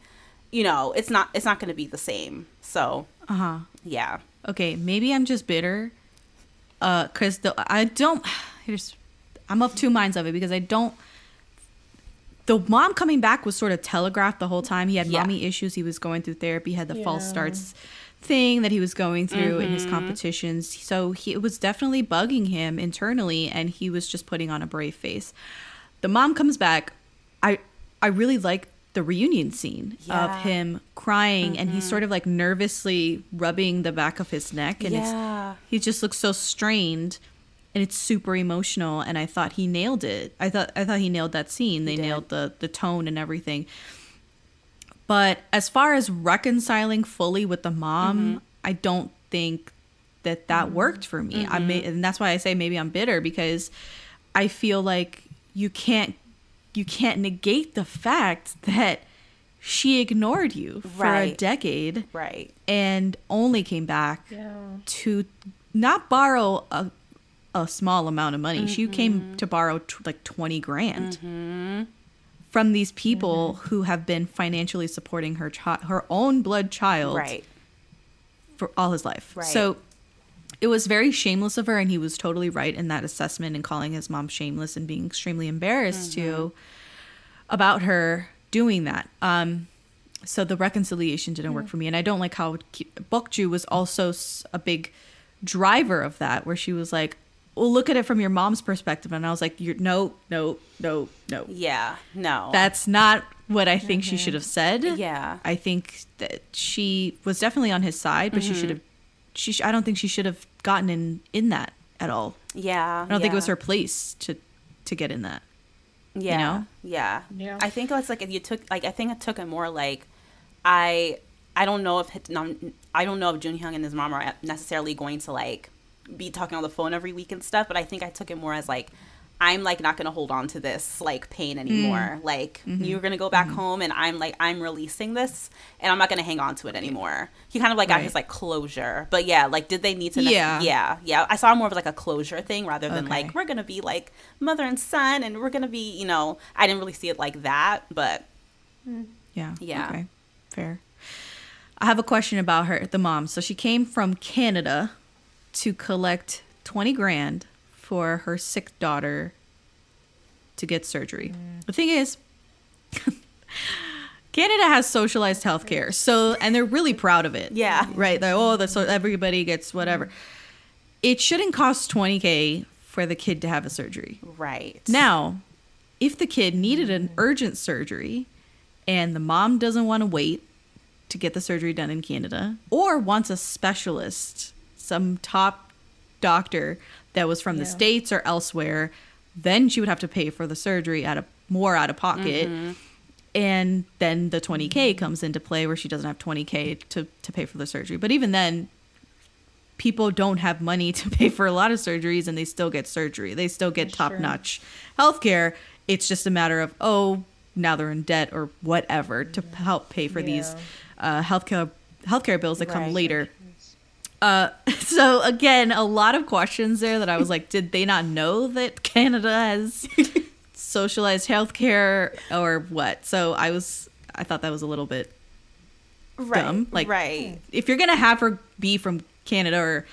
you know it's not it's not going to be the same so Uh huh. yeah Okay, maybe I'm just bitter. Uh, cause the I don't. Here's, I'm of two minds of it because I don't. The mom coming back was sort of telegraphed the whole time. He had Yeah. mommy issues. He was going through therapy. Had the false starts thing that he was going through in Mm-hmm. his competitions. So he it was definitely bugging him internally, and he was just putting on a brave face. The mom comes back. I I really like the reunion scene of Yeah. Mm-hmm. him crying, and he's sort of like nervously rubbing the back of his neck, and Yeah. it's he just looks so strained. And it's super emotional, and I thought he nailed it. I thought I thought he nailed that scene. They nailed the the tone and everything. But as far as reconciling fully with the mom, Mm-hmm. I don't think that that worked for me. I may, and that's why I say maybe I'm bitter because I feel like you can't you can't negate the fact that she ignored you for a decade right and only came back Yeah. to not borrow a, a small amount of money. She Mm-hmm. came to borrow t- like 20 grand from these people Mm-hmm. who have been financially supporting her child, her own blood child right for all his life. Right. So it was very shameless of her and he was totally right in that assessment and calling his mom shameless and being extremely embarrassed Mm-hmm. to about her doing that. Um so the reconciliation didn't work for me and I don't like how Bok Joo was also a big driver of that where she was like well look at it from your mom's perspective and I was like you're no no no no yeah no that's not what I think she mm-hmm. should have said. Yeah. I think that she was definitely on his side, but she mm-hmm. should have. She, sh- I don't think she should have gotten in in that at all. yeah I don't think it was her place to to get in that. yeah know? yeah Yeah. i think it's like if you took like i think it took it more like i i don't know if hit- i don't know if jun hyung and his mom are necessarily going to like be talking on the phone every week and stuff but i think i took it more as like i'm like not gonna hold on to this like pain anymore Mm. like Mm-hmm. you're gonna go back home and i'm like i'm releasing this and i'm not gonna hang on to it anymore he kind of like got his like closure but yeah like did they need to nec- Yeah. yeah yeah i saw more of like a closure thing rather than Okay. like we're gonna be like mother and son and we're gonna be you know i didn't really see it like that but Yeah. Yeah. Okay. Fair. I have a question about her, the mom. So she came from Canada to collect 20 grand for her sick daughter to get surgery. Mm. The thing is, Canada has socialized healthcare. So, and they're really proud of it. Yeah. Right. They're, oh, that's so everybody gets whatever. Mm. It shouldn't cost 20K for the kid to have a surgery. Right. Now, if the kid needed an mm. urgent surgery and the mom doesn't want to wait to get the surgery done in Canada or wants a specialist, some top doctor that was from the states or elsewhere, then she would have to pay for the surgery out of more out of pocket. And then the 20k comes into play where she doesn't have 20k to to pay for the surgery. But even then people don't have money to pay for a lot of surgeries and they still get surgery. They still get top notch healthcare. It's just a matter of, oh, now they're in debt or whatever to help pay for these uh, healthcare healthcare bills that come Right. later. Uh, so again, a lot of questions there that I was like, did they not know that Canada has socialized healthcare or what? So I was, I thought that was a little bit right. dumb. Like, right. if you're gonna have her be from Canada or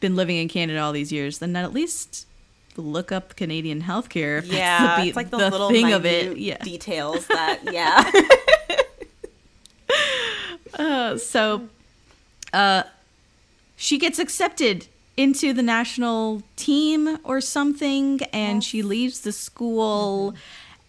been living in Canada all these years, then at least look up Canadian healthcare. Yeah. the, be- it's like those the little thing of it. Yeah. details that yeah. Uh, so, uh, she gets accepted into the national team or something, and she leaves the school,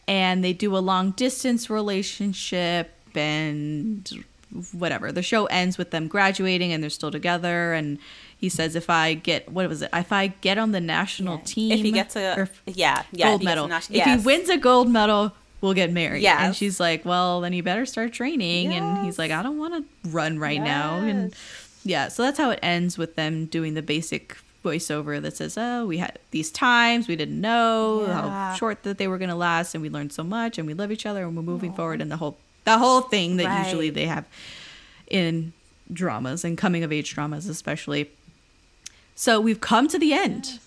and they do a long distance relationship, and whatever. The show ends with them graduating, and they're still together. And he says, "If I get what was it? If I get on the national team, if he gets a or yeah, yeah, gold if he gets medal, nat- if he wins a gold medal." We'll get married. Yes. And she's like, Well, then you better start training. And he's like, I don't want to run right now. And yeah, so that's how it ends with them doing the basic voiceover that says, "Oh, we had these times, we didn't know how short that they were going to last, and we learned so much, and we love each other, and we're moving forward." And the whole the whole thing that Right. usually they have in dramas and coming of age dramas, especially. So we've come to the end,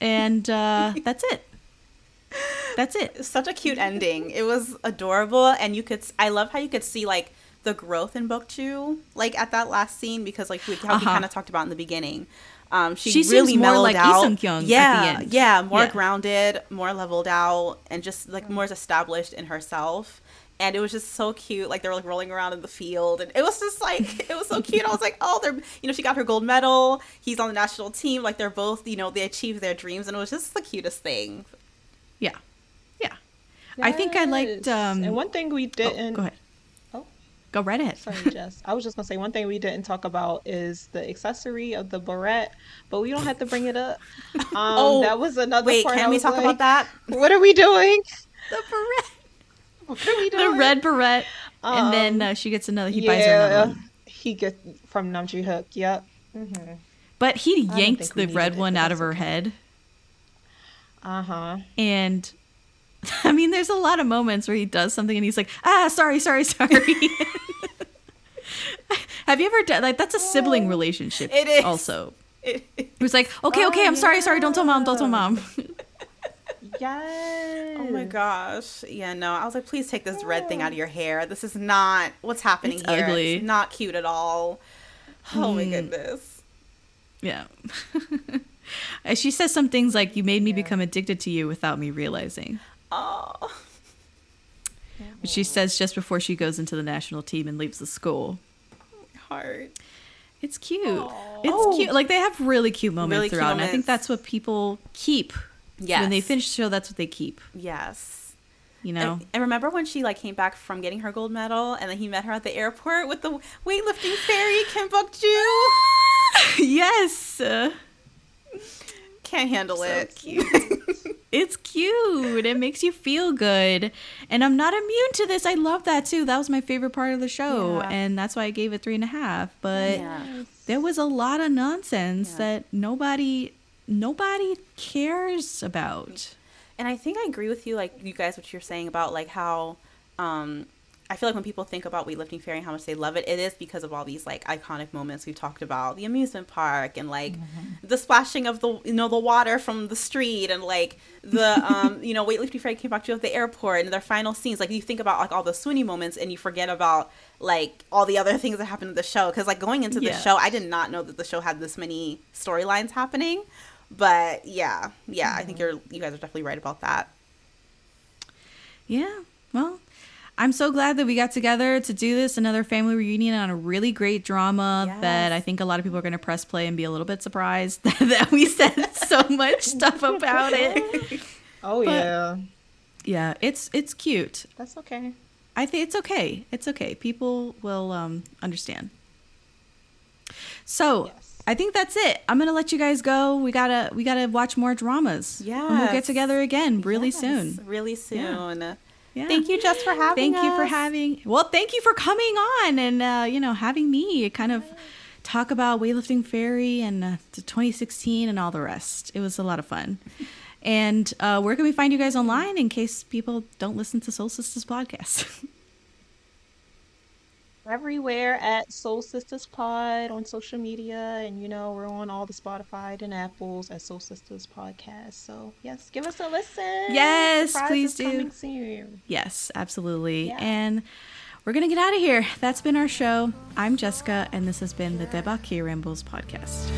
and uh, that's it. That's it. such a cute ending. It was adorable, and you could. I love how you could see like the growth in Bok Joo, like at that last scene, because like we, Uh-huh. kind of talked about in the beginning. Um, she, She seems really more mellowed like Lee out. Sung-kyung at the yeah, end. yeah, more Yeah. grounded, more leveled out, and just like more established in herself. And it was just so cute. Like they were like rolling around in the field, and it was just like it was so cute. I was like, oh, they're you know she got her gold medal. He's on the national team. Like they're both you know they achieved their dreams, and it was just the cutest thing. Yeah, yeah. I think I liked. Um, and one thing we oh, didn't. go ahead. Go right ahead. Sorry, Jess. I was just gonna say one thing we didn't talk about is the accessory of the barrette, but we don't have to bring it up. Um, Oh, that was another. Wait, part can I we talk like, about that? What are we doing? The beret. What are we doing? The doing? red beret. and then Um, uh, she gets another. He buys her another one. He gets from Nam Joo Hyuk. Yep. But he don't yanked the red one out of her okay. head. Uh huh. And I mean, there's a lot of moments where he does something and he's like, ah, sorry, sorry, sorry. Have you ever done like that's a sibling relationship? It is. also. It- was like, okay, Oh, okay, I'm sorry, sorry, don't tell mom, don't tell mom. Yes. oh my gosh. Yeah, no. I was like, please take this red thing out of your hair. This is not what's happening It's here. ugly. It's not cute at all. Oh my Hmm. goodness. Yeah. She says some things like, you made me become addicted to you without me realizing. Oh. Which she says just before she goes into the national team and leaves the school. Heart. It's cute. It's Oh. cute. Like they have really cute moments Really cute throughout, and I think that's what people keep. When they finish the show, that's what they keep. Yes. You know. And, and remember when she like came back from getting her gold medal and then he met her at the airport with the weightlifting fairy Kim Bok Joo? yes. Uh, Can't handle So it. it's cute. It makes you feel good. And I'm not immune to this. I love that too. That was my favorite part of the show. Yeah. And that's why I gave it three and a half. But Yeah. there was a lot of nonsense Yeah. that nobody nobody cares about. And I think I agree with you, like you guys, what you're saying about like how, um, I feel like when people think about weightlifting fairy and how much they love it, it is because of all these like iconic moments we've talked about, the amusement park and like Mm-hmm. the splashing of the you know the water from the street and like the um you know weightlifting fairy came back to you at the airport and their final scenes. Like you think about like all the Sweeney moments and you forget about like all the other things that happened in the show because like going into the Yeah. show, I did not know that the show had this many storylines happening. But yeah, yeah, I think Mm-hmm. you're you guys are definitely right about that. Yeah. Well, I'm so glad that we got together to do this another family reunion on a really great drama that I think a lot of people are going to press play and be a little bit surprised that we said so much stuff about it. Oh But- yeah, Yeah, it's it's cute. that's okay. I think it's okay. It's okay. People will um, understand. So Yes. I think that's it. I'm gonna let you guys go. We gotta we gotta watch more dramas. Yeah, we'll get together again really soon. Really soon. Yeah. Thank you, Jess, for having me. Thank you for having. Well, thank you for coming on and uh, you know having me kind of talk about weightlifting fairy and uh, the 2016 and all the rest. It was a lot of fun. And uh, where can we find you guys online in case people don't listen to Seoul Sistahs podcast? everywhere at Seoul Sistahs Pod on social media, and you know we're on all the Spotify and Apples at Seoul Sistahs Podcast. So yes, give us a listen. Yes, please do. Yes, absolutely. Yeah. And we're gonna get out of here. That's been our show. I'm Jessica, and this has been the Daebak K-Rambles podcast.